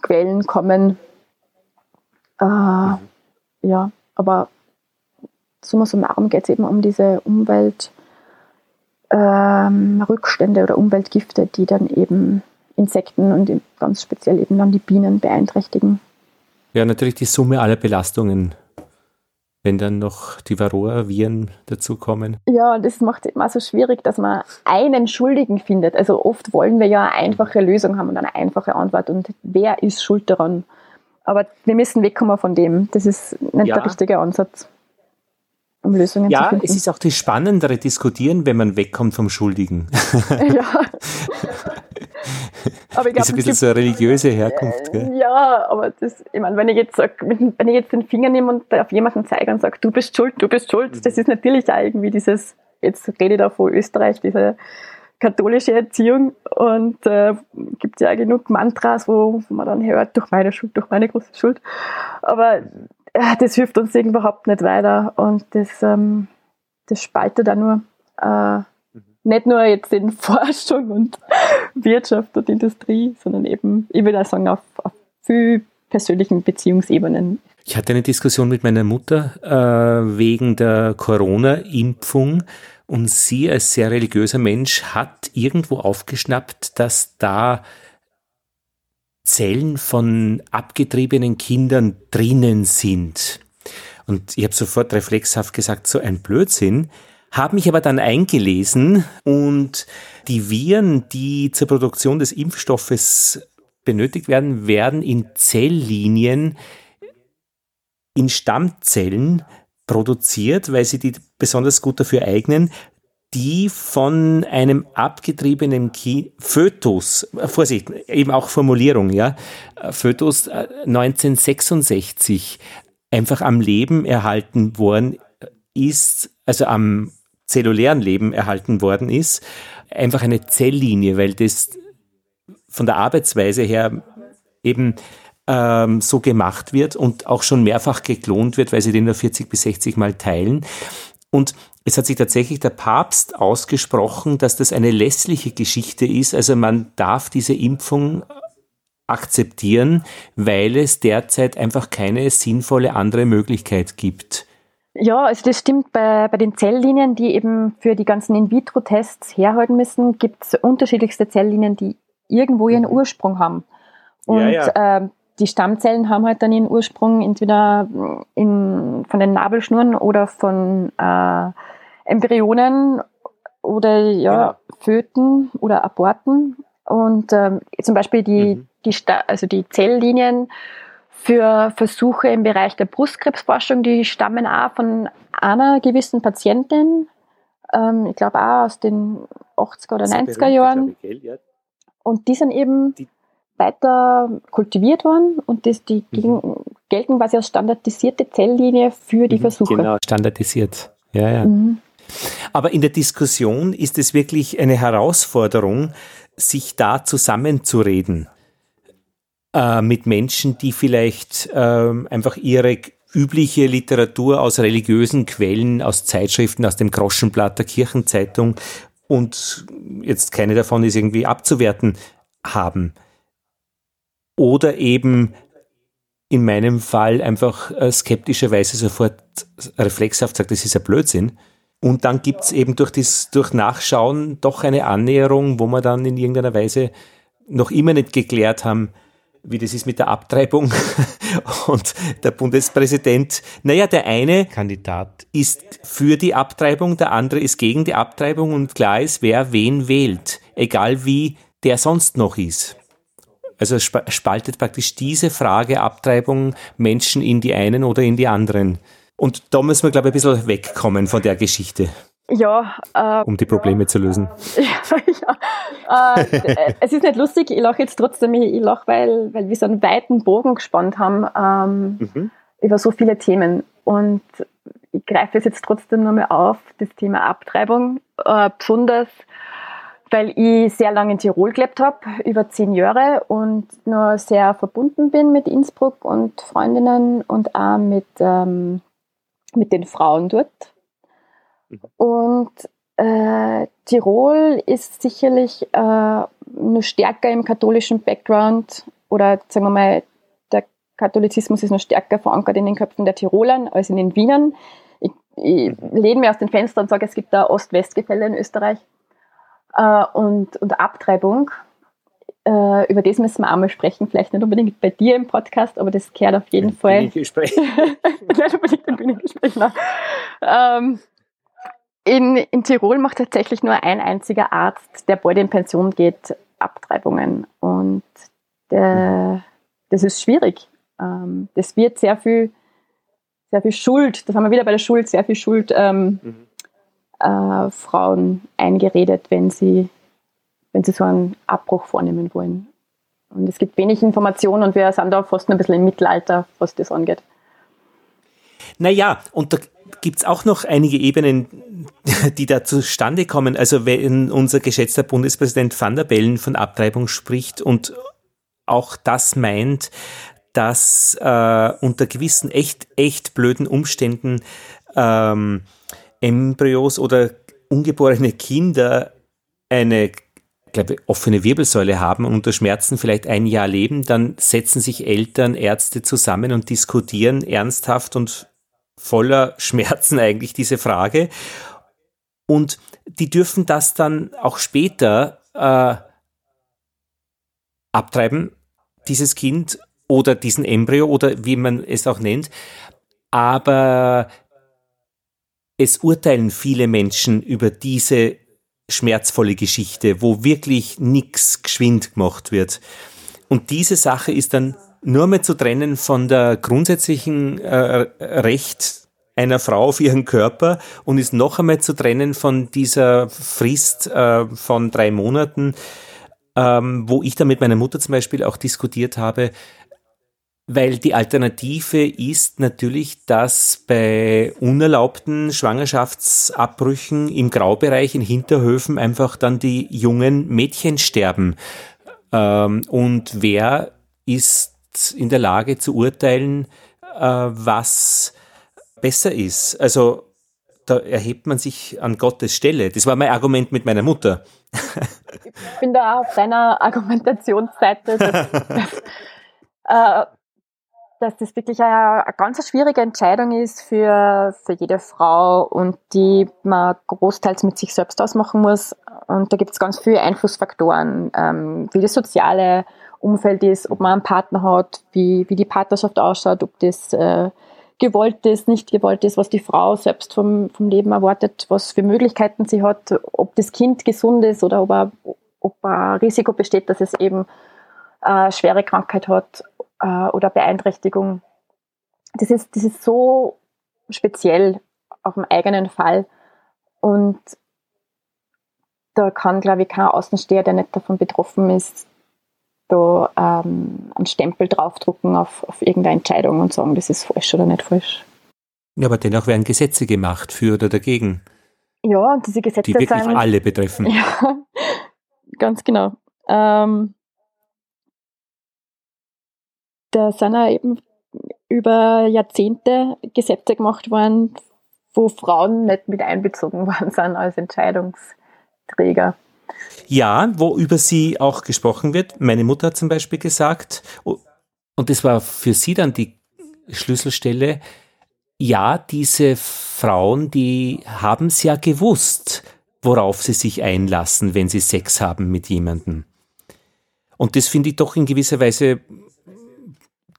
Quellen kommen. Äh, mhm. Ja, aber summa summarum geht es eben um diese Umweltrückstände ähm, oder Umweltgifte, die dann eben Insekten und ganz speziell eben dann die Bienen beeinträchtigen. Ja, natürlich die Summe aller Belastungen wenn dann noch die Varroa-Viren dazukommen. Ja, das macht es immer so schwierig, dass man einen Schuldigen findet. Also oft wollen wir ja eine einfache Lösung haben und eine einfache Antwort. Und wer ist schuld daran? Aber wir müssen wegkommen von dem. Das ist nicht ja. der richtige Ansatz, um Lösungen ja, zu finden. Ja, es ist auch das Spannendere Diskutieren, wenn man wegkommt vom Schuldigen. Ja. Aber ich glaub, ist ein bisschen so eine religiöse Herkunft. Gell? Ja, aber das, ich meine, wenn ich jetzt sag, wenn ich jetzt den Finger nehme und auf jemanden zeige und sage, du bist schuld, du bist schuld, mhm. das ist natürlich auch irgendwie dieses, jetzt rede ich da von Österreich, diese katholische Erziehung und äh, gibt ja genug Mantras, wo, man dann hört, durch meine Schuld, durch meine große Schuld. Aber das hilft uns überhaupt nicht weiter und das, ähm, das spaltet auch nur. Äh, nicht nur jetzt in Forschung und Wirtschaft und Industrie, sondern eben, ich würde auch sagen, auf, auf viel persönlichen Beziehungsebenen. Ich hatte eine Diskussion mit meiner Mutter äh, wegen der Corona-Impfung und sie als sehr religiöser Mensch hat irgendwo aufgeschnappt, dass da Zellen von abgetriebenen Kindern drinnen sind. Und ich habe sofort reflexhaft gesagt, so ein Blödsinn habe mich aber dann eingelesen und die Viren, die zur Produktion des Impfstoffes benötigt werden, werden in Zelllinien, in Stammzellen produziert, weil sie die besonders gut dafür eignen, die von einem abgetriebenen Ki Fötus, Vorsicht, eben auch Formulierung, ja, Fötus 1966 äh, einfach am Leben erhalten worden ist, also am zellulären Leben erhalten worden ist, einfach eine Zelllinie, weil das von der Arbeitsweise her eben ähm, so gemacht wird und auch schon mehrfach geklont wird, weil sie den nur 40 bis 60 Mal teilen. Und es hat sich tatsächlich der Papst ausgesprochen, dass das eine lässliche Geschichte ist. Also man darf diese Impfung akzeptieren, weil es derzeit einfach keine sinnvolle andere Möglichkeit gibt. Ja, also das stimmt. Bei, bei den Zelllinien, die eben für die ganzen In-vitro-Tests herhalten müssen, gibt es unterschiedlichste Zelllinien, die irgendwo ihren mhm. Ursprung haben. Und ja, ja. Äh, die Stammzellen haben halt dann ihren Ursprung entweder in, von den Nabelschnuren oder von äh, Embryonen oder ja, genau. Föten oder Aborten. Und ähm, zum Beispiel die, mhm. die, also die Zelllinien für Versuche im Bereich der Brustkrebsforschung, die stammen auch von einer gewissen Patientin, ähm, ich glaube auch aus den 80er oder 90er Jahren. Und die sind eben die weiter kultiviert worden und das, die mhm. gelten quasi als standardisierte Zelllinie für die mhm, Versuche. Genau, standardisiert. Ja, ja. Mhm. Aber in der Diskussion ist es wirklich eine Herausforderung, sich da zusammenzureden äh, mit Menschen, die vielleicht äh, einfach ihre übliche Literatur aus religiösen Quellen, aus Zeitschriften, aus dem Groschenblatt der Kirchenzeitung und jetzt keine davon ist irgendwie abzuwerten haben. Oder eben in meinem Fall einfach äh, skeptischerweise sofort reflexhaft sagt, das ist ein Blödsinn. Und dann gibt's eben durch, das, durch Nachschauen doch eine Annäherung, wo wir dann in irgendeiner Weise noch immer nicht geklärt haben, wie das ist mit der Abtreibung. Und der Bundespräsident, naja, der eine Kandidat ist für die Abtreibung, der andere ist gegen die Abtreibung und klar ist, wer wen wählt, egal wie der sonst noch ist. Also spaltet praktisch diese Frage Abtreibung Menschen in die einen oder in die anderen. Und da müssen wir, glaube ich, ein bisschen wegkommen von der Geschichte. Ja. Äh, um die Probleme zu lösen. Ja, äh, es ist nicht lustig, ich lache jetzt trotzdem, ich, ich lache, weil, weil wir so einen weiten Bogen gespannt haben ähm, mhm. über so viele Themen. Und ich greife es jetzt trotzdem nochmal auf, das Thema Abtreibung, äh, besonders weil ich sehr lange in Tirol gelebt habe, über zehn Jahre und nur sehr verbunden bin mit Innsbruck und Freundinnen und auch mit, ähm, mit den Frauen dort. Mhm. Und äh, Tirol ist sicherlich äh, nur stärker im katholischen Background oder sagen wir mal, der Katholizismus ist noch stärker verankert in den Köpfen der Tirolern als in den Wienern. Ich, ich lehne mir aus den Fenstern und sage, es gibt da Ost-West-Gefälle in Österreich äh, und, und Abtreibung. Äh, über das müssen wir einmal sprechen, vielleicht nicht unbedingt bei dir im Podcast, aber das kehrt auf jeden Fall. Nicht unbedingt ein Bühnengespräch, nein. Ähm, in, in Tirol macht tatsächlich nur ein einziger Arzt, der bald in Pension geht, Abtreibungen. Und der, das ist schwierig. Ähm, das wird sehr viel, sehr viel Schuld, das haben wir wieder bei der Schuld, sehr viel Schuld ähm, mhm äh, Frauen eingeredet, wenn sie, wenn sie so einen Abbruch vornehmen wollen. Und es gibt wenig Informationen und wir sind da fast ein bisschen im Mittelalter, was das angeht. Naja, und da gibt es auch noch einige Ebenen, die da zustande kommen. Also wenn unser geschätzter Bundespräsident Van der Bellen von Abtreibung spricht und auch das meint, dass äh, unter gewissen echt, echt blöden Umständen ähm, Embryos oder ungeborene Kinder eine glaube, offene Wirbelsäule haben und unter Schmerzen vielleicht ein Jahr leben, dann setzen sich Eltern, Ärzte zusammen und diskutieren ernsthaft und voller Schmerzen eigentlich diese Frage. Und die dürfen das dann auch später äh, abtreiben, dieses Kind oder diesen Embryo oder wie man es auch nennt. Aber es urteilen viele Menschen über diese schmerzvolle Geschichte, wo wirklich nichts geschwind gemacht wird. Und diese Sache ist dann nur mehr zu trennen von der grundsätzlichen äh, Recht einer Frau auf ihren Körper und ist noch einmal zu trennen von dieser Frist äh, von drei Monaten, ähm, wo ich da mit meiner Mutter zum Beispiel auch diskutiert habe, weil die Alternative ist natürlich, dass bei unerlaubten Schwangerschaftsabbrüchen im Graubereich in Hinterhöfen einfach dann die jungen Mädchen sterben. Ähm, und wer ist in der Lage zu urteilen, äh, was besser ist? Also da erhebt man sich an Gottes Stelle. Das war mein Argument mit meiner Mutter. Ich bin da auf deiner Argumentationsseite. Dass, dass, äh, dass das wirklich eine, eine ganz schwierige Entscheidung ist für, für jede Frau und die man großteils mit sich selbst ausmachen muss. Und da gibt es ganz viele Einflussfaktoren, ähm, wie das soziale Umfeld ist, ob man einen Partner hat, wie, wie die Partnerschaft ausschaut, ob das äh, gewollt ist, nicht gewollt ist, was die Frau selbst vom, vom Leben erwartet, was für Möglichkeiten sie hat, ob das Kind gesund ist oder ob, er, ob ein Risiko besteht, dass es eben äh, schwere Krankheit hat äh, oder Beeinträchtigung. Das ist, das ist so speziell auf dem eigenen Fall. Und da kann, glaube ich, kein Außensteher, der nicht davon betroffen ist, da ähm, einen Stempel draufdrucken auf, auf irgendeine Entscheidung und sagen, das ist falsch oder nicht falsch. Ja, aber dennoch werden Gesetze gemacht für oder dagegen. Ja, und diese Gesetze die wirklich sind, alle betreffen. Ja, ganz genau. Ähm, da sind ja eben über Jahrzehnte Gesetze gemacht worden, wo Frauen nicht mit einbezogen worden sind als Entscheidungsträger. Ja, wo über sie auch gesprochen wird. Meine Mutter hat zum Beispiel gesagt, und das war für sie dann die Schlüsselstelle, ja, diese Frauen, die haben es ja gewusst, worauf sie sich einlassen, wenn sie Sex haben mit jemandem. Und das finde ich doch in gewisser Weise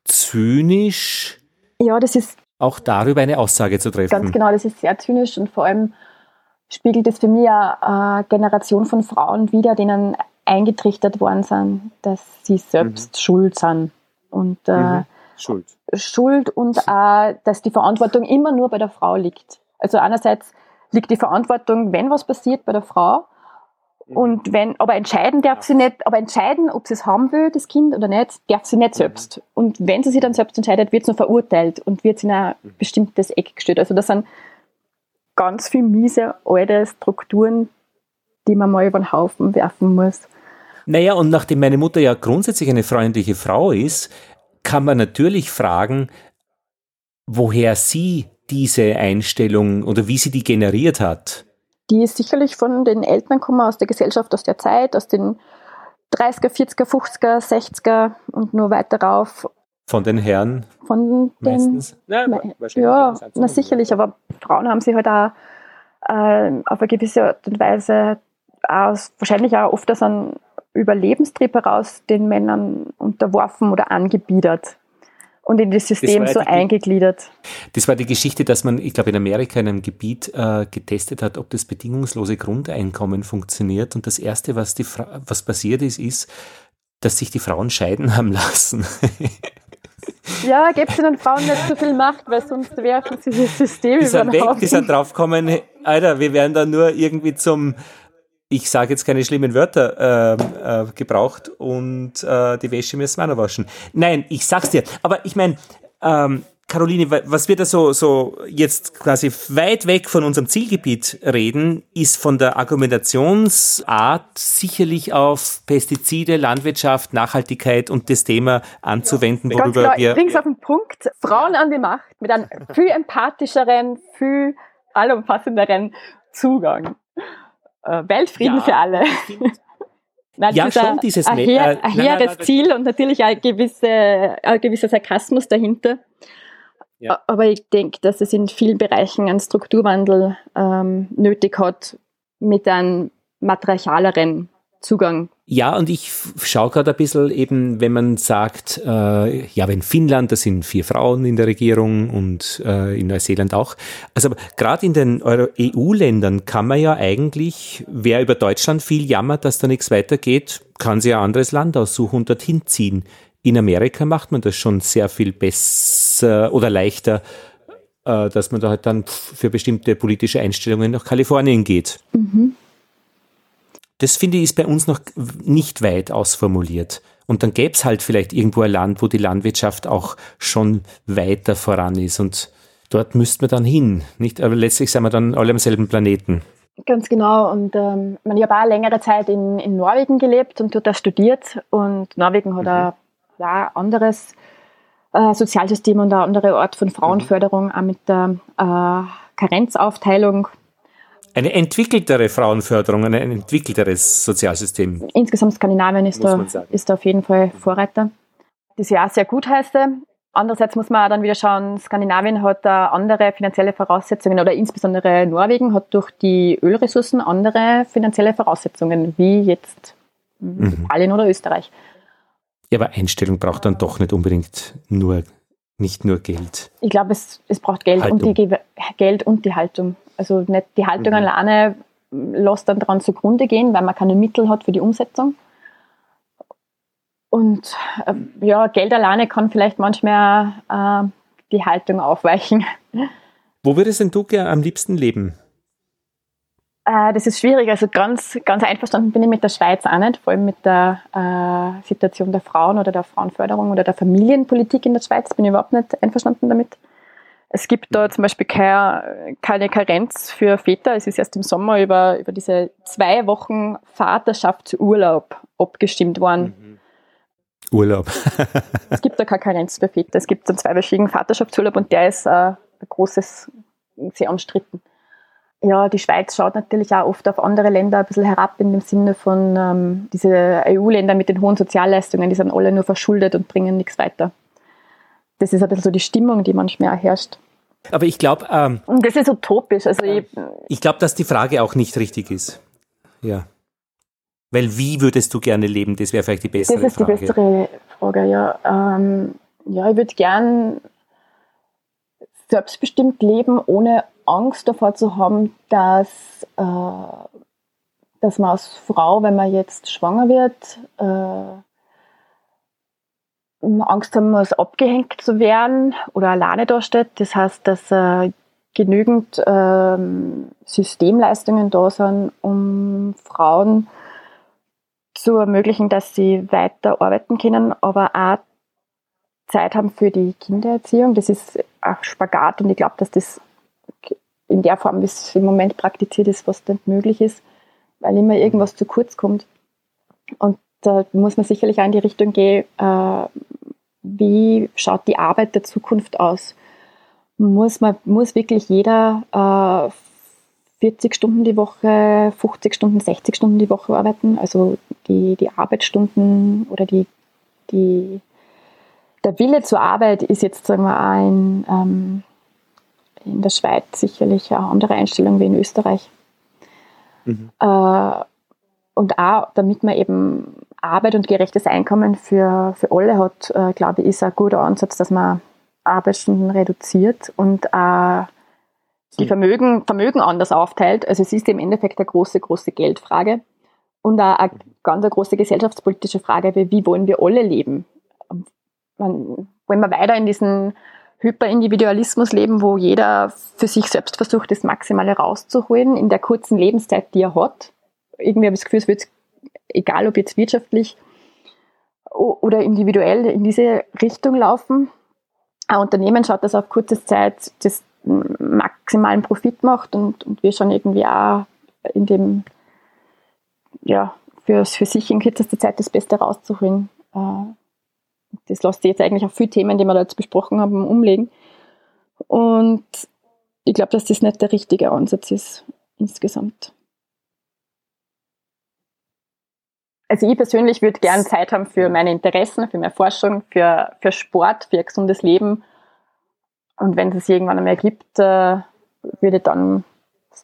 zynisch. Ja, das ist. Auch darüber eine Aussage zu treffen. Ganz genau, das ist sehr zynisch und vor allem spiegelt es für mich eine Generation von Frauen wider, denen eingetrichtert worden sind, dass sie selbst mhm. schuld sind. Und äh, mhm. Schuld. Schuld und auch, dass die Verantwortung immer nur bei der Frau liegt. Also einerseits liegt die Verantwortung, wenn was passiert, bei der Frau. Mhm. Und wenn, aber entscheiden darf sie nicht, aber entscheiden, ob sie es haben will, das Kind oder nicht, darf sie nicht mhm. selbst. Und wenn sie sich dann selbst entscheidet, wird sie nur verurteilt und wird sie in ein mhm. bestimmtes Eck gestellt. Also das sind ganz viele miese, alte Strukturen, die man mal über den Haufen werfen muss. Naja, und nachdem meine Mutter ja grundsätzlich eine freundliche Frau ist, kann man natürlich fragen, woher sie diese Einstellung oder wie sie die generiert hat. Die sicherlich von den Eltern kommen, aus der Gesellschaft, aus der Zeit, aus den 30er, 40er, 50er, 60er und nur weiter rauf. Von den Herren? Von den. Meistens? Ja, ja na sicherlich, aber Frauen haben sich halt auch äh, auf eine gewisse Art und Weise aus, wahrscheinlich auch oft aus einem Überlebenstrieb heraus den Männern unterworfen oder angebiedert und in das System das so eingegliedert. Das war die Geschichte, dass man, ich glaube, in Amerika in einem Gebiet äh, getestet hat, ob das bedingungslose Grundeinkommen funktioniert. Und das Erste, was, die was passiert ist, ist, dass sich die Frauen scheiden haben lassen. Ja, gebt den Frauen nicht so viel Macht, weil sonst werfen sie das System die sind weg, Die sind draufgekommen, Alter, wir werden da nur irgendwie zum ich sage jetzt keine schlimmen Wörter äh, äh, gebraucht und äh, die Wäsche müssen wir noch waschen. Nein, ich sag's dir. Aber ich meine, ähm, Caroline, was wir da so, so jetzt quasi weit weg von unserem Zielgebiet reden, ist von der Argumentationsart sicherlich auf Pestizide, Landwirtschaft, Nachhaltigkeit und das Thema anzuwenden, worüber Ganz genau, wir... Bring's auf den Punkt. Frauen an die Macht mit einem viel empathischeren, viel allumfassenderen Zugang. Äh, Weltfrieden ja, für alle. Nein, ja, schon ein, dieses ein, her, ein hehres Ziel und natürlich ein, gewisse, ein gewisser Sarkasmus dahinter. Ja. Aber ich denke, dass es in vielen Bereichen einen Strukturwandel ähm, nötig hat mit einem matriarchaleren Zugang ja, und ich schaue gerade ein bisschen eben, wenn man sagt, äh, ja, wenn Finnland, da sind vier Frauen in der Regierung und äh, in Neuseeland auch. Also gerade in den EU-Ländern kann man ja eigentlich, wer über Deutschland viel jammert, dass da nichts weitergeht, kann sich ein anderes Land aussuchen und dorthin ziehen. In Amerika macht man das schon sehr viel besser oder leichter, äh, dass man da halt dann für bestimmte politische Einstellungen nach Kalifornien geht. Mhm. Das finde ich ist bei uns noch nicht weit ausformuliert. Und dann gäbe es halt vielleicht irgendwo ein Land, wo die Landwirtschaft auch schon weiter voran ist. Und dort müsste man dann hin. Nicht? Aber letztlich sind wir dann alle am selben Planeten. Ganz genau. Und ähm, ich habe auch längere Zeit in, in Norwegen gelebt und dort auch studiert. Und Norwegen hat mhm. ein ja, anderes äh, Sozialsystem und eine andere Art von Frauenförderung, mhm. auch mit der äh, Karenzaufteilung eine entwickeltere Frauenförderung, ein entwickelteres Sozialsystem. Insgesamt Skandinavien ist, da, ist da auf jeden Fall Vorreiter. Das ja sehr gut heiße. Andererseits muss man auch dann wieder schauen, Skandinavien hat da andere finanzielle Voraussetzungen oder insbesondere Norwegen hat durch die Ölressourcen andere finanzielle Voraussetzungen wie jetzt mhm. Italien oder Österreich. Ja, aber Einstellung braucht dann doch nicht unbedingt nur nicht nur Geld. Ich glaube, es, es braucht Geld und, die, Geld und die Haltung. Also nicht die Haltung mhm. alleine lässt dann daran zugrunde gehen, weil man keine Mittel hat für die Umsetzung. Und äh, ja, Geld alleine kann vielleicht manchmal äh, die Haltung aufweichen. Wo würdest denn du gerne am liebsten leben? Äh, das ist schwierig. Also ganz, ganz einverstanden bin ich mit der Schweiz auch nicht, vor allem mit der äh, Situation der Frauen oder der Frauenförderung oder der Familienpolitik in der Schweiz bin ich überhaupt nicht einverstanden damit. Es gibt da zum Beispiel keine, keine Karenz für Väter. Es ist erst im Sommer über, über diese zwei Wochen Vaterschaftsurlaub abgestimmt worden. Mhm. Urlaub. es gibt da keine Karenz für Väter. Es gibt einen zweiwöchigen Vaterschaftsurlaub und der ist äh, ein großes, sehr umstritten. Ja, die Schweiz schaut natürlich auch oft auf andere Länder ein bisschen herab in dem Sinne von ähm, diese EU-Länder mit den hohen Sozialleistungen, die sind alle nur verschuldet und bringen nichts weiter. Das ist ein bisschen so die Stimmung, die manchmal auch herrscht. Aber ich glaube. Ähm, das ist utopisch. Also ich, ich glaube, dass die Frage auch nicht richtig ist. Ja. Weil wie würdest du gerne leben? Das wäre vielleicht die bessere Frage. Das ist Frage. die bessere Frage, ja. Ähm, ja, ich würde gern selbstbestimmt leben, ohne Angst davor zu haben, dass, äh, dass man als Frau, wenn man jetzt schwanger wird, äh, Angst haben muss, abgehängt zu werden oder alleine dasteht. Das heißt, dass äh, genügend ähm, Systemleistungen da sind, um Frauen zu ermöglichen, dass sie weiter arbeiten können, aber auch Zeit haben für die Kindererziehung. Das ist ein Spagat und ich glaube, dass das in der Form, wie es im Moment praktiziert ist, fast nicht möglich ist, weil immer irgendwas zu kurz kommt. Und da muss man sicherlich auch in die Richtung gehen, äh, wie schaut die Arbeit der Zukunft aus? Muss, man, muss wirklich jeder äh, 40 Stunden die Woche, 50 Stunden, 60 Stunden die Woche arbeiten? Also die, die Arbeitsstunden oder die, die, der Wille zur Arbeit ist jetzt, sagen wir, ein, ähm, in der Schweiz sicherlich eine andere Einstellung wie in Österreich. Mhm. Äh, und auch, damit man eben Arbeit und gerechtes Einkommen für, für alle hat, äh, glaube ich, ist ein guter Ansatz, dass man Arbeitsstunden reduziert und äh, die Vermögen, Vermögen anders aufteilt. Also es ist im Endeffekt eine große, große Geldfrage und auch eine ganz eine große gesellschaftspolitische Frage, wie, wie wollen wir alle leben? Man, wollen wir weiter in diesen Hyperindividualismus leben, wo jeder für sich selbst versucht, das Maximale rauszuholen in der kurzen Lebenszeit, die er hat? irgendwie habe ich das Gefühl, es wird, egal ob jetzt wirtschaftlich oder individuell, in diese Richtung laufen. Ein Unternehmen schaut, dass auf kurze Zeit das maximalen Profit macht und, und wir schon irgendwie auch in dem, ja, für, für sich in kürzester Zeit das Beste rauszuholen. Äh, das lässt sich jetzt eigentlich auf viele Themen, die wir da jetzt besprochen haben, umlegen. Und ich glaube, dass das nicht der richtige Ansatz ist insgesamt. Also ich persönlich würde gerne Zeit haben für meine Interessen, für meine Forschung, für, für Sport, für ein gesundes Leben. Und wenn es irgendwann einmal gibt, äh, würde dann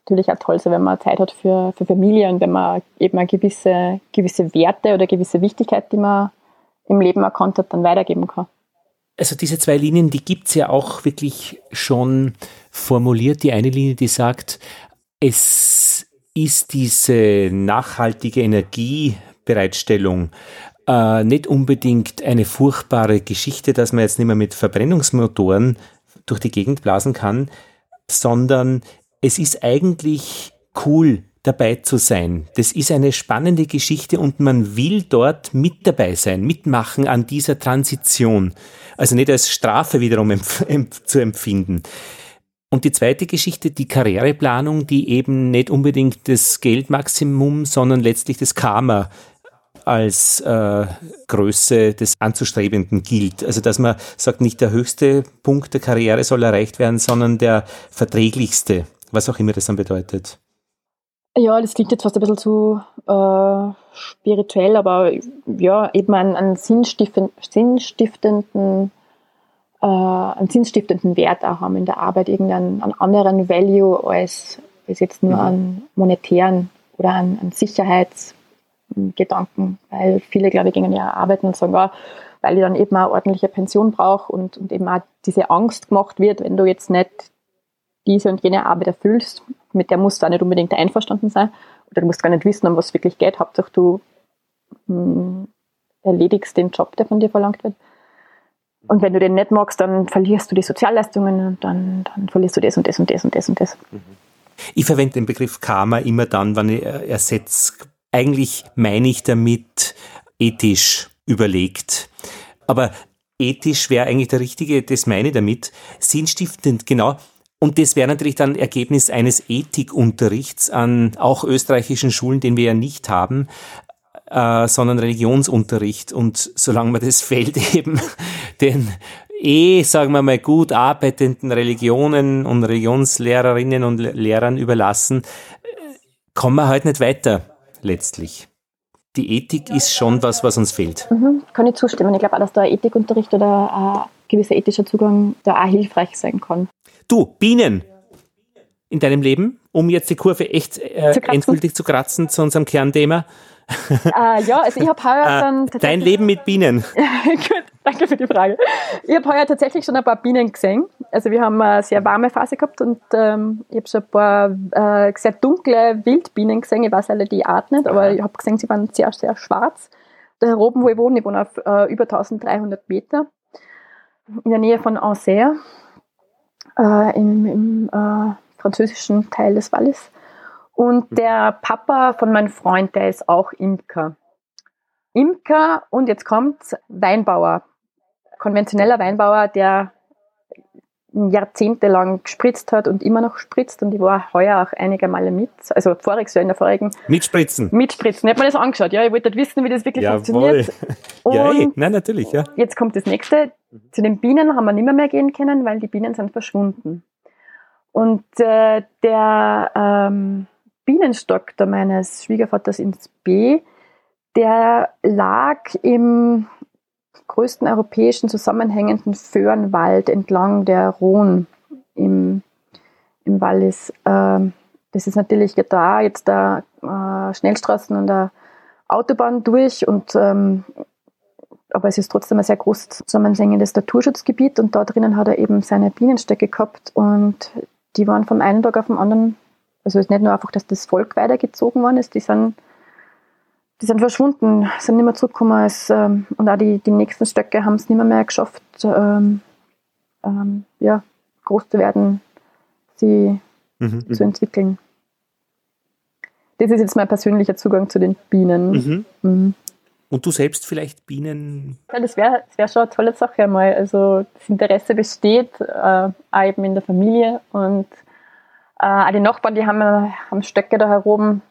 natürlich auch toll sein, wenn man Zeit hat für, für Familie und wenn man eben eine gewisse, gewisse Werte oder gewisse Wichtigkeit, die man im Leben erkannt hat, dann weitergeben kann. Also diese zwei Linien, die gibt es ja auch wirklich schon formuliert. Die eine Linie, die sagt, es ist diese nachhaltige Energie, Bereitstellung äh, nicht unbedingt eine furchtbare Geschichte, dass man jetzt nicht mehr mit Verbrennungsmotoren durch die Gegend blasen kann, sondern es ist eigentlich cool, dabei zu sein. Das ist eine spannende Geschichte und man will dort mit dabei sein, mitmachen an dieser Transition. Also nicht als Strafe wiederum empf zu empfinden. Und die zweite Geschichte, die Karriereplanung, die eben nicht unbedingt das Geldmaximum, sondern letztlich das Karma als äh, Größe des Anzustrebenden gilt. Also dass man sagt, nicht der höchste Punkt der Karriere soll erreicht werden, sondern der verträglichste, was auch immer das dann bedeutet. Ja, das klingt jetzt fast ein bisschen zu äh, spirituell, aber ja, eben einen, einen sinnstiftenden, sinnstiftenden äh, einen sinnstiftenden Wert auch haben in der Arbeit, irgendeinen einen anderen Value als, als jetzt nur mhm. einen monetären oder einen, einen Sicherheits- Gedanken, weil viele, glaube ich, gehen ja arbeiten und sagen, ja, weil ich dann eben eine ordentliche Pension brauche und, und eben auch diese Angst gemacht wird, wenn du jetzt nicht diese und jene Arbeit erfüllst, mit der musst du auch nicht unbedingt einverstanden sein oder du musst gar nicht wissen, um was wirklich geht. Hauptsache du mh, hm, erledigst den Job, der von dir verlangt wird. Und wenn du den nicht magst, dann verlierst du die Sozialleistungen und dann, dann verlierst du das und das und das und das und das. Ich verwende den Begriff Karma immer dann, wenn ich ersetze eigentlich meine ich damit ethisch überlegt. Aber ethisch wäre eigentlich der richtige, das meine ich damit, sinnstiftend, genau. Und das wäre natürlich dann Ergebnis eines Ethikunterrichts an auch österreichischen Schulen, den wir ja nicht haben, äh, sondern Religionsunterricht. Und solange man das Feld eben den eh, sagen wir mal, gut arbeitenden Religionen und Religionslehrerinnen und Lehrern überlassen, kommen wir halt nicht weiter, letztlich. Die Ethik ist schon was, was uns fehlt. Mhm, kann ich zustimmen. Ich glaube auch, dass da Ethikunterricht oder ein gewisser ethischer Zugang da auch hilfreich sein kann. Du, Bienen in deinem Leben, um jetzt die Kurve echt äh, zu endgültig zu kratzen zu unserem Kernthema. äh, ja, also ich habe heuer äh, dann Dein Leben mit Bienen. Gut, danke für die Frage. Ich habe heuer tatsächlich schon ein paar Bienen gesehen. Also wir haben eine sehr warme Phase gehabt und ähm, ich habe schon ein paar äh, sehr dunkle Wildbienen gesehen. Ich weiß alle die Art nicht, aber ich habe gesehen, sie waren sehr, sehr schwarz. Da oben, wo ich wohne, ich wohne auf äh, über 1300 Meter in der Nähe von Anser, äh, im, im äh, französischen Teil des Wallis. Und mhm. der Papa von meinem Freund, der ist auch Imker. Imker und jetzt kommt Weinbauer. Konventioneller Weinbauer, der jahrzehntelang gespritzt hat und immer noch spritzt und ich war heuer auch einige Male mit, also voriges Jahr in der vorigen. Mitspritzen. Mitspritzen. Ich habe mir das angeschaut, ja, ich wollte halt wissen, wie das wirklich Jawohl. funktioniert. ja, ey. nein, natürlich, ja. Jetzt kommt das nächste. Zu den Bienen haben wir nicht mehr, mehr gehen können, weil die Bienen sind verschwunden. Und äh, der ähm, Bienenstock da meines Schwiegervaters ins B, der lag im größten europäischen zusammenhängenden Föhrenwald entlang der Rhone im, im Wallis. Ähm, das ist natürlich da jetzt da äh, Schnellstraßen und der Autobahn durch und ähm, aber es ist trotzdem ein sehr großes zusammenhängendes Naturschutzgebiet und da drinnen hat er eben seine Bienenstöcke gehabt und die waren vom einen Tag auf den anderen also es ist nicht nur einfach, dass das Volk weitergezogen worden ist, die sind, die sind verschwunden, sind nicht mehr zurückgekommen. Als, ähm, und auch die, die nächsten Stöcke haben es nicht mehr, mehr geschafft, ähm, ähm, ja, groß zu werden, sie mhm, zu entwickeln. Das ist jetzt mein persönlicher Zugang zu den Bienen. Mhm. Mhm. Und du selbst vielleicht Bienen? Ja, das wäre das wär schon eine tolle Sache einmal. Also das Interesse besteht, äh, auch eben in der Familie und äh, auch die Nachbarn, die haben, haben Stöcke da herum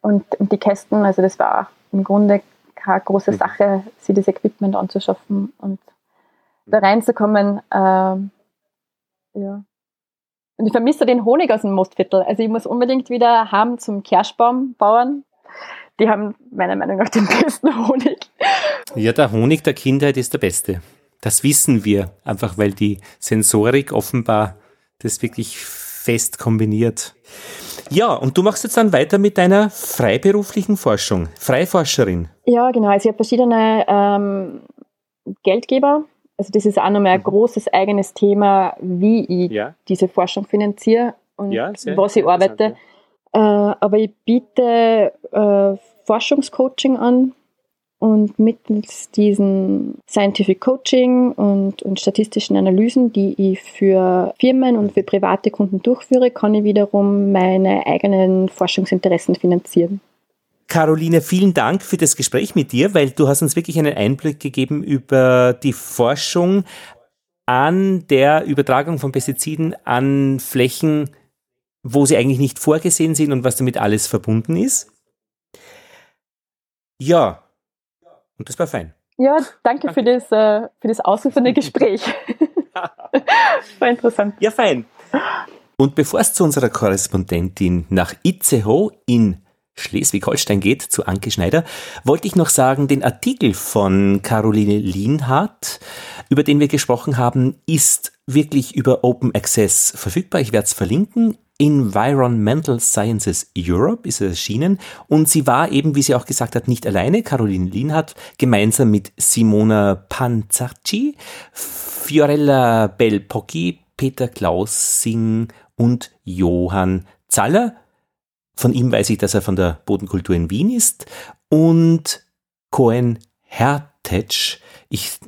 und, und die Kästen. Also das war im Grunde keine große mhm. Sache, sich das Equipment anzuschaffen und da reinzukommen. Ähm, ja. Und ich vermisse den Honig aus dem Mostviertel. Also ich muss unbedingt wieder haben zum Kirschbaum bauen. Die haben meiner Meinung nach den besten Honig. Ja, der Honig der Kindheit ist der beste. Das wissen wir, einfach weil die Sensorik offenbar das wirklich fest kombiniert. Ja, und du machst jetzt dann weiter mit deiner freiberuflichen Forschung, Freiforscherin. Ja, genau. Also ich habe verschiedene ähm, Geldgeber. Also das ist auch nochmal ein mhm. großes eigenes Thema, wie ich ja. diese Forschung finanziere und ja, was ich arbeite. Ja. Äh, aber ich biete äh, Forschungscoaching an und mittels diesen Scientific Coaching und, und statistischen Analysen, die ich für Firmen und für private Kunden durchführe, kann ich wiederum meine eigenen Forschungsinteressen finanzieren. Caroline, vielen Dank für das Gespräch mit dir, weil du hast uns wirklich einen Einblick gegeben über die Forschung an der Übertragung von Pestiziden an Flächen, wo sie eigentlich nicht vorgesehen sind und was damit alles verbunden ist. Ja, und das war fein. Ja, danke, danke. für das, äh, für das ausrufende Gespräch. war interessant. Ja, fein. Und bevor es zu unserer Korrespondentin nach Itzehoe in Schleswig-Holstein geht, zu Anke Schneider, wollte ich noch sagen, den Artikel von Caroline Lienhardt, über den wir gesprochen haben, ist wirklich über Open Access verfügbar. Ich werde es verlinken. Environmental Sciences Europe ist erschienen und sie war eben, wie sie auch gesagt hat, nicht alleine. Caroline Lienhardt gemeinsam mit Simona Panzacci, Fiorella Belpocchi, Peter Klausing und Johann Zaller. Von ihm weiß ich, dass er von der Bodenkultur in Wien ist. Und Cohen Hertetsch. Ich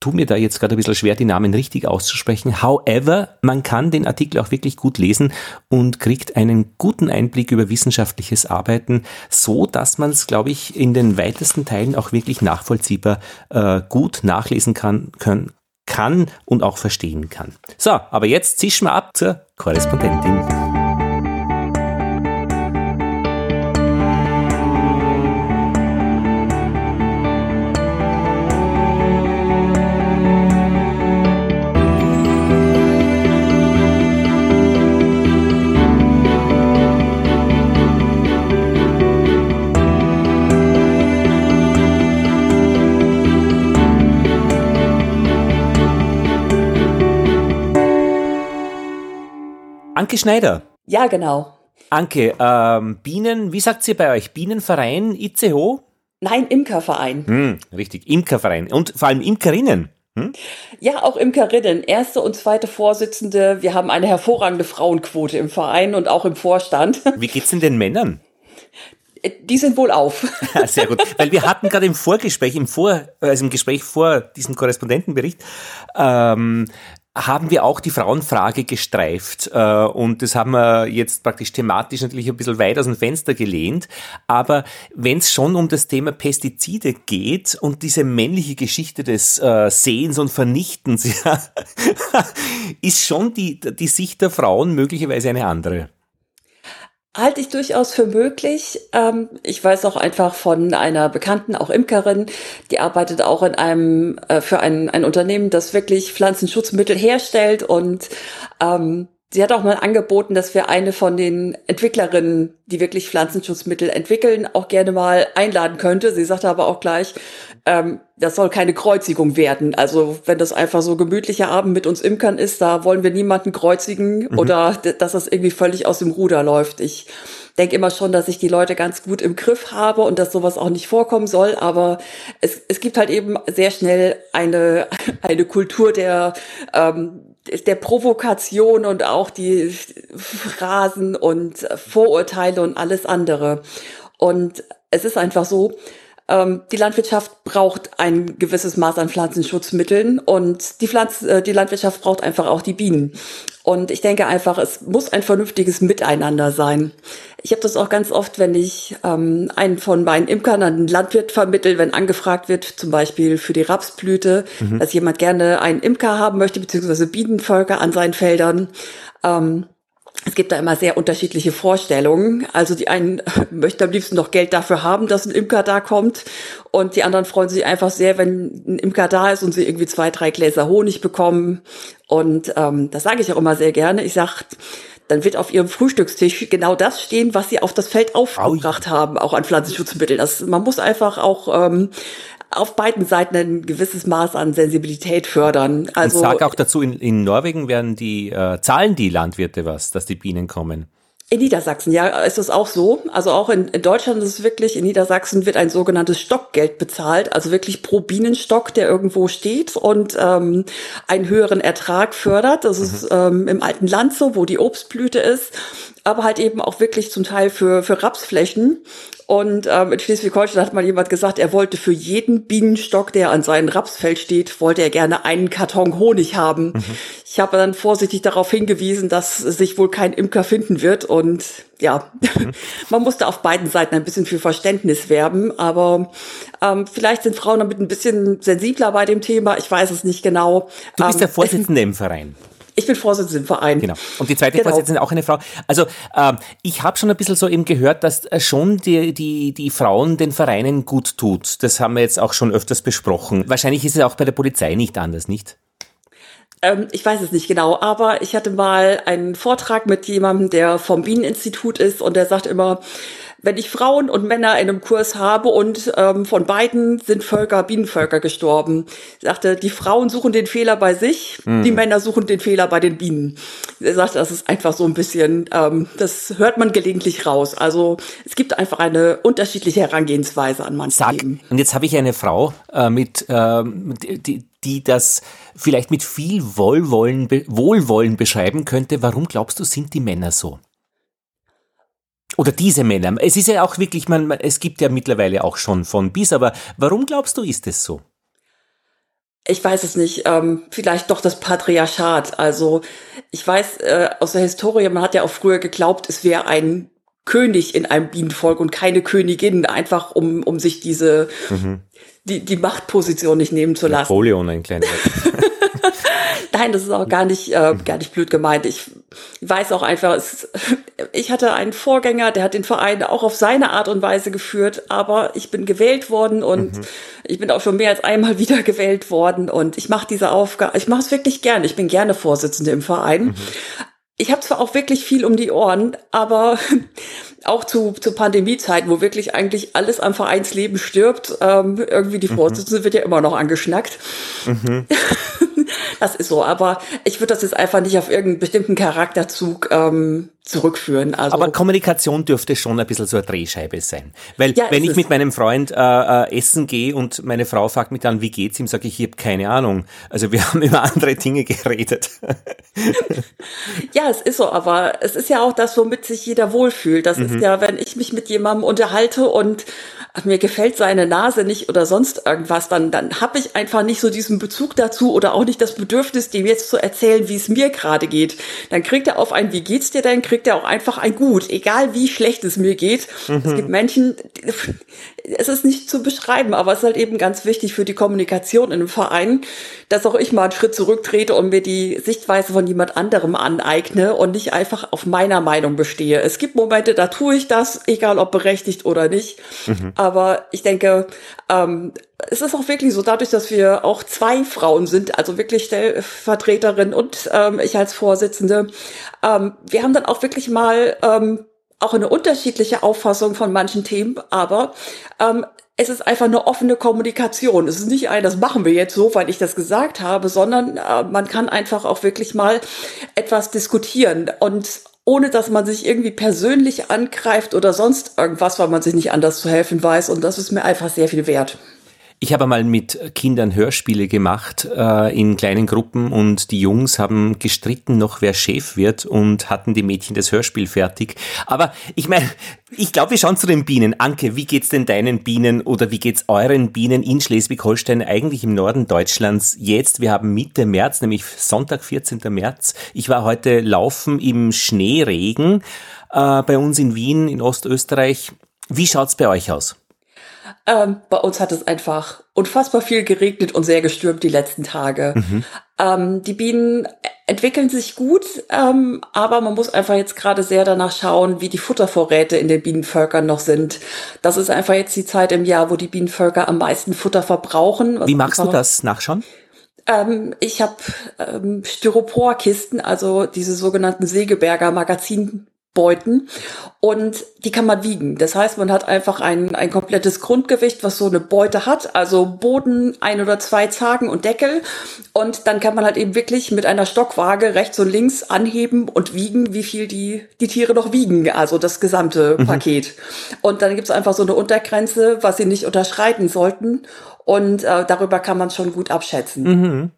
tue mir da jetzt gerade ein bisschen schwer, die Namen richtig auszusprechen. However, man kann den Artikel auch wirklich gut lesen und kriegt einen guten Einblick über wissenschaftliches Arbeiten, so dass man es, glaube ich, in den weitesten Teilen auch wirklich nachvollziehbar äh, gut nachlesen kann, können, kann und auch verstehen kann. So, aber jetzt zischen wir ab zur Korrespondentin. Anke Schneider. Ja, genau. Anke, ähm, Bienen, wie sagt sie bei euch? Bienenverein, ICO? Nein, Imkerverein. Hm, richtig, Imkerverein. Und vor allem Imkerinnen. Hm? Ja, auch Imkerinnen. Erste und zweite Vorsitzende. Wir haben eine hervorragende Frauenquote im Verein und auch im Vorstand. Wie geht's denn den Männern? Die sind wohl auf. Sehr gut. Weil wir hatten gerade im Vorgespräch, im Vor, also im Gespräch vor diesem Korrespondentenbericht, ähm, haben wir auch die Frauenfrage gestreift. Äh, und das haben wir jetzt praktisch thematisch natürlich ein bisschen weit aus dem Fenster gelehnt. Aber wenn es schon um das Thema Pestizide geht und diese männliche Geschichte des äh, Sehens und Vernichtens, ja, ist schon die, die Sicht der Frauen möglicherweise eine andere. Halte ich durchaus für möglich. Ähm, ich weiß auch einfach von einer Bekannten, auch Imkerin, die arbeitet auch in einem äh, für ein, ein Unternehmen, das wirklich Pflanzenschutzmittel herstellt und ähm, Sie hat auch mal angeboten, dass wir eine von den Entwicklerinnen, die wirklich Pflanzenschutzmittel entwickeln, auch gerne mal einladen könnte. Sie sagte aber auch gleich, ähm, das soll keine Kreuzigung werden. Also wenn das einfach so gemütlicher Abend mit uns Imkern ist, da wollen wir niemanden kreuzigen mhm. oder dass das irgendwie völlig aus dem Ruder läuft. Ich denke immer schon, dass ich die Leute ganz gut im Griff habe und dass sowas auch nicht vorkommen soll. Aber es, es gibt halt eben sehr schnell eine, eine Kultur der ähm, der Provokation und auch die Phrasen und Vorurteile und alles andere. Und es ist einfach so, ähm, die Landwirtschaft braucht ein gewisses Maß an Pflanzenschutzmitteln und die, Pflanz äh, die Landwirtschaft braucht einfach auch die Bienen. Und ich denke einfach, es muss ein vernünftiges Miteinander sein. Ich habe das auch ganz oft, wenn ich ähm, einen von meinen Imkern an einen Landwirt vermittel, wenn angefragt wird, zum Beispiel für die Rapsblüte, mhm. dass jemand gerne einen Imker haben möchte, beziehungsweise Bienenvölker an seinen Feldern. Ähm, es gibt da immer sehr unterschiedliche Vorstellungen. Also die einen möchten am liebsten noch Geld dafür haben, dass ein Imker da kommt. Und die anderen freuen sich einfach sehr, wenn ein Imker da ist und sie irgendwie zwei, drei Gläser Honig bekommen. Und ähm, das sage ich auch immer sehr gerne. Ich sage, dann wird auf ihrem Frühstückstisch genau das stehen, was sie auf das Feld aufgebracht haben, auch an Pflanzenschutzmitteln. Das, man muss einfach auch ähm, auf beiden Seiten ein gewisses Maß an Sensibilität fördern. Also Und sag auch dazu, in, in Norwegen werden die, äh, zahlen die Landwirte was, dass die Bienen kommen. In Niedersachsen, ja, ist es auch so. Also auch in, in, Deutschland ist es wirklich, in Niedersachsen wird ein sogenanntes Stockgeld bezahlt, also wirklich pro Bienenstock, der irgendwo steht und ähm, einen höheren Ertrag fördert. Das mhm. ist ähm, im alten Land so, wo die Obstblüte ist, aber halt eben auch wirklich zum Teil für, für Rapsflächen. Und ähm, in Schleswig-Holstein hat mal jemand gesagt, er wollte für jeden Bienenstock, der an seinem Rapsfeld steht, wollte er gerne einen Karton Honig haben. Mhm. Ich habe dann vorsichtig darauf hingewiesen, dass sich wohl kein Imker finden wird. Und ja, mhm. man musste auf beiden Seiten ein bisschen für Verständnis werben. Aber ähm, vielleicht sind Frauen damit ein bisschen sensibler bei dem Thema. Ich weiß es nicht genau. Du bist der ähm, Vorsitzende im Verein. Ich bin Vorsitzende im Verein. Genau. Und die zweite genau. Vorsitzende auch eine Frau. Also ähm, ich habe schon ein bisschen so eben gehört, dass äh, schon die, die, die Frauen den Vereinen gut tut. Das haben wir jetzt auch schon öfters besprochen. Wahrscheinlich ist es auch bei der Polizei nicht anders, nicht? Ähm, ich weiß es nicht genau, aber ich hatte mal einen Vortrag mit jemandem, der vom Bieneninstitut ist und der sagt immer, wenn ich Frauen und Männer in einem Kurs habe und ähm, von beiden sind Völker, Bienenvölker gestorben. Ich sagte, die Frauen suchen den Fehler bei sich, mhm. die Männer suchen den Fehler bei den Bienen. Er sagte, das ist einfach so ein bisschen, ähm, das hört man gelegentlich raus. Also es gibt einfach eine unterschiedliche Herangehensweise an manchen Sag, Themen. Und jetzt habe ich eine Frau äh, mit, äh, die, die das vielleicht mit viel Wohlwollen, Wohlwollen beschreiben könnte. Warum glaubst du, sind die Männer so? Oder diese Männer. Es ist ja auch wirklich, man, es gibt ja mittlerweile auch schon von bis, aber warum glaubst du, ist es so? ich weiß es nicht, ähm, vielleicht doch das Patriarchat. Also ich weiß äh, aus der Historie, man hat ja auch früher geglaubt, es wäre ein König in einem Bienenvolk und keine Königin, einfach um, um sich diese, mhm. die, die Machtposition nicht nehmen zu lassen. Napoleon, ein kleiner. Nein, das ist auch gar nicht, äh, gar nicht blöd gemeint. Ich weiß auch einfach, es, ich hatte einen Vorgänger, der hat den Verein auch auf seine Art und Weise geführt, aber ich bin gewählt worden und mhm. ich bin auch schon mehr als einmal wieder gewählt worden und ich mache diese Aufgabe, ich mache es wirklich gerne. Ich bin gerne Vorsitzende im Verein. Mhm. Ich habe zwar auch wirklich viel um die Ohren, aber auch zu, zu Pandemiezeiten, wo wirklich eigentlich alles am Vereinsleben stirbt, ähm, irgendwie die mhm. Vorsitzende mhm. wird ja immer noch angeschnackt. Mhm. das ist so, aber ich würde das jetzt einfach nicht auf irgendeinen bestimmten Charakterzug ähm, zurückführen. Also Aber Kommunikation dürfte schon ein bisschen so eine Drehscheibe sein. Weil ja, wenn ich mit meinem Freund äh, äh, essen gehe und meine Frau fragt mich dann, wie geht's ihm, sage ich, ich habe keine Ahnung. Also wir haben über andere Dinge geredet. ja, es ist so, aber es ist ja auch das, womit sich jeder wohlfühlt. Das mhm. ist ja, wenn ich mich mit jemandem unterhalte und mir gefällt seine Nase nicht oder sonst irgendwas, dann, dann habe ich einfach nicht so diesen Bezug dazu oder auch nicht das Bedürfnis, dem jetzt zu erzählen, wie es mir gerade geht. Dann kriegt er auf ein, wie geht's dir denn, kriegt er auch einfach ein Gut, egal wie schlecht es mir geht. Mhm. Es gibt Menschen, es ist nicht zu beschreiben, aber es ist halt eben ganz wichtig für die Kommunikation in einem Verein, dass auch ich mal einen Schritt zurücktrete und mir die Sichtweise von jemand anderem aneigne und nicht einfach auf meiner Meinung bestehe. Es gibt Momente, da tue ich das, egal ob berechtigt oder nicht. Mhm. Aber ich denke, ähm, es ist auch wirklich so, dadurch, dass wir auch zwei Frauen sind, also wirklich Stellvertreterin und ähm, ich als Vorsitzende, ähm, wir haben dann auch wirklich mal ähm, auch eine unterschiedliche Auffassung von manchen Themen, aber ähm, es ist einfach eine offene Kommunikation. Es ist nicht ein, das machen wir jetzt so, weil ich das gesagt habe, sondern äh, man kann einfach auch wirklich mal etwas diskutieren und ohne dass man sich irgendwie persönlich angreift oder sonst irgendwas, weil man sich nicht anders zu helfen weiß. Und das ist mir einfach sehr viel wert. Ich habe mal mit Kindern Hörspiele gemacht äh, in kleinen Gruppen und die Jungs haben gestritten noch, wer Chef wird und hatten die Mädchen das Hörspiel fertig. Aber ich meine, ich glaube, wir schauen zu den Bienen. Anke, wie geht's denn deinen Bienen oder wie geht's euren Bienen in Schleswig-Holstein eigentlich im Norden Deutschlands jetzt? Wir haben Mitte März, nämlich Sonntag, 14. März. Ich war heute laufen im Schneeregen äh, bei uns in Wien in Ostösterreich. Wie schaut's bei euch aus? Ähm, bei uns hat es einfach unfassbar viel geregnet und sehr gestürmt die letzten Tage. Mhm. Ähm, die Bienen entwickeln sich gut, ähm, aber man muss einfach jetzt gerade sehr danach schauen, wie die Futtervorräte in den Bienenvölkern noch sind. Das ist einfach jetzt die Zeit im Jahr, wo die Bienenvölker am meisten Futter verbrauchen. Wie magst du das nachschauen? Ähm, ich habe ähm, Styroporkisten, also diese sogenannten Segeberger Magazin Beuten und die kann man wiegen. Das heißt, man hat einfach ein, ein komplettes Grundgewicht, was so eine Beute hat, also Boden, ein oder zwei Zagen und Deckel und dann kann man halt eben wirklich mit einer Stockwaage rechts und links anheben und wiegen, wie viel die, die Tiere noch wiegen, also das gesamte mhm. Paket. Und dann gibt's einfach so eine Untergrenze, was sie nicht unterschreiten sollten und äh, darüber kann man schon gut abschätzen. Mhm.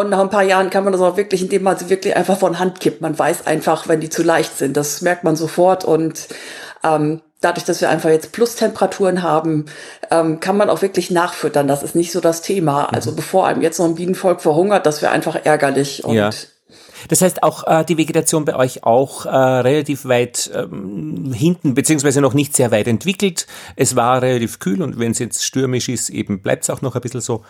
Und nach ein paar Jahren kann man das auch wirklich, indem man sie wirklich einfach von Hand kippt. Man weiß einfach, wenn die zu leicht sind. Das merkt man sofort. Und ähm, dadurch, dass wir einfach jetzt Plustemperaturen haben, ähm, kann man auch wirklich nachfüttern. Das ist nicht so das Thema. Mhm. Also bevor einem jetzt noch ein Bienenvolk verhungert, das wäre einfach ärgerlich. Und ja. Das heißt auch äh, die Vegetation bei euch auch äh, relativ weit ähm, hinten, beziehungsweise noch nicht sehr weit entwickelt. Es war relativ kühl und wenn es jetzt stürmisch ist, eben bleibt es auch noch ein bisschen so.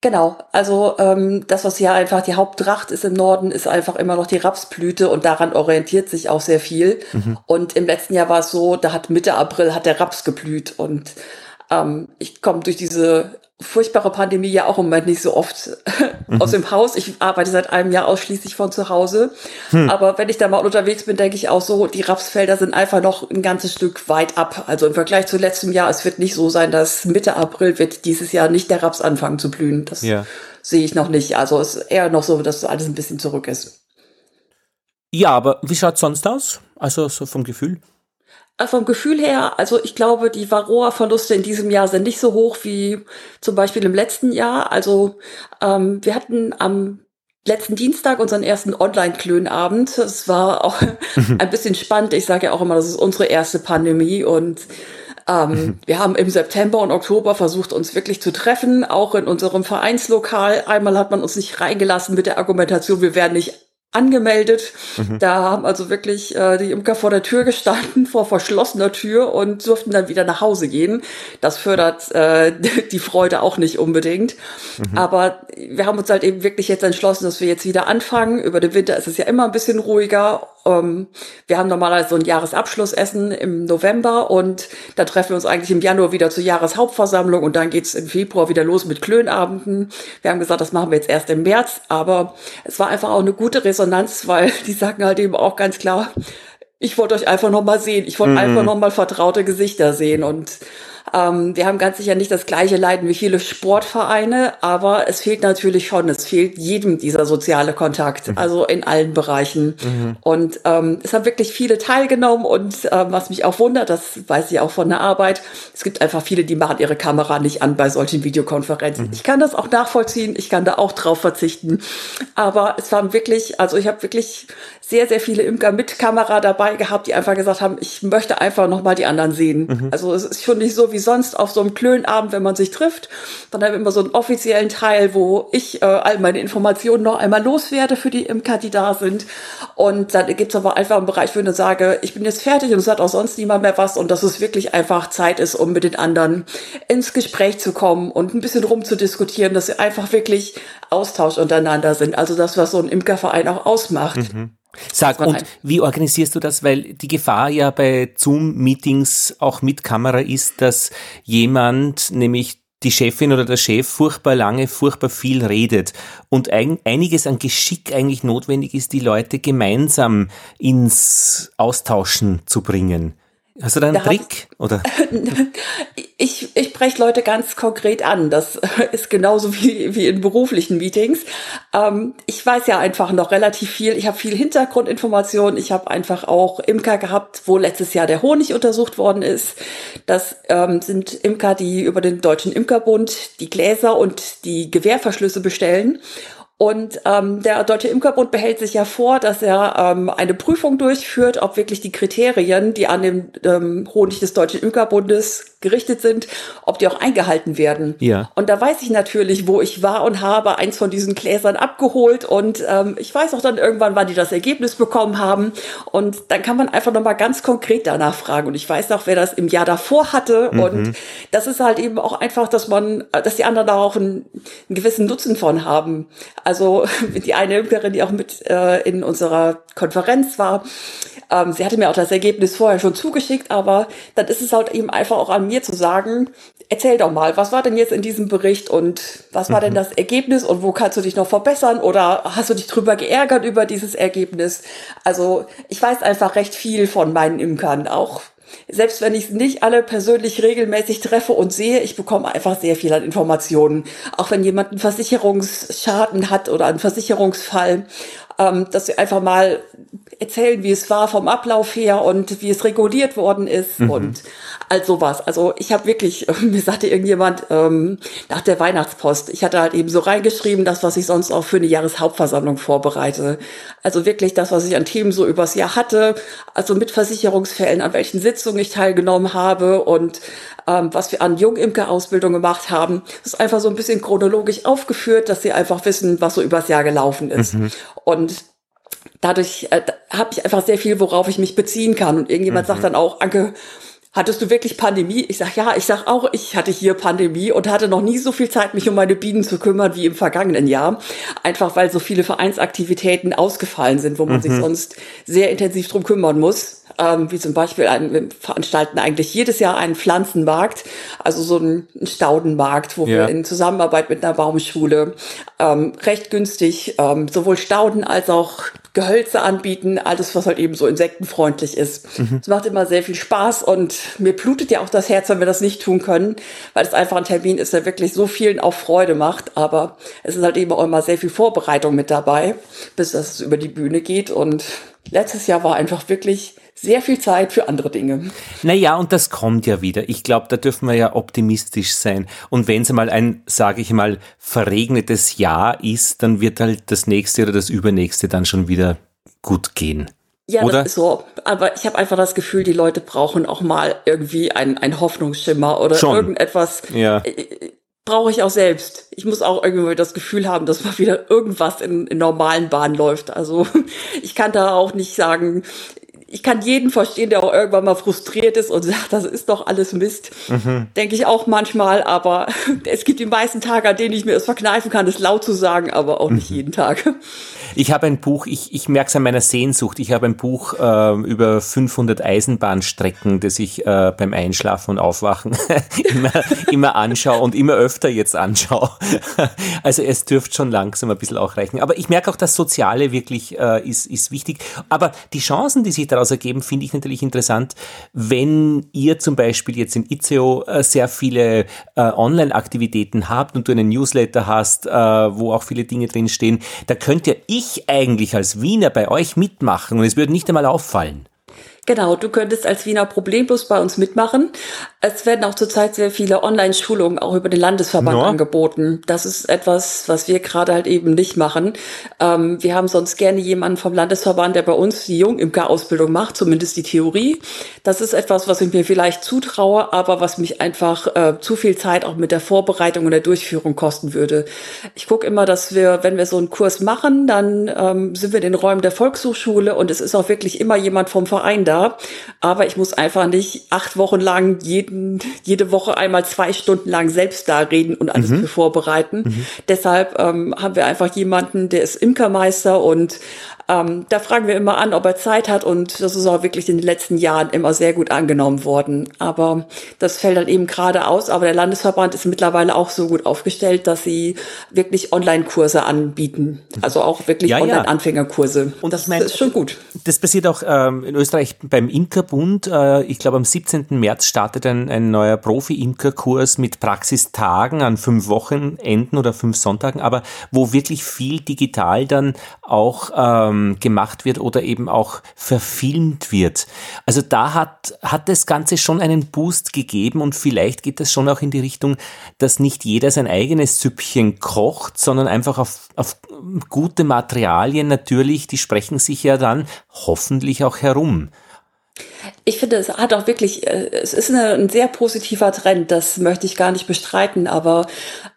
Genau, also ähm, das, was hier einfach die Haupttracht ist im Norden, ist einfach immer noch die Rapsblüte und daran orientiert sich auch sehr viel. Mhm. Und im letzten Jahr war es so, da hat Mitte April hat der Raps geblüht und ähm, ich komme durch diese furchtbare Pandemie ja auch im Moment nicht so oft mhm. aus dem Haus. Ich arbeite seit einem Jahr ausschließlich von zu Hause. Hm. Aber wenn ich da mal unterwegs bin, denke ich auch so, die Rapsfelder sind einfach noch ein ganzes Stück weit ab. Also im Vergleich zu letztem Jahr, es wird nicht so sein, dass Mitte April wird dieses Jahr nicht der Raps anfangen zu blühen. Das ja. sehe ich noch nicht. Also es ist eher noch so, dass alles ein bisschen zurück ist. Ja, aber wie schaut sonst aus? Also so vom Gefühl? Äh, vom Gefühl her, also ich glaube, die Varroa-Verluste in diesem Jahr sind nicht so hoch wie zum Beispiel im letzten Jahr. Also ähm, wir hatten am letzten Dienstag unseren ersten Online-Klönabend. Es war auch ein bisschen spannend. Ich sage ja auch immer, das ist unsere erste Pandemie und Ähm. Wir haben im September und Oktober versucht, uns wirklich zu treffen, auch in unserem Vereinslokal. Einmal hat man uns nicht reingelassen mit der Argumentation, wir werden nicht angemeldet. Mhm. Da haben also wirklich äh, die Imker vor der Tür gestanden, vor verschlossener Tür und durften dann wieder nach Hause gehen. Das fördert äh, die Freude auch nicht unbedingt. Mhm. Aber wir haben uns halt eben wirklich jetzt entschlossen, dass wir jetzt wieder anfangen. Über den Winter ist es ja immer ein bisschen ruhiger wir haben normalerweise so ein Jahresabschlussessen im November und da treffen wir uns eigentlich im Januar wieder zur Jahreshauptversammlung und dann geht's im Februar wieder los mit Klönabenden. Wir haben gesagt, das machen wir jetzt erst im März, aber es war einfach auch eine gute Resonanz, weil die sagen halt eben auch ganz klar, ich wollte euch einfach noch mal sehen. Ich wollte mhm. einfach noch mal vertraute Gesichter sehen und ähm, wir haben ganz sicher nicht das gleiche Leiden wie viele Sportvereine, aber es fehlt natürlich schon, es fehlt jedem dieser soziale Kontakt, mhm. also in allen Bereichen. Mhm. Und ähm, es haben wirklich viele teilgenommen und äh, was mich auch wundert, das weiß ich auch von der Arbeit, es gibt einfach viele, die machen ihre Kamera nicht an bei solchen Videokonferenzen. Mhm. Ich kann das auch nachvollziehen, ich kann da auch drauf verzichten, aber es waren wirklich, also ich habe wirklich sehr, sehr viele Imker mit Kamera dabei gehabt, die einfach gesagt haben, ich möchte einfach noch mal die anderen sehen. Mhm. Also es ist schon nicht so wie sonst auf so einem Klönabend, wenn man sich trifft. Dann haben wir immer so einen offiziellen Teil, wo ich äh, all meine Informationen noch einmal loswerde für die Imker, die da sind. Und dann gibt's aber einfach einen Bereich, wo ich sage, ich bin jetzt fertig und es hat auch sonst niemand mehr was und dass es wirklich einfach Zeit ist, um mit den anderen ins Gespräch zu kommen und ein bisschen rumzudiskutieren, dass sie einfach wirklich Austausch untereinander sind. Also das, was so ein Imkerverein auch ausmacht. Mhm. Sag, und wie organisierst du das? Weil die Gefahr ja bei Zoom-Meetings auch mit Kamera ist, dass jemand, nämlich die Chefin oder der Chef furchtbar lange, furchtbar viel redet und ein, einiges an Geschick eigentlich notwendig ist, die Leute gemeinsam ins Austauschen zu bringen. Hast du da einen da Trick? Oder? Ich, ich spreche Leute ganz konkret an. Das ist genauso wie, wie in beruflichen Meetings. Ähm, ich weiß ja einfach noch relativ viel. Ich habe viel Hintergrundinformation. Ich habe einfach auch Imker gehabt, wo letztes Jahr der Honig untersucht worden ist. Das ähm, sind Imker, die über den Deutschen Imkerbund die Gläser und die Gewehrverschlüsse bestellen. Und ähm, der Deutsche Imkerbund behält sich ja vor, dass er ähm, eine Prüfung durchführt, ob wirklich die Kriterien, die an dem ähm, Honig des Deutschen Imkerbundes gerichtet sind, ob die auch eingehalten werden. Ja. Und da weiß ich natürlich, wo ich war und habe eins von diesen Gläsern abgeholt und ähm, ich weiß auch dann irgendwann, wann die das Ergebnis bekommen haben und dann kann man einfach nochmal ganz konkret danach fragen und ich weiß auch, wer das im Jahr davor hatte mhm. und das ist halt eben auch einfach, dass man, dass die anderen da auch einen, einen gewissen Nutzen von haben. Also die eine Imkerin, die auch mit äh, in unserer Konferenz war, ähm, sie hatte mir auch das Ergebnis vorher schon zugeschickt, aber dann ist es halt eben einfach auch an mir zu sagen, erzähl doch mal, was war denn jetzt in diesem Bericht und was war mhm. denn das Ergebnis und wo kannst du dich noch verbessern oder hast du dich drüber geärgert über dieses Ergebnis? Also ich weiß einfach recht viel von meinen Imkern, auch selbst wenn ich nicht alle persönlich regelmäßig treffe und sehe, ich bekomme einfach sehr viel an Informationen. Auch wenn jemand einen Versicherungsschaden hat oder einen Versicherungsfall, ähm, dass wir einfach mal erzählen, wie es war vom Ablauf her und wie es reguliert worden ist mhm. und all sowas. Also ich habe wirklich, mir sagte irgendjemand ähm, nach der Weihnachtspost, ich hatte halt eben so reingeschrieben, das, was ich sonst auch für eine Jahreshauptversammlung vorbereite. Also wirklich das, was ich an Themen so übers Jahr hatte, also mit Versicherungsfällen, an welchen Sitzungen ich teilgenommen habe und ähm, was wir an Jungimker-Ausbildung gemacht haben. Das ist einfach so ein bisschen chronologisch aufgeführt, dass sie einfach wissen, was so übers Jahr gelaufen ist. Mhm. Und dadurch äh, habe ich einfach sehr viel, worauf ich mich beziehen kann. Und irgendjemand mhm. sagt dann auch, Anke, hattest du wirklich Pandemie? Ich sag ja, ich sag auch, ich hatte hier Pandemie und hatte noch nie so viel Zeit, mich um meine Bienen zu kümmern wie im vergangenen Jahr. Einfach weil so viele Vereinsaktivitäten ausgefallen sind, wo man mhm. sich sonst sehr intensiv drum kümmern muss ähm, wie zum Beispiel ein, wir veranstalten eigentlich jedes Jahr einen Pflanzenmarkt, also so einen Staudenmarkt, wo ja. wir in Zusammenarbeit mit einer Baumschule ähm, recht günstig ähm, sowohl Stauden als auch Gehölze anbieten, alles, was halt eben so insektenfreundlich ist. Mhm. Es mhm. macht immer sehr viel Spaß und mir blutet ja auch das Herz, wenn wir das nicht tun können, weil es einfach ein Termin ist, der wirklich so vielen auch Freude macht. Aber es ist halt eben auch immer sehr viel Vorbereitung mit dabei, bis das über die Bühne geht. Und letztes Jahr war einfach wirklich sehr viel Zeit für andere Dinge. Naja, und das kommt ja wieder. Ich glaube, da dürfen wir ja optimistisch sein. Und wenn es mal ein, sage ich mal, verregnetes Jahr ist, dann wird halt das nächste oder das übernächste dann schon wieder gut gehen. Ja, Oder? das ist so. Aber ich habe einfach das Gefühl, die Leute brauchen auch mal irgendwie ein, ein Hoffnungsschimmer oder Schon. irgendetwas. Ja. Äh, Brauche ich auch selbst. Ich muss auch irgendwie das Gefühl haben, dass mal wieder irgendwas in, in normalen Bahnen läuft. Also ich kann da auch nicht sagen, ich kann jeden verstehen, der auch irgendwann mal frustriert ist und sagt, das ist doch alles Mist. Denke ich auch manchmal, aber es gibt die meisten Tage, an denen ich mir es verkneifen kann, es laut zu sagen, aber auch nicht jeden Tag. Ich habe ein Buch, ich, ich merke es an meiner Sehnsucht, ich habe ein Buch äh, über 500 Eisenbahnstrecken, das ich äh, beim Einschlafen und Aufwachen immer, immer anschaue und immer öfter jetzt anschaue. Also es dürfte schon langsam ein bisschen auch reichen. Aber ich merke auch, das Soziale wirklich äh, ist, ist wichtig. Aber die Chancen, die sich daraus ergeben, finde ich natürlich interessant, wenn ihr zum Beispiel jetzt in äh, sehr viele äh, Online-Aktivitäten habt und du einen Newsletter hast, äh, wo auch viele Dinge drinstehen, da könnt ja ich eigentlich als Wiener bei euch mitmachen und es würde nicht einmal auffallen. Genau, du könntest als Wiener problemlos bei uns mitmachen. Es werden auch zurzeit sehr viele Online-Schulungen auch über den Landesverband Ja. angeboten. Das ist etwas, was wir gerade halt eben nicht machen. Ähm, wir haben sonst gerne jemanden vom Landesverband, der bei uns die Jungimker-Ausbildung macht, zumindest die Theorie. Das ist etwas, was ich mir vielleicht zutraue, aber was mich einfach äh, zu viel Zeit auch mit der Vorbereitung und der Durchführung kosten würde. Ich gucke immer, dass wir, wenn wir so einen Kurs machen, dann ähm, sind wir in den Räumen der Volkshochschule und es ist auch wirklich immer jemand vom Verein da. Aber ich muss einfach nicht acht Wochen lang jeden, jede Woche einmal zwei Stunden lang selbst da reden und alles für vorbereiten. Deshalb ähm, haben wir einfach jemanden, der ist Imkermeister und ähm, da fragen wir immer an, ob er Zeit hat und das ist auch wirklich in den letzten Jahren immer sehr gut angenommen worden. Aber das fällt dann eben gerade aus. Aber der Landesverband ist mittlerweile auch so gut aufgestellt, dass sie wirklich Online-Kurse anbieten. Also auch wirklich Ja, ja. Online-Anfängerkurse. Und das ich mein, ist schon gut. Das passiert auch ähm, in Österreich beim Imkerbund. Äh, ich glaube, am 17. März startet ein, ein neuer Profi-Imkerkurs mit Praxistagen an fünf Wochenenden oder fünf Sonntagen, aber wo wirklich viel digital dann auch ähm, gemacht wird oder eben auch verfilmt wird. Also da hat, hat das Ganze schon einen Boost gegeben und vielleicht geht das schon auch in die Richtung, dass nicht jeder sein eigenes Süppchen kocht, sondern einfach auf, auf gute Materialien natürlich, die sprechen sich ja dann hoffentlich auch herum. Ich finde, es hat auch wirklich, äh, es ist eine, ein sehr positiver Trend, das möchte ich gar nicht bestreiten, aber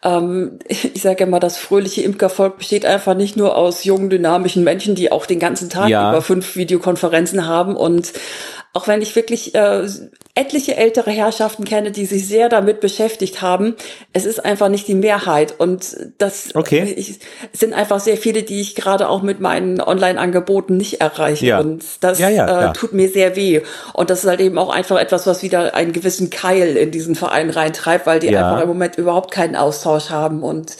ähm, ich sage immer, das fröhliche Imkervolk besteht einfach nicht nur aus jungen, dynamischen Menschen, die auch den ganzen Tag Ja. über fünf Videokonferenzen haben und auch wenn ich wirklich äh, etliche ältere Herrschaften kenne, die sich sehr damit beschäftigt haben, es ist einfach nicht die Mehrheit. Und das Okay. ich, sind einfach sehr viele, die ich gerade auch mit meinen Online-Angeboten nicht erreiche. Ja. Und das Ja, ja, äh, tut mir sehr weh. Und das ist halt eben auch einfach etwas, was wieder einen gewissen Keil in diesen Verein reintreibt, weil die einfach im Moment überhaupt keinen Austausch haben. Und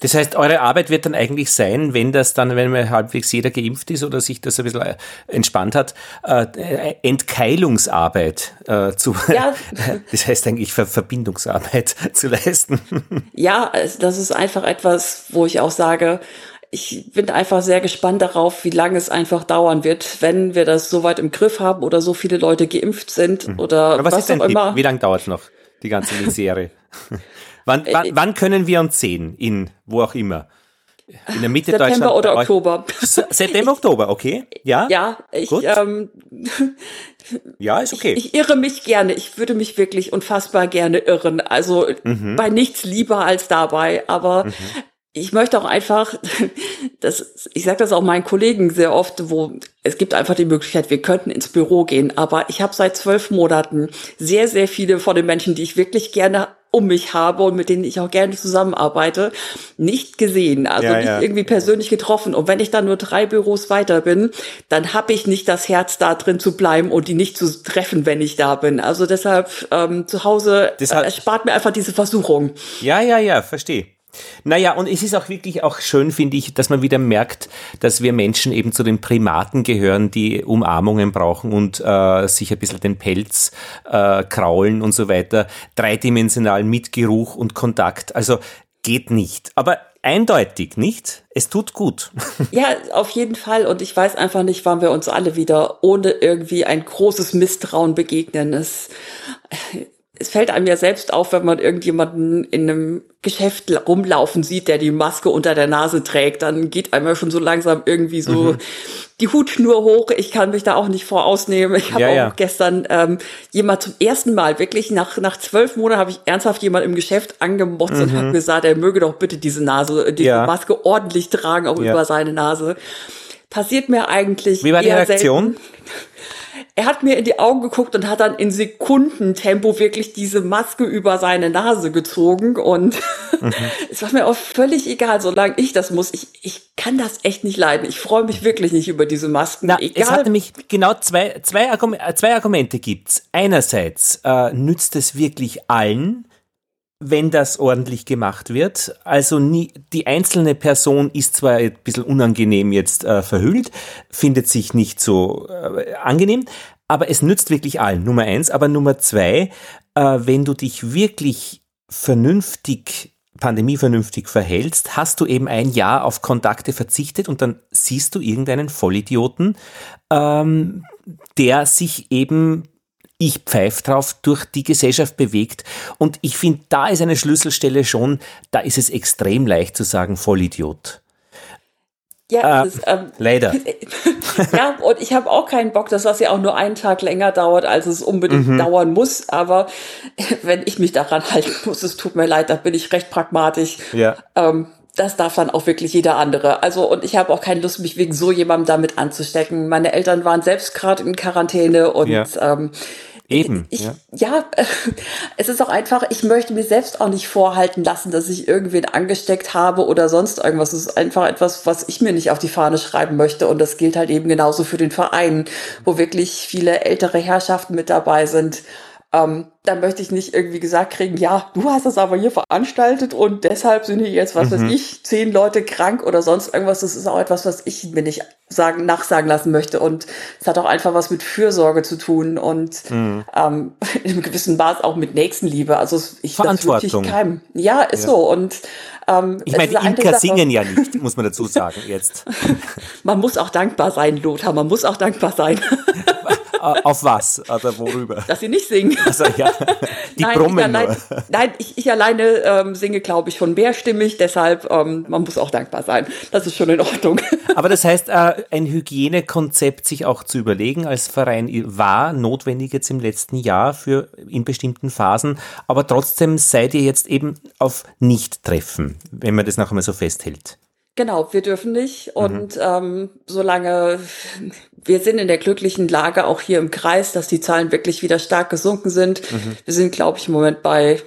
Das heißt, eure Arbeit wird dann eigentlich sein, wenn das dann, wenn mal halbwegs jeder geimpft ist oder sich das ein bisschen äh, entspannt hat, äh, Entkeilungsarbeit äh, zu, Ja. das heißt eigentlich Ver Verbindungsarbeit zu leisten. ja, es- das ist einfach etwas, wo ich auch sage, ich bin einfach sehr gespannt darauf, wie lange es einfach dauern wird, wenn wir das so weit im Griff haben oder so viele Leute geimpft sind oder Aber was, was, ist dein auch immer. Wie lange dauert es noch, die ganze Misere? wann, wann, Äh, wann können wir uns sehen? In wo auch immer? In der Mitte September Deutschland? oder bei euch? Oktober. September, Oktober, okay. Ja? Ja, ich, Gut. ähm, Ja, ist okay. ich irre mich gerne. Ich würde mich wirklich unfassbar gerne irren. Also Mhm. bei nichts lieber als dabei. Aber ich möchte auch einfach, das, ich sage das auch meinen Kollegen sehr oft, wo es gibt einfach die Möglichkeit, wir könnten ins Büro gehen. Aber ich habe seit zwölf Monaten sehr, sehr viele von den Menschen, die ich wirklich gerne um mich habe und mit denen ich auch gerne zusammenarbeite, nicht gesehen, also Ja, nicht ja. irgendwie persönlich getroffen. Und wenn ich dann nur drei Büros weiter bin, dann habe ich nicht das Herz da drin zu bleiben und die nicht zu treffen, wenn ich da bin. Also deshalb ähm, zu Hause Deshalb- erspart mir einfach diese Versuchung. Ja, ja, ja, verstehe. Naja, und es ist auch wirklich auch schön, finde ich, dass man wieder merkt, dass wir Menschen eben zu den Primaten gehören, die Umarmungen brauchen und äh, sich ein bisschen den Pelz äh, kraulen und so weiter. Dreidimensional mit Geruch und Kontakt. Also geht nicht. Aber eindeutig, nicht? Es tut gut. Ja, auf jeden Fall. Und ich weiß einfach nicht, wann wir uns alle wieder ohne irgendwie ein großes Misstrauen begegnen. Es, es fällt einem ja selbst auf, wenn man irgendjemanden in einem Geschäft rumlaufen sieht, der die Maske unter der Nase trägt, dann geht einem ja schon so langsam irgendwie so mhm. die Hutschnur hoch. Ich kann mich da auch nicht vorausnehmen. Ich habe ja, auch ja. gestern ähm, jemand zum ersten Mal, wirklich nach, nach zwölf Monaten habe ich ernsthaft jemand im Geschäft angemotzt mhm. und habe gesagt, er möge doch bitte diese Nase, diese ja. Maske ordentlich tragen, auch über seine Nase. Passiert mir eigentlich. Wie war die Reaktion? Selten er hat mir in die Augen geguckt und hat dann in Sekundentempo wirklich diese Maske über seine Nase gezogen und mhm. es war mir auch völlig egal, solange ich das muss. Ich, ich kann das echt nicht leiden. Ich freue mich wirklich nicht über diese Masken. Na, egal. Es hat nämlich genau zwei, zwei, Argum zwei Argumente gibt's. Einerseits äh, nützt es wirklich allen, wenn das ordentlich gemacht wird. Also nie, die einzelne Person ist zwar ein bisschen unangenehm jetzt äh, verhüllt, findet sich nicht so äh, angenehm, aber es nützt wirklich allen. Nummer eins. Aber Nummer zwei, äh, wenn du dich wirklich vernünftig Pandemie vernünftig verhältst, hast du eben ein Jahr auf Kontakte verzichtet und dann siehst du irgendeinen Vollidioten, ähm, der sich eben ich pfeif drauf, durch die Gesellschaft bewegt. Und ich finde, da ist eine Schlüsselstelle schon, da ist es extrem leicht zu sagen, Vollidiot. Ja, äh, ist, ähm, leider. ja, und ich habe auch keinen Bock, dass das ja auch nur einen Tag länger dauert, als es unbedingt mhm. dauern muss. Aber wenn ich mich daran halten muss, es tut mir leid, da bin ich recht pragmatisch. Ja. Ähm, das darf dann auch wirklich jeder andere. Also, und ich habe auch keine Lust, mich wegen so jemandem damit anzustecken. Meine Eltern waren selbst gerade in Quarantäne und ja. ähm, Eben. Ich, ja, ja es ist auch einfach, ich möchte mir selbst auch nicht vorhalten lassen, dass ich irgendwen angesteckt habe oder sonst irgendwas. Es ist einfach etwas, was ich mir nicht auf die Fahne schreiben möchte. Und das gilt halt eben genauso für den Verein, wo wirklich viele ältere Herrschaften mit dabei sind ähm, dann möchte ich nicht irgendwie gesagt kriegen, ja, du hast das aber hier veranstaltet und deshalb sind hier jetzt, was mhm. weiß ich, zehn Leute krank oder sonst irgendwas. Das ist auch etwas, was ich mir nicht sagen, nachsagen lassen möchte. Und es hat auch einfach was mit Fürsorge zu tun und mhm. ähm, in einem gewissen Maß auch mit Nächstenliebe. Also ich Verantwortung. Das keinem. Ja, ist ja. so. Und ähm, ich meine, Imker singen ja nicht, muss man dazu sagen jetzt. man muss auch dankbar sein, Lothar. Man muss auch dankbar sein. Äh, auf was? Oder worüber? Dass sie nicht singen. Also, ja. Die nein, brummen ich allein, Nein, ich, ich alleine ähm, singe, glaube ich, schon mehrstimmig. Deshalb, ähm, man muss auch dankbar sein. Das ist schon in Ordnung. Aber das heißt, äh, ein Hygienekonzept sich auch zu überlegen als Verein war notwendig jetzt im letzten Jahr für in bestimmten Phasen. Aber trotzdem seid ihr jetzt eben auf Nicht-Treffen, wenn man das noch einmal so festhält. Genau, wir dürfen nicht. Und mhm. ähm, solange wir sind in der glücklichen Lage, auch hier im Kreis, dass die Zahlen wirklich wieder stark gesunken sind. Mhm. Wir sind, glaube ich, im Moment bei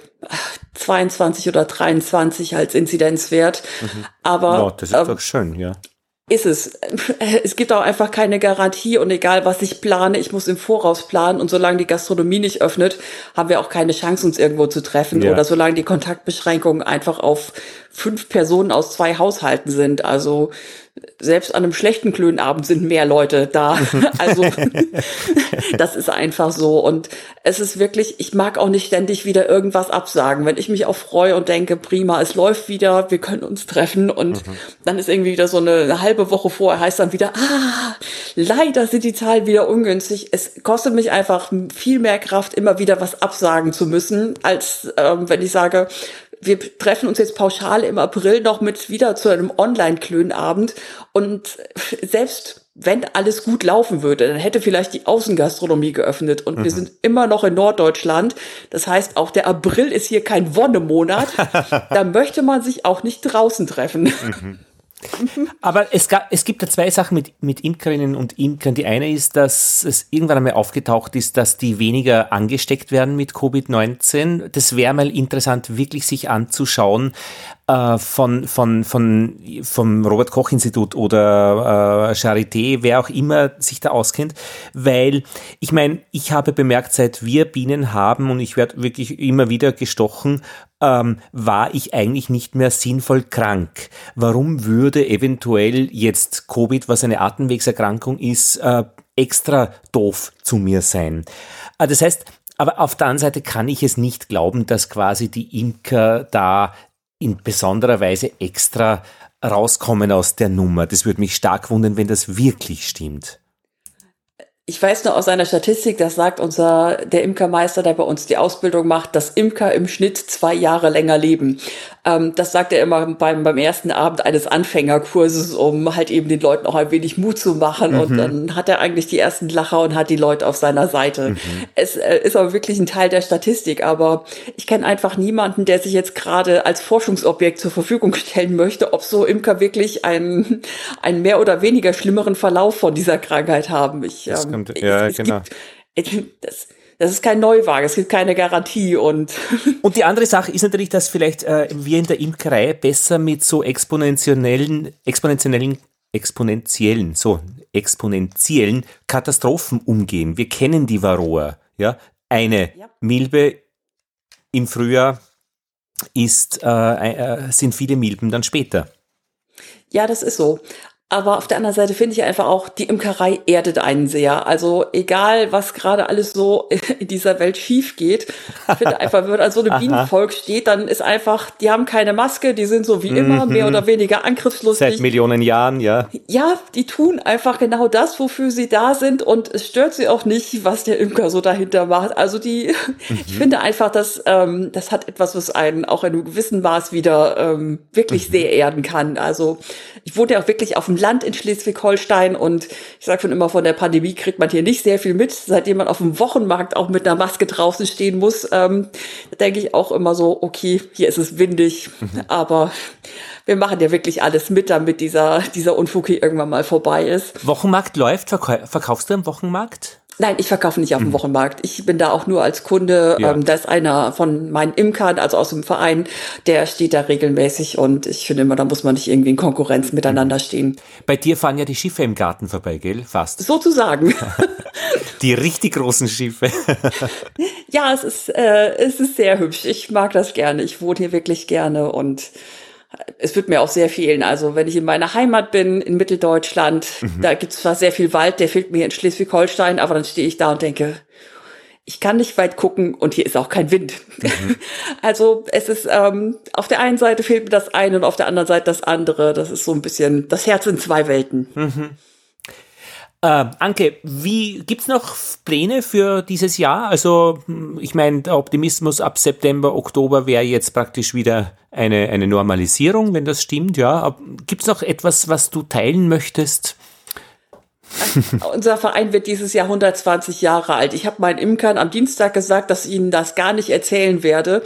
22 oder 23 als Inzidenzwert. Mhm. Aber ja, das ist ähm, doch schön, ja ist es. Es gibt auch einfach keine Garantie und egal was ich plane, ich muss im Voraus planen und solange die Gastronomie nicht öffnet, haben wir auch keine Chance, uns irgendwo zu treffen ja. oder solange die Kontaktbeschränkungen einfach auf fünf Personen aus zwei Haushalten sind. Also selbst an einem schlechten Klönabend sind mehr Leute da. also das ist einfach so. Und es ist wirklich, ich mag auch nicht ständig wieder irgendwas absagen. Wenn ich mich auch freue und denke, prima, es läuft wieder, wir können uns treffen und mhm. dann ist irgendwie wieder so eine, eine, halbe Woche vorher heißt dann wieder, ah, leider sind die Zahlen wieder ungünstig. Es kostet mich einfach viel mehr Kraft, immer wieder was absagen zu müssen, als ähm, wenn ich sage, wir treffen uns jetzt pauschal im April noch mit wieder zu einem Online-Klönabend und selbst wenn alles gut laufen würde, dann hätte vielleicht die Außengastronomie geöffnet und mhm. wir sind immer noch in Norddeutschland. Das heißt, auch der April ist hier kein Wonnemonat. da möchte man sich auch nicht draußen treffen. Mhm. Aber es, gab, es gibt da zwei Sachen mit, mit Imkerinnen und Imkern. Die eine ist, dass es irgendwann einmal aufgetaucht ist, dass die weniger angesteckt werden mit Covid-19. Das wäre mal interessant, wirklich sich anzuschauen, äh, von, von, von, vom Robert Koch Institut oder äh, Charité, wer auch immer sich da auskennt, weil ich meine, ich habe bemerkt, seit wir Bienen haben und ich werde wirklich immer wieder gestochen, ähm, war ich eigentlich nicht mehr sinnvoll krank. Warum würde eventuell jetzt Covid, was eine Atemwegserkrankung ist, äh, extra doof zu mir sein? Äh, das heißt, aber auf der anderen Seite kann ich es nicht glauben, dass quasi die Imker da in besonderer Weise extra rauskommen aus der Nummer. Das würde mich stark wundern, wenn das wirklich stimmt. Ich weiß nur aus einer Statistik, das sagt unser, der Imkermeister, der bei uns die Ausbildung macht, dass Imker im Schnitt zwei Jahre länger leben. Ähm, das sagt er immer beim, beim ersten Abend eines Anfängerkurses, um halt eben den Leuten auch ein wenig Mut zu machen. Mhm. Und dann hat er eigentlich die ersten Lacher und hat die Leute auf seiner Seite. Mhm. Es äh, ist aber wirklich ein Teil der Statistik. Aber ich kenne einfach niemanden, der sich jetzt gerade als Forschungsobjekt zur Verfügung stellen möchte, ob so Imker wirklich einen, einen mehr oder weniger schlimmeren Verlauf von dieser Krankheit haben. Ich, ähm, könnte, ja, es, es genau. Gibt, das, das ist kein Neuwagen, es gibt keine Garantie und. Und die andere Sache ist natürlich, dass vielleicht äh, wir in der Imkerei besser mit so exponentiellen, exponentiellen, exponentiellen, so exponentiellen Katastrophen umgehen. Wir kennen die Varroa, ja. Eine ja. Milbe im Frühjahr ist, äh, äh, sind viele Milben dann später. Ja, das ist so. Aber auf der anderen Seite finde ich einfach auch, die Imkerei erdet einen sehr. Also egal, was gerade alles so in dieser Welt schief geht, ich finde einfach, wenn also so eine Bienenvolk steht, dann ist einfach, die haben keine Maske, die sind so wie immer, mhm. mehr oder weniger angriffslustig. Seit Millionen Jahren, ja. Ja, die tun einfach genau das, wofür sie da sind und es stört sie auch nicht, was der Imker so dahinter macht. Also die, mhm. ich finde einfach, dass ähm, das hat etwas, was einen auch in einem gewissen Maß wieder ähm, wirklich mhm. sehr erden kann. Also ich wohne ja auch wirklich auf dem Land in Schleswig-Holstein und ich sage schon immer, von der Pandemie kriegt man hier nicht sehr viel mit. Seitdem man auf dem Wochenmarkt auch mit einer Maske draußen stehen muss, ähm, denke ich auch immer so, okay, hier ist es windig, mhm. aber wir machen ja wirklich alles mit, damit dieser, dieser Unfug hier irgendwann mal vorbei ist. Wochenmarkt läuft, verkaufst du im Wochenmarkt? Nein, ich verkaufe nicht auf dem mhm. Wochenmarkt. Ich bin da auch nur als Kunde. Ja. Ähm, da ist einer von meinen Imkern, also aus dem Verein, der steht da regelmäßig und ich finde immer, da muss man nicht irgendwie in Konkurrenz miteinander stehen. Bei dir fahren ja die Schiffe im Garten vorbei, gell? Fast. Sozusagen. die richtig großen Schiffe. ja, es ist, äh, es ist sehr hübsch. Ich mag das gerne. Ich wohne hier wirklich gerne und es wird mir auch sehr fehlen. Also wenn ich in meiner Heimat bin, in Mitteldeutschland, mhm. da gibt es zwar sehr viel Wald, der fehlt mir in Schleswig-Holstein, aber dann stehe ich da und denke, ich kann nicht weit gucken und hier ist auch kein Wind. Mhm. Also es ist ähm, auf der einen Seite fehlt mir das eine und auf der anderen Seite das andere. Das ist so ein bisschen das Herz in zwei Welten. Mhm. Äh, Anke, wie gibt's noch Pläne für dieses Jahr? Also ich meine, der Optimismus ab September, Oktober wäre jetzt praktisch wieder eine, eine Normalisierung, wenn das stimmt. Ja, gibt's noch etwas, was du teilen möchtest? Unser Verein wird dieses Jahr 120 Jahre alt. Ich habe meinen Imkern am Dienstag gesagt, dass ich ihnen das gar nicht erzählen werde,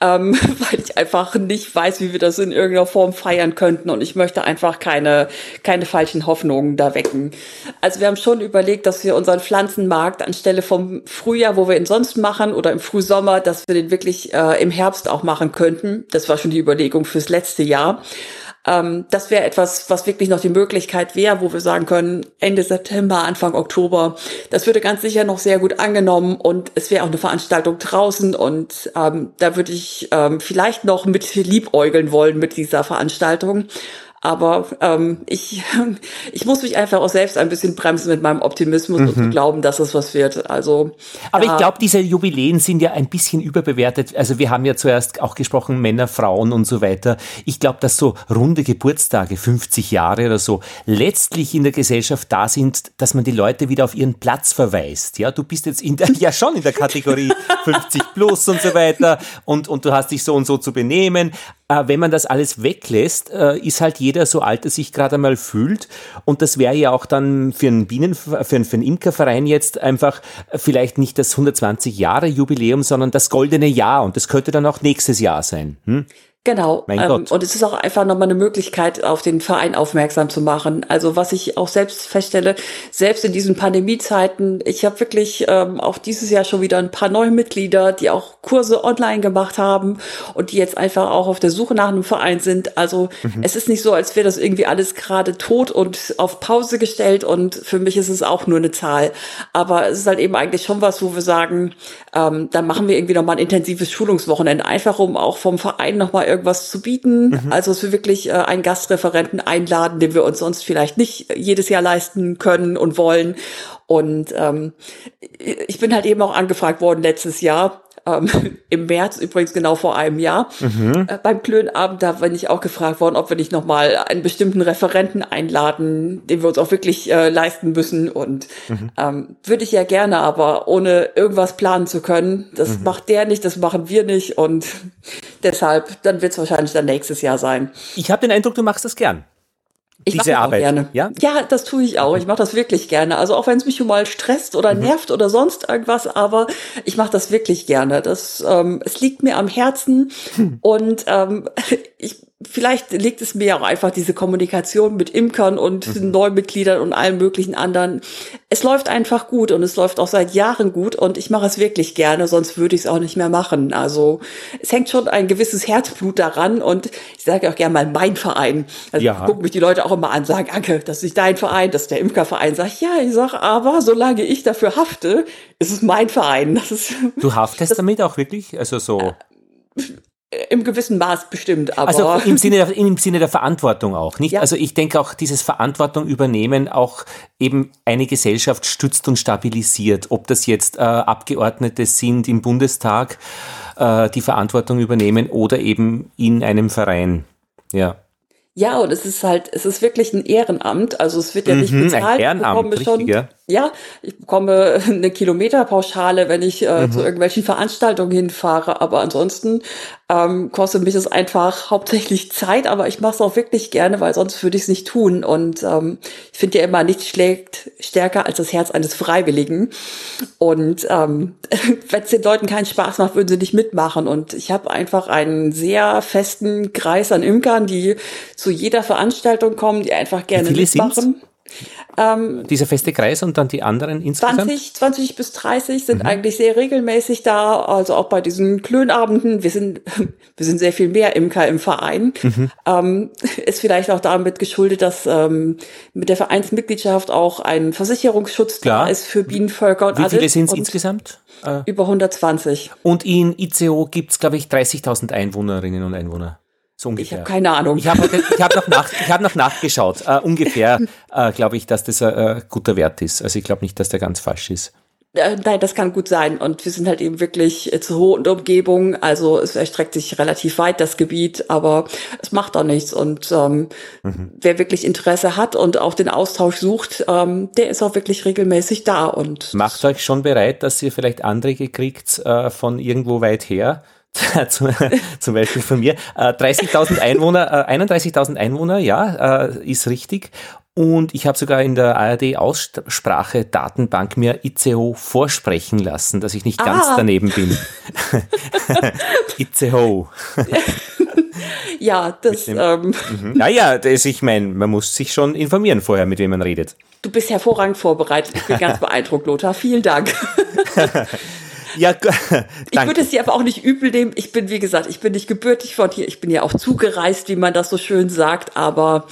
ähm, weil ich einfach nicht weiß, wie wir das in irgendeiner Form feiern könnten und ich möchte einfach keine, keine falschen Hoffnungen da wecken. Also wir haben schon überlegt, dass wir unseren Pflanzenmarkt anstelle vom Frühjahr, wo wir ihn sonst machen, oder im Frühsommer, dass wir den wirklich äh, im Herbst auch machen könnten. Das war schon die Überlegung fürs letzte Jahr. Ähm, das wäre etwas, was wirklich noch die Möglichkeit wäre, wo wir sagen können, Ende September, Anfang Oktober. Das würde ganz sicher noch sehr gut angenommen und es wäre auch eine Veranstaltung draußen und ähm, da würde ich ähm, vielleicht noch mit liebäugeln wollen mit dieser Veranstaltung. Aber ähm, ich, ich muss mich einfach auch selbst ein bisschen bremsen mit meinem Optimismus mhm. und glauben, dass es was wird. Also, Aber ich glaube, diese Jubiläen sind ja ein bisschen überbewertet. Also wir haben ja zuerst auch gesprochen, Männer, Frauen und so weiter. Ich glaube, dass so runde Geburtstage, 50 Jahre oder so, letztlich in der Gesellschaft da sind, dass man die Leute wieder auf ihren Platz verweist. Ja, du bist jetzt in der, ja schon in der Kategorie 50 plus und so weiter und, und du hast dich so und so zu benehmen. Äh, wenn man das alles weglässt, äh, ist halt jeder so alt, er sich gerade einmal fühlt. Und das wäre ja auch dann für einen Bienen, für einen, für einen Imkerverein jetzt einfach vielleicht nicht das 120 Jahre Jubiläum, sondern das goldene Jahr. Und das könnte dann auch nächstes Jahr sein. Hm? Genau. Ähm, und es ist auch einfach nochmal eine Möglichkeit, auf den Verein aufmerksam zu machen. Also was ich auch selbst feststelle, selbst in diesen Pandemiezeiten, ich habe wirklich ähm, auch dieses Jahr schon wieder ein paar neue Mitglieder, die auch Kurse online gemacht haben und die jetzt einfach auch auf der Suche nach einem Verein sind. Also mhm. es ist nicht so, als wäre das irgendwie alles gerade tot und auf Pause gestellt und für mich ist es auch nur eine Zahl. Aber es ist halt eben eigentlich schon was, wo wir sagen, ähm, da machen wir irgendwie nochmal ein intensives Schulungswochenende, einfach um auch vom Verein nochmal irgendwas zu bieten. Mhm. Also, dass wir wirklich äh, einen Gastreferenten einladen, den wir uns sonst vielleicht nicht jedes Jahr leisten können und wollen. Und ähm, ich bin halt eben auch angefragt worden letztes Jahr, ähm, im März übrigens genau vor einem Jahr mhm. äh, beim Klönabend, da bin ich auch gefragt worden, ob wir nicht nochmal einen bestimmten Referenten einladen, den wir uns auch wirklich äh, leisten müssen und mhm. ähm, würde ich ja gerne, aber ohne irgendwas planen zu können, das mhm. macht der nicht, das machen wir nicht und deshalb, dann wird es wahrscheinlich dann nächstes Jahr sein. Ich habe den Eindruck, du machst das gern. Ich diese Arbeit. gerne. Ja? ja, das tue ich auch. Ich mache das wirklich gerne. Also auch wenn es mich schon mal stresst oder mhm. nervt oder sonst irgendwas, aber ich mache das wirklich gerne. Das, ähm, es liegt mir am Herzen hm. und ähm, ich vielleicht liegt es mir auch einfach diese Kommunikation mit Imkern und mhm. Neumitgliedern und allen möglichen anderen. Es läuft einfach gut und es läuft auch seit Jahren gut und ich mache es wirklich gerne, sonst würde ich es auch nicht mehr machen. Also es hängt schon ein gewisses Herzblut daran und ich sage auch gerne mal mein Verein. Also ja. gucken mich die Leute auch immer an, sagen, Anke, das ist nicht dein Verein, das ist der Imkerverein. Sag ich, ja, ich sag, aber solange ich dafür hafte, ist es mein Verein. Das ist, du haftest das, damit auch wirklich? Also so. Äh, im gewissen Maß bestimmt, aber. Also im Sinne der, im Sinne der Verantwortung auch, nicht? Ja. Also ich denke auch, dieses Verantwortung übernehmen auch eben eine Gesellschaft stützt und stabilisiert. Ob das jetzt äh, Abgeordnete sind im Bundestag, äh, die Verantwortung übernehmen oder eben in einem Verein. Ja. Ja, und es ist halt, es ist wirklich ein Ehrenamt. Also es wird ja nicht mhm, bezahlt. Ein Ehrenamt, ich schon, ja. Ja, ich bekomme eine Kilometerpauschale, wenn ich äh, mhm. zu irgendwelchen Veranstaltungen hinfahre. Aber ansonsten ähm, kostet mich das einfach hauptsächlich Zeit, aber ich mache es auch wirklich gerne, weil sonst würde ich es nicht tun. Und ähm, ich finde ja immer, nichts schlägt stärker als das Herz eines Freiwilligen. Und ähm, wenn es den Leuten keinen Spaß macht, würden sie nicht mitmachen. Und ich habe einfach einen sehr festen Kreis an Imkern, die zu jeder Veranstaltung kommen, die einfach gerne mitmachen. Sind's? Ähm, Dieser feste Kreis und dann die anderen insgesamt? 20, 20 bis 30 sind mhm. eigentlich sehr regelmäßig da, also auch bei diesen Klönabenden. Wir sind, wir sind sehr viel mehr Imker im Verein. Mhm. Ähm, ist vielleicht auch damit geschuldet, dass ähm, mit der Vereinsmitgliedschaft auch ein Versicherungsschutz Klar. da ist für Bienenvölker und Wie viele sind es insgesamt? Äh, über 120. Und in ICO gibt es, glaube ich, 30.000 Einwohnerinnen und Einwohner. So ungefähr. Ich habe keine Ahnung. Ich habe hab noch, nach, ich hab noch nachgeschaut. Uh, ungefähr uh, glaube ich, dass das ein uh, guter Wert ist. Also ich glaube nicht, dass der ganz falsch ist. Äh, nein, das kann gut sein. Und wir sind halt eben wirklich äh, zur hohen Umgebung. Also es erstreckt sich relativ weit, das Gebiet, aber es macht auch nichts. Und ähm, mhm. wer wirklich Interesse hat und auch den Austausch sucht, ähm, der ist auch wirklich regelmäßig da. Und Macht euch schon bereit, dass ihr vielleicht Anträge kriegt äh, von irgendwo weit her zum Beispiel von mir, 30.000 äh, Einwohner, 31.000 äh, Einwohner, ja, äh, ist richtig. Und ich habe sogar in der ARD-Aussprache-Datenbank mir ICO vorsprechen lassen, dass ich nicht ganz ah. daneben bin. ICO. ja, das. Dem, ähm. Mhm. Naja, das, ich meine, man muss sich schon informieren vorher, mit wem man redet. Du bist hervorragend vorbereitet. Ich bin ganz beeindruckt, Lothar. Vielen Dank. Ja, ich würde es dir aber auch nicht übel nehmen. Ich bin, wie gesagt, ich bin nicht gebürtig von hier. Ich bin ja auch zugereist, wie man das so schön sagt. Aber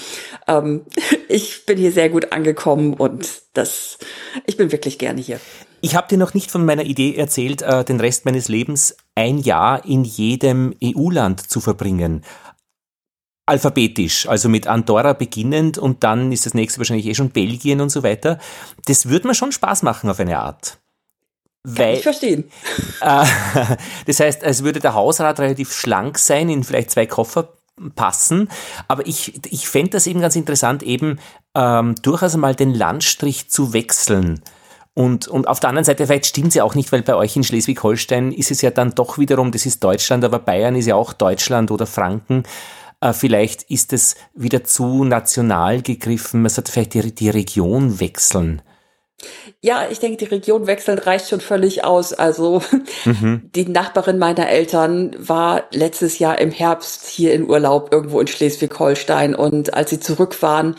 ähm, ich bin hier sehr gut angekommen und das, ich bin wirklich gerne hier. Ich habe dir noch nicht von meiner Idee erzählt, äh, den Rest meines Lebens ein Jahr in jedem EU-Land zu verbringen alphabetisch, also mit Andorra beginnend und dann ist das nächste wahrscheinlich eh schon Belgien und so weiter. Das würde mir schon Spaß machen auf eine Art. Weil, ich verstehen. Äh, das heißt, es würde der Hausrat relativ schlank sein, in vielleicht zwei Koffer passen. Aber ich, ich fände das eben ganz interessant, eben ähm, durchaus einmal den Landstrich zu wechseln. Und, und auf der anderen Seite, vielleicht stimmt es ja auch nicht, weil bei euch in Schleswig-Holstein ist es ja dann doch wiederum, das ist Deutschland, aber Bayern ist ja auch Deutschland oder Franken. Äh, vielleicht ist es wieder zu national gegriffen. Man sollte vielleicht die, die Region wechseln. Ja, ich denke, die Region wechseln reicht schon völlig aus. Also mhm. die Nachbarin meiner Eltern war letztes Jahr im Herbst hier in Urlaub irgendwo in Schleswig-Holstein und als sie zurück waren,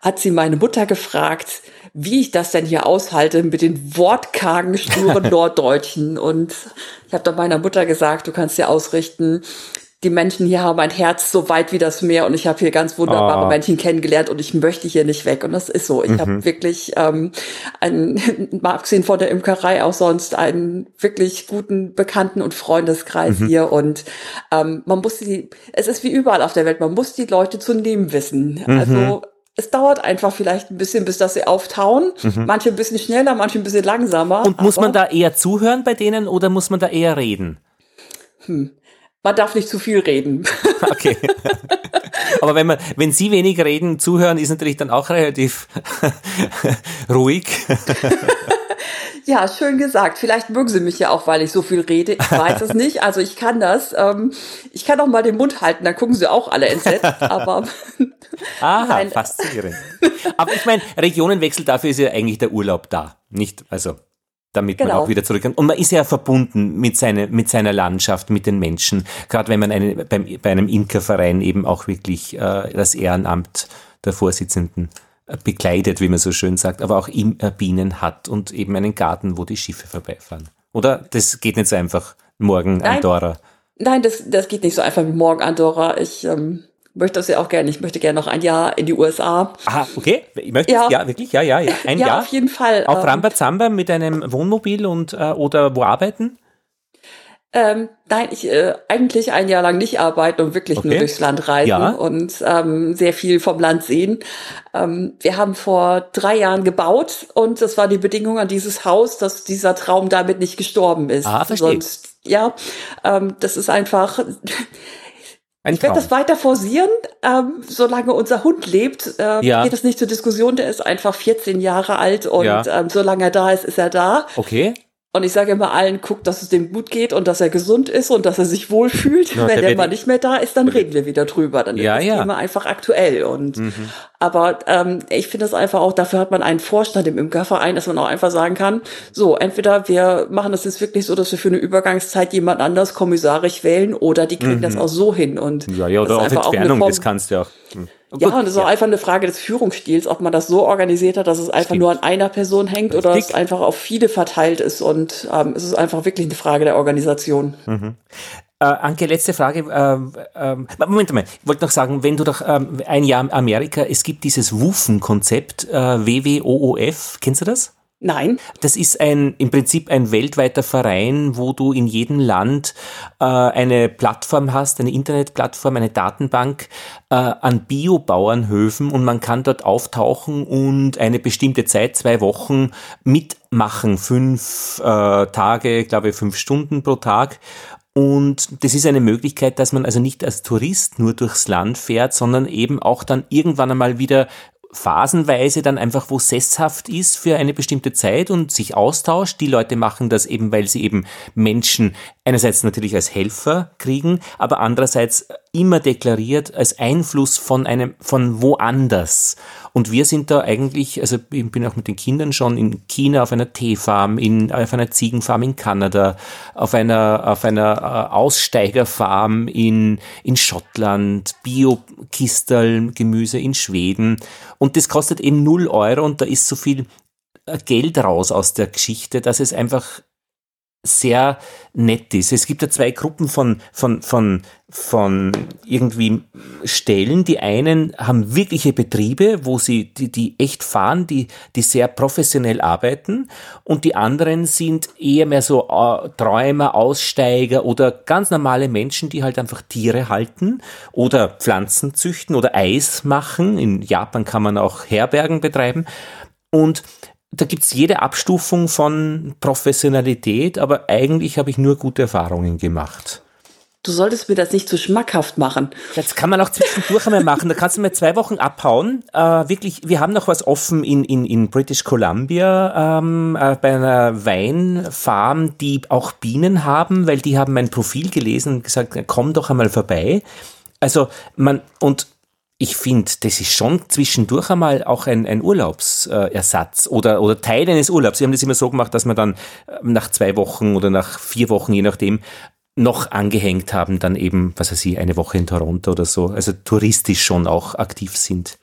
hat sie meine Mutter gefragt, wie ich das denn hier aushalte mit den wortkargen, sturen Norddeutschen. Und ich habe dann meiner Mutter gesagt, du kannst dir ausrichten, die Menschen hier haben ein Herz so weit wie das Meer und ich habe hier ganz wunderbare oh. Menschen kennengelernt und ich möchte hier nicht weg. Und das ist so. Ich mhm. habe wirklich, ähm, einen, mal abgesehen von der Imkerei auch sonst, einen wirklich guten Bekannten- und Freundeskreis mhm. hier. Und ähm, man muss die, es ist wie überall auf der Welt, man muss die Leute zu nehmen wissen. Mhm. Also es dauert einfach vielleicht ein bisschen, bis dass sie auftauen. Mhm. Manche ein bisschen schneller, manche ein bisschen langsamer. Und muss man da eher zuhören bei denen oder muss man da eher reden? Hm. Man darf nicht zu viel reden. Okay. Aber wenn man, wenn Sie wenig reden, zuhören, ist natürlich dann auch relativ ruhig. Ja, schön gesagt. Vielleicht mögen Sie mich ja auch, weil ich so viel rede. Ich weiß es nicht. Also ich kann das. Ähm, ich kann auch mal den Mund halten, dann gucken Sie auch alle entsetzt. Aber Aha, nein. faszinierend. Aber ich meine, Regionenwechsel, dafür ist ja eigentlich der Urlaub da. Nicht, also damit genau. man auch wieder zurückkommt. Und man ist ja verbunden mit, seine, mit seiner Landschaft, mit den Menschen. Gerade wenn man eine, beim, bei einem Imkerverein eben auch wirklich äh, das Ehrenamt der Vorsitzenden äh, bekleidet, wie man so schön sagt, aber auch im, äh, Bienen hat und eben einen Garten, wo die Schiffe vorbeifahren. Oder das geht nicht so einfach morgen Nein. Andorra. Nein, das, das geht nicht so einfach wie morgen Andorra. Ich ähm, möchte das ja auch gerne. Ich möchte gerne noch ein Jahr in die USA. Aha, okay. Ich möchte ja. ja, wirklich, ja, ja, ja. Ein ja, Jahr. auf jeden Fall. Auf ähm, Rambazamba mit einem Wohnmobil und äh, oder wo arbeiten? Ähm, nein, ich äh, eigentlich ein Jahr lang nicht arbeiten und wirklich okay. nur durchs Land reisen ja. und ähm, sehr viel vom Land sehen. Ähm, wir haben vor drei Jahren gebaut und das war die Bedingung an dieses Haus, dass dieser Traum damit nicht gestorben ist. Ah, verstehe. Sonst, ja, ähm, das ist einfach ein ich werde das weiter forcieren, ähm, solange unser Hund lebt. Äh, ja. Geht es nicht zur Diskussion. Der ist einfach 14 Jahre alt und ja. ähm, solange er da ist, ist er da. Okay. Und ich sage immer allen, guckt, dass es dem gut geht und dass er gesund ist und dass er sich wohlfühlt. Ja, Wenn der mal nicht mehr da ist, dann reden wir wieder drüber. Dann ja, ist das ja. Thema einfach aktuell. Und mhm. aber ähm, ich finde es einfach auch, dafür hat man einen Vorstand im Imkerverein, dass man auch einfach sagen kann, so, entweder wir machen das jetzt wirklich so, dass wir für eine Übergangszeit jemand anders kommissarisch wählen oder die kriegen mhm. das auch so hin. Und ja, ja, oder auf Entfernung, das kannst du ja auch. Hm. Ja, Gut, und es ist ja. auch einfach eine Frage des Führungsstils, ob man das so organisiert hat, dass es einfach Stimmt. nur an einer Person hängt oder es einfach auf viele verteilt ist. Und ähm, es ist einfach wirklich eine Frage der Organisation. Mhm. Äh, Anke, letzte Frage. Ähm, ähm, Moment mal, ich wollte noch sagen, wenn du doch ähm, ein Jahr Amerika, es gibt dieses WUFEN-Konzept, äh, WWOOF, kennst du das? Nein. Das ist ein im Prinzip ein weltweiter Verein, wo du in jedem Land äh, eine Plattform hast, eine Internetplattform, eine Datenbank äh, an Biobauernhöfen und man kann dort auftauchen und eine bestimmte Zeit, zwei Wochen mitmachen, fünf äh, Tage, glaube ich, fünf Stunden pro Tag. Und das ist eine Möglichkeit, dass man also nicht als Tourist nur durchs Land fährt, sondern eben auch dann irgendwann einmal wieder phasenweise dann einfach wo sesshaft ist für eine bestimmte Zeit und sich austauscht. Die Leute machen das eben, weil sie eben Menschen einerseits natürlich als Helfer kriegen, aber andererseits immer deklariert als Einfluss von einem, von woanders. Und wir sind da eigentlich, also ich bin auch mit den Kindern schon in China auf einer Teefarm, in, auf einer Ziegenfarm in Kanada, auf einer, auf einer äh, Aussteigerfarm in, in Schottland, Bio-Kistel, Gemüse in Schweden. Und das kostet eben null Euro und da ist so viel äh, Geld raus aus der Geschichte, dass es einfach sehr nett ist. Es gibt ja zwei Gruppen von, von, von, von irgendwie Stellen. Die einen haben wirkliche Betriebe, wo sie, die, die echt fahren, die, die sehr professionell arbeiten. Und die anderen sind eher mehr so äh, Träumer, Aussteiger oder ganz normale Menschen, die halt einfach Tiere halten oder Pflanzen züchten oder Eis machen. In Japan kann man auch Herbergen betreiben. Und da gibt's jede Abstufung von Professionalität, aber eigentlich habe ich nur gute Erfahrungen gemacht. Du solltest mir das nicht zu schmackhaft machen. Das kann man auch zwischendurch einmal machen. Da kannst du mal zwei Wochen abhauen. Äh, wirklich, wir haben noch was offen in, in, in British Columbia ähm, äh, bei einer Weinfarm, die auch Bienen haben, weil die haben mein Profil gelesen und gesagt, komm doch einmal vorbei. Also man, und ich finde, das ist schon zwischendurch einmal auch ein, ein Urlaubsersatz oder, oder Teil eines Urlaubs. Sie haben das immer so gemacht, dass man dann äh, nach zwei Wochen oder nach vier Wochen, je nachdem, noch angehängt haben, dann eben, was weiß ich, eine Woche in Toronto oder so. Also touristisch schon auch aktiv sind.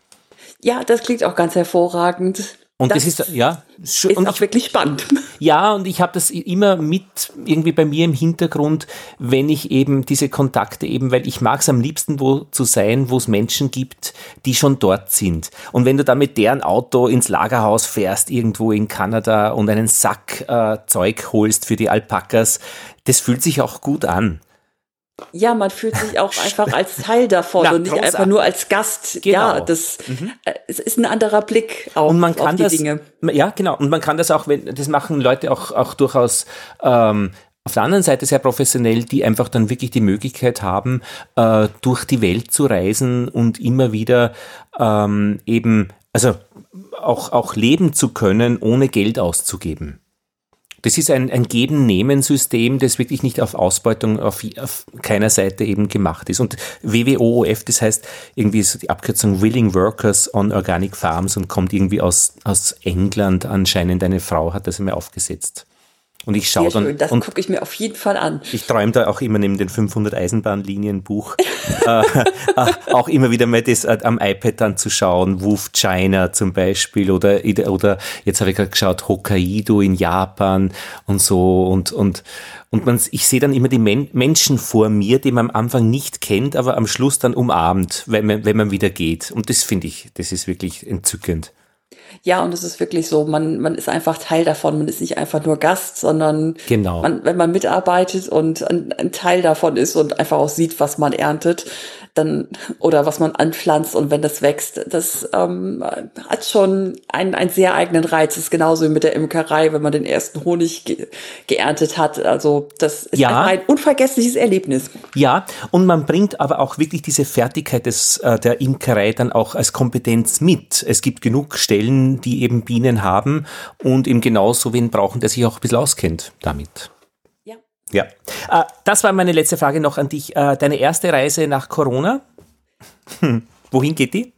Ja, das klingt auch ganz hervorragend. Und das, das ist, ja, ist und auch ich, wirklich spannend. Ja, und ich habe das immer mit irgendwie bei mir im Hintergrund, wenn ich eben diese Kontakte eben, weil ich mag es am liebsten, wo zu sein, wo es Menschen gibt, die schon dort sind. Und wenn du da mit deren Auto ins Lagerhaus fährst, irgendwo in Kanada und einen Sack äh, Zeug holst für die Alpakas, das fühlt sich auch gut an. Ja, man fühlt sich auch einfach als Teil davon Na, und nicht einfach nur als Gast. Genau. Ja, das mhm. Äh, es ist ein anderer Blick auf, und man kann die das, Dinge. Ja, genau. Und man kann das auch, wenn das machen Leute auch, auch durchaus ähm, auf der anderen Seite sehr professionell, die einfach dann wirklich die Möglichkeit haben, äh, durch die Welt zu reisen und immer wieder ähm, eben, also auch, auch leben zu können, ohne Geld auszugeben. Das ist ein, ein Geben-Nehmen-System, das wirklich nicht auf Ausbeutung auf, auf, keiner Seite eben gemacht ist. Und WWOOF, das heißt irgendwie so die Abkürzung Willing Workers on Organic Farms und kommt irgendwie aus, aus England anscheinend. Eine Frau hat das immer aufgesetzt. Und ich schaue dann. Das gucke ich mir auf jeden Fall an. Ich träume da auch immer neben den 500 Eisenbahnlinien Buch äh, äh, auch immer wieder mal das äh, am iPad dann zu schauen. Woof China zum Beispiel oder, oder jetzt habe ich gerade geschaut Hokkaido in Japan und so und, und, und man, ich sehe dann immer die Men Menschen vor mir, die man am Anfang nicht kennt, aber am Schluss dann umarmt, wenn man, wenn man wieder geht. Und das finde ich, das ist wirklich entzückend. Ja, und es ist wirklich so, man, man ist einfach Teil davon, man ist nicht einfach nur Gast, sondern genau. man, wenn man mitarbeitet und ein, ein Teil davon ist und einfach auch sieht, was man erntet, dann oder was man anpflanzt und wenn das wächst, das ähm, hat schon einen, einen sehr eigenen Reiz. Das ist genauso wie mit der Imkerei, wenn man den ersten Honig ge geerntet hat. Also das ist ja. ein, ein unvergessliches Erlebnis. Ja, und man bringt aber auch wirklich diese Fertigkeit des, äh, der Imkerei dann auch als Kompetenz mit. Es gibt genug Stellen, die eben Bienen haben und eben genauso wen brauchen, der sich auch ein bisschen auskennt damit. Ja, äh, das war meine letzte Frage noch an dich. Äh, deine erste Reise nach Corona? Hm. Wohin geht die?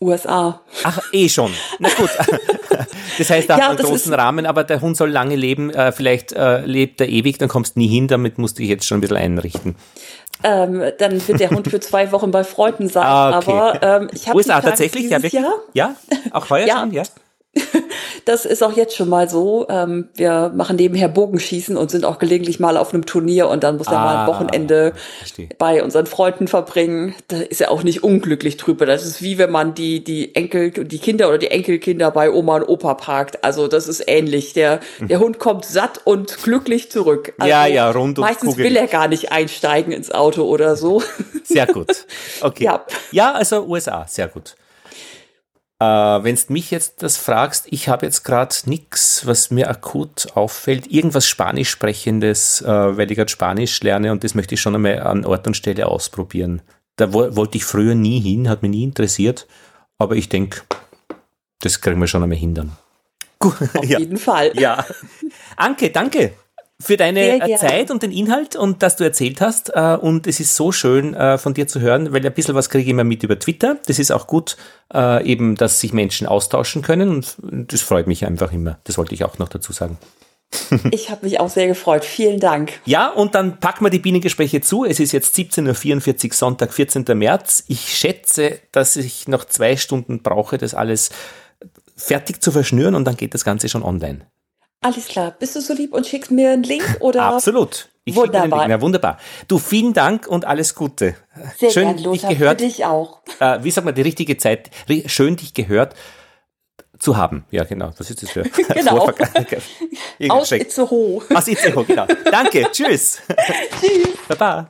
USA. Ach, eh schon. Na gut. Das heißt, da ja, hat einen großen Rahmen, aber der Hund soll lange leben. Äh, vielleicht äh, lebt er ewig, dann kommst du nie hin. Damit musst du dich jetzt schon ein bisschen einrichten. Ähm, dann wird der Hund für zwei Wochen bei Freunden sein. Ah, okay. Aber ähm, ich habe USA tatsächlich, ja, Jahr? ja, auch heuer ja. schon, ja. Das ist auch jetzt schon mal so. Ähm, wir machen nebenher Bogenschießen und sind auch gelegentlich mal auf einem Turnier und dann muss er ah, mal ein Wochenende verstehe. bei unseren Freunden verbringen. Da ist er auch nicht unglücklich drüber. Das ist wie wenn man die, die Enkel, die Kinder oder die Enkelkinder bei Oma und Opa parkt. Also das ist ähnlich. Der, der Hund kommt satt und glücklich zurück. Also ja, ja, rund und Meistens Kugel. will er gar nicht einsteigen ins Auto oder so. Sehr gut. Okay. Ja, ja also USA, sehr gut. Äh, Wenn du mich jetzt das fragst, ich habe jetzt gerade nichts, was mir akut auffällt. Irgendwas Spanisch sprechendes, äh, weil ich gerade Spanisch lerne und das möchte ich schon einmal an Ort und Stelle ausprobieren. Da wo, wollte ich früher nie hin, hat mich nie interessiert, aber ich denke, das kriegen wir schon einmal hindern. Auf ja. jeden Fall. Ja. Anke, danke für deine Zeit und den Inhalt und dass du erzählt hast. Äh, und es ist so schön äh, von dir zu hören, weil ein bisschen was kriege ich immer mit über Twitter. Das ist auch gut, äh, eben, dass sich Menschen austauschen können und das freut mich einfach immer. Das wollte ich auch noch dazu sagen. Ich habe mich auch sehr gefreut. Vielen Dank. Ja, und dann packen wir die Bienengespräche zu. Es ist jetzt 17.44 Uhr, Sonntag, 14. März. Ich schätze, dass ich noch zwei Stunden brauche, das alles fertig zu verschnüren und dann geht das Ganze schon online. Alles klar. Bist du so lieb und schickst mir einen Link oder? Absolut. Ich wunderbar. Ja, wunderbar. Du, vielen Dank und alles Gute. Sehr schön, gern, dich gehört. Für dich auch. Äh, wie sagt man, die richtige Zeit, schön dich gehört zu haben. Ja, genau. Was ist das für Genau. Aus Itzehoe. Aus Itzehoe, genau. Danke. Tschüss. Tschüss. Baba.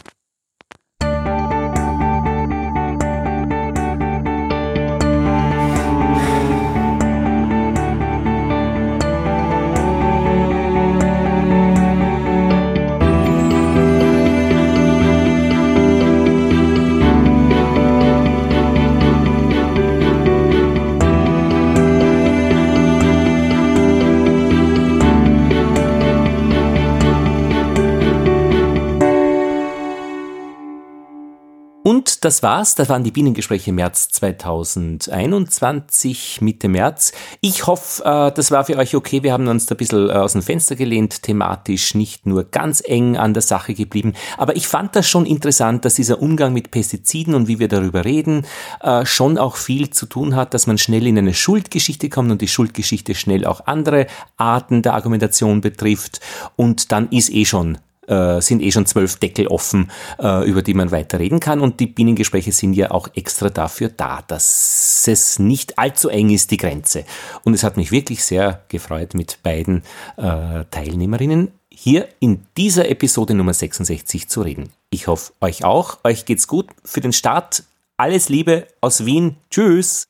Gut, das war's. Das waren die Bienengespräche März 2021, Mitte März. Ich hoffe, äh, das war für euch okay. Wir haben uns da ein bisschen äh, aus dem Fenster gelehnt, thematisch nicht nur ganz eng an der Sache geblieben. Aber ich fand das schon interessant, dass dieser Umgang mit Pestiziden und wie wir darüber reden, äh, schon auch viel zu tun hat, dass man schnell in eine Schuldgeschichte kommt und die Schuldgeschichte schnell auch andere Arten der Argumentation betrifft. Und dann ist eh schon äh, sind eh schon zwölf Deckel offen, äh, über die man weiter reden kann. Und die Bienengespräche sind ja auch extra dafür da, dass es nicht allzu eng ist, die Grenze. Und es hat mich wirklich sehr gefreut, mit beiden äh, Teilnehmerinnen hier in dieser Episode Nummer 66 zu reden. Ich hoffe, euch auch. Euch geht's gut für den Start. Alles Liebe aus Wien. Tschüss.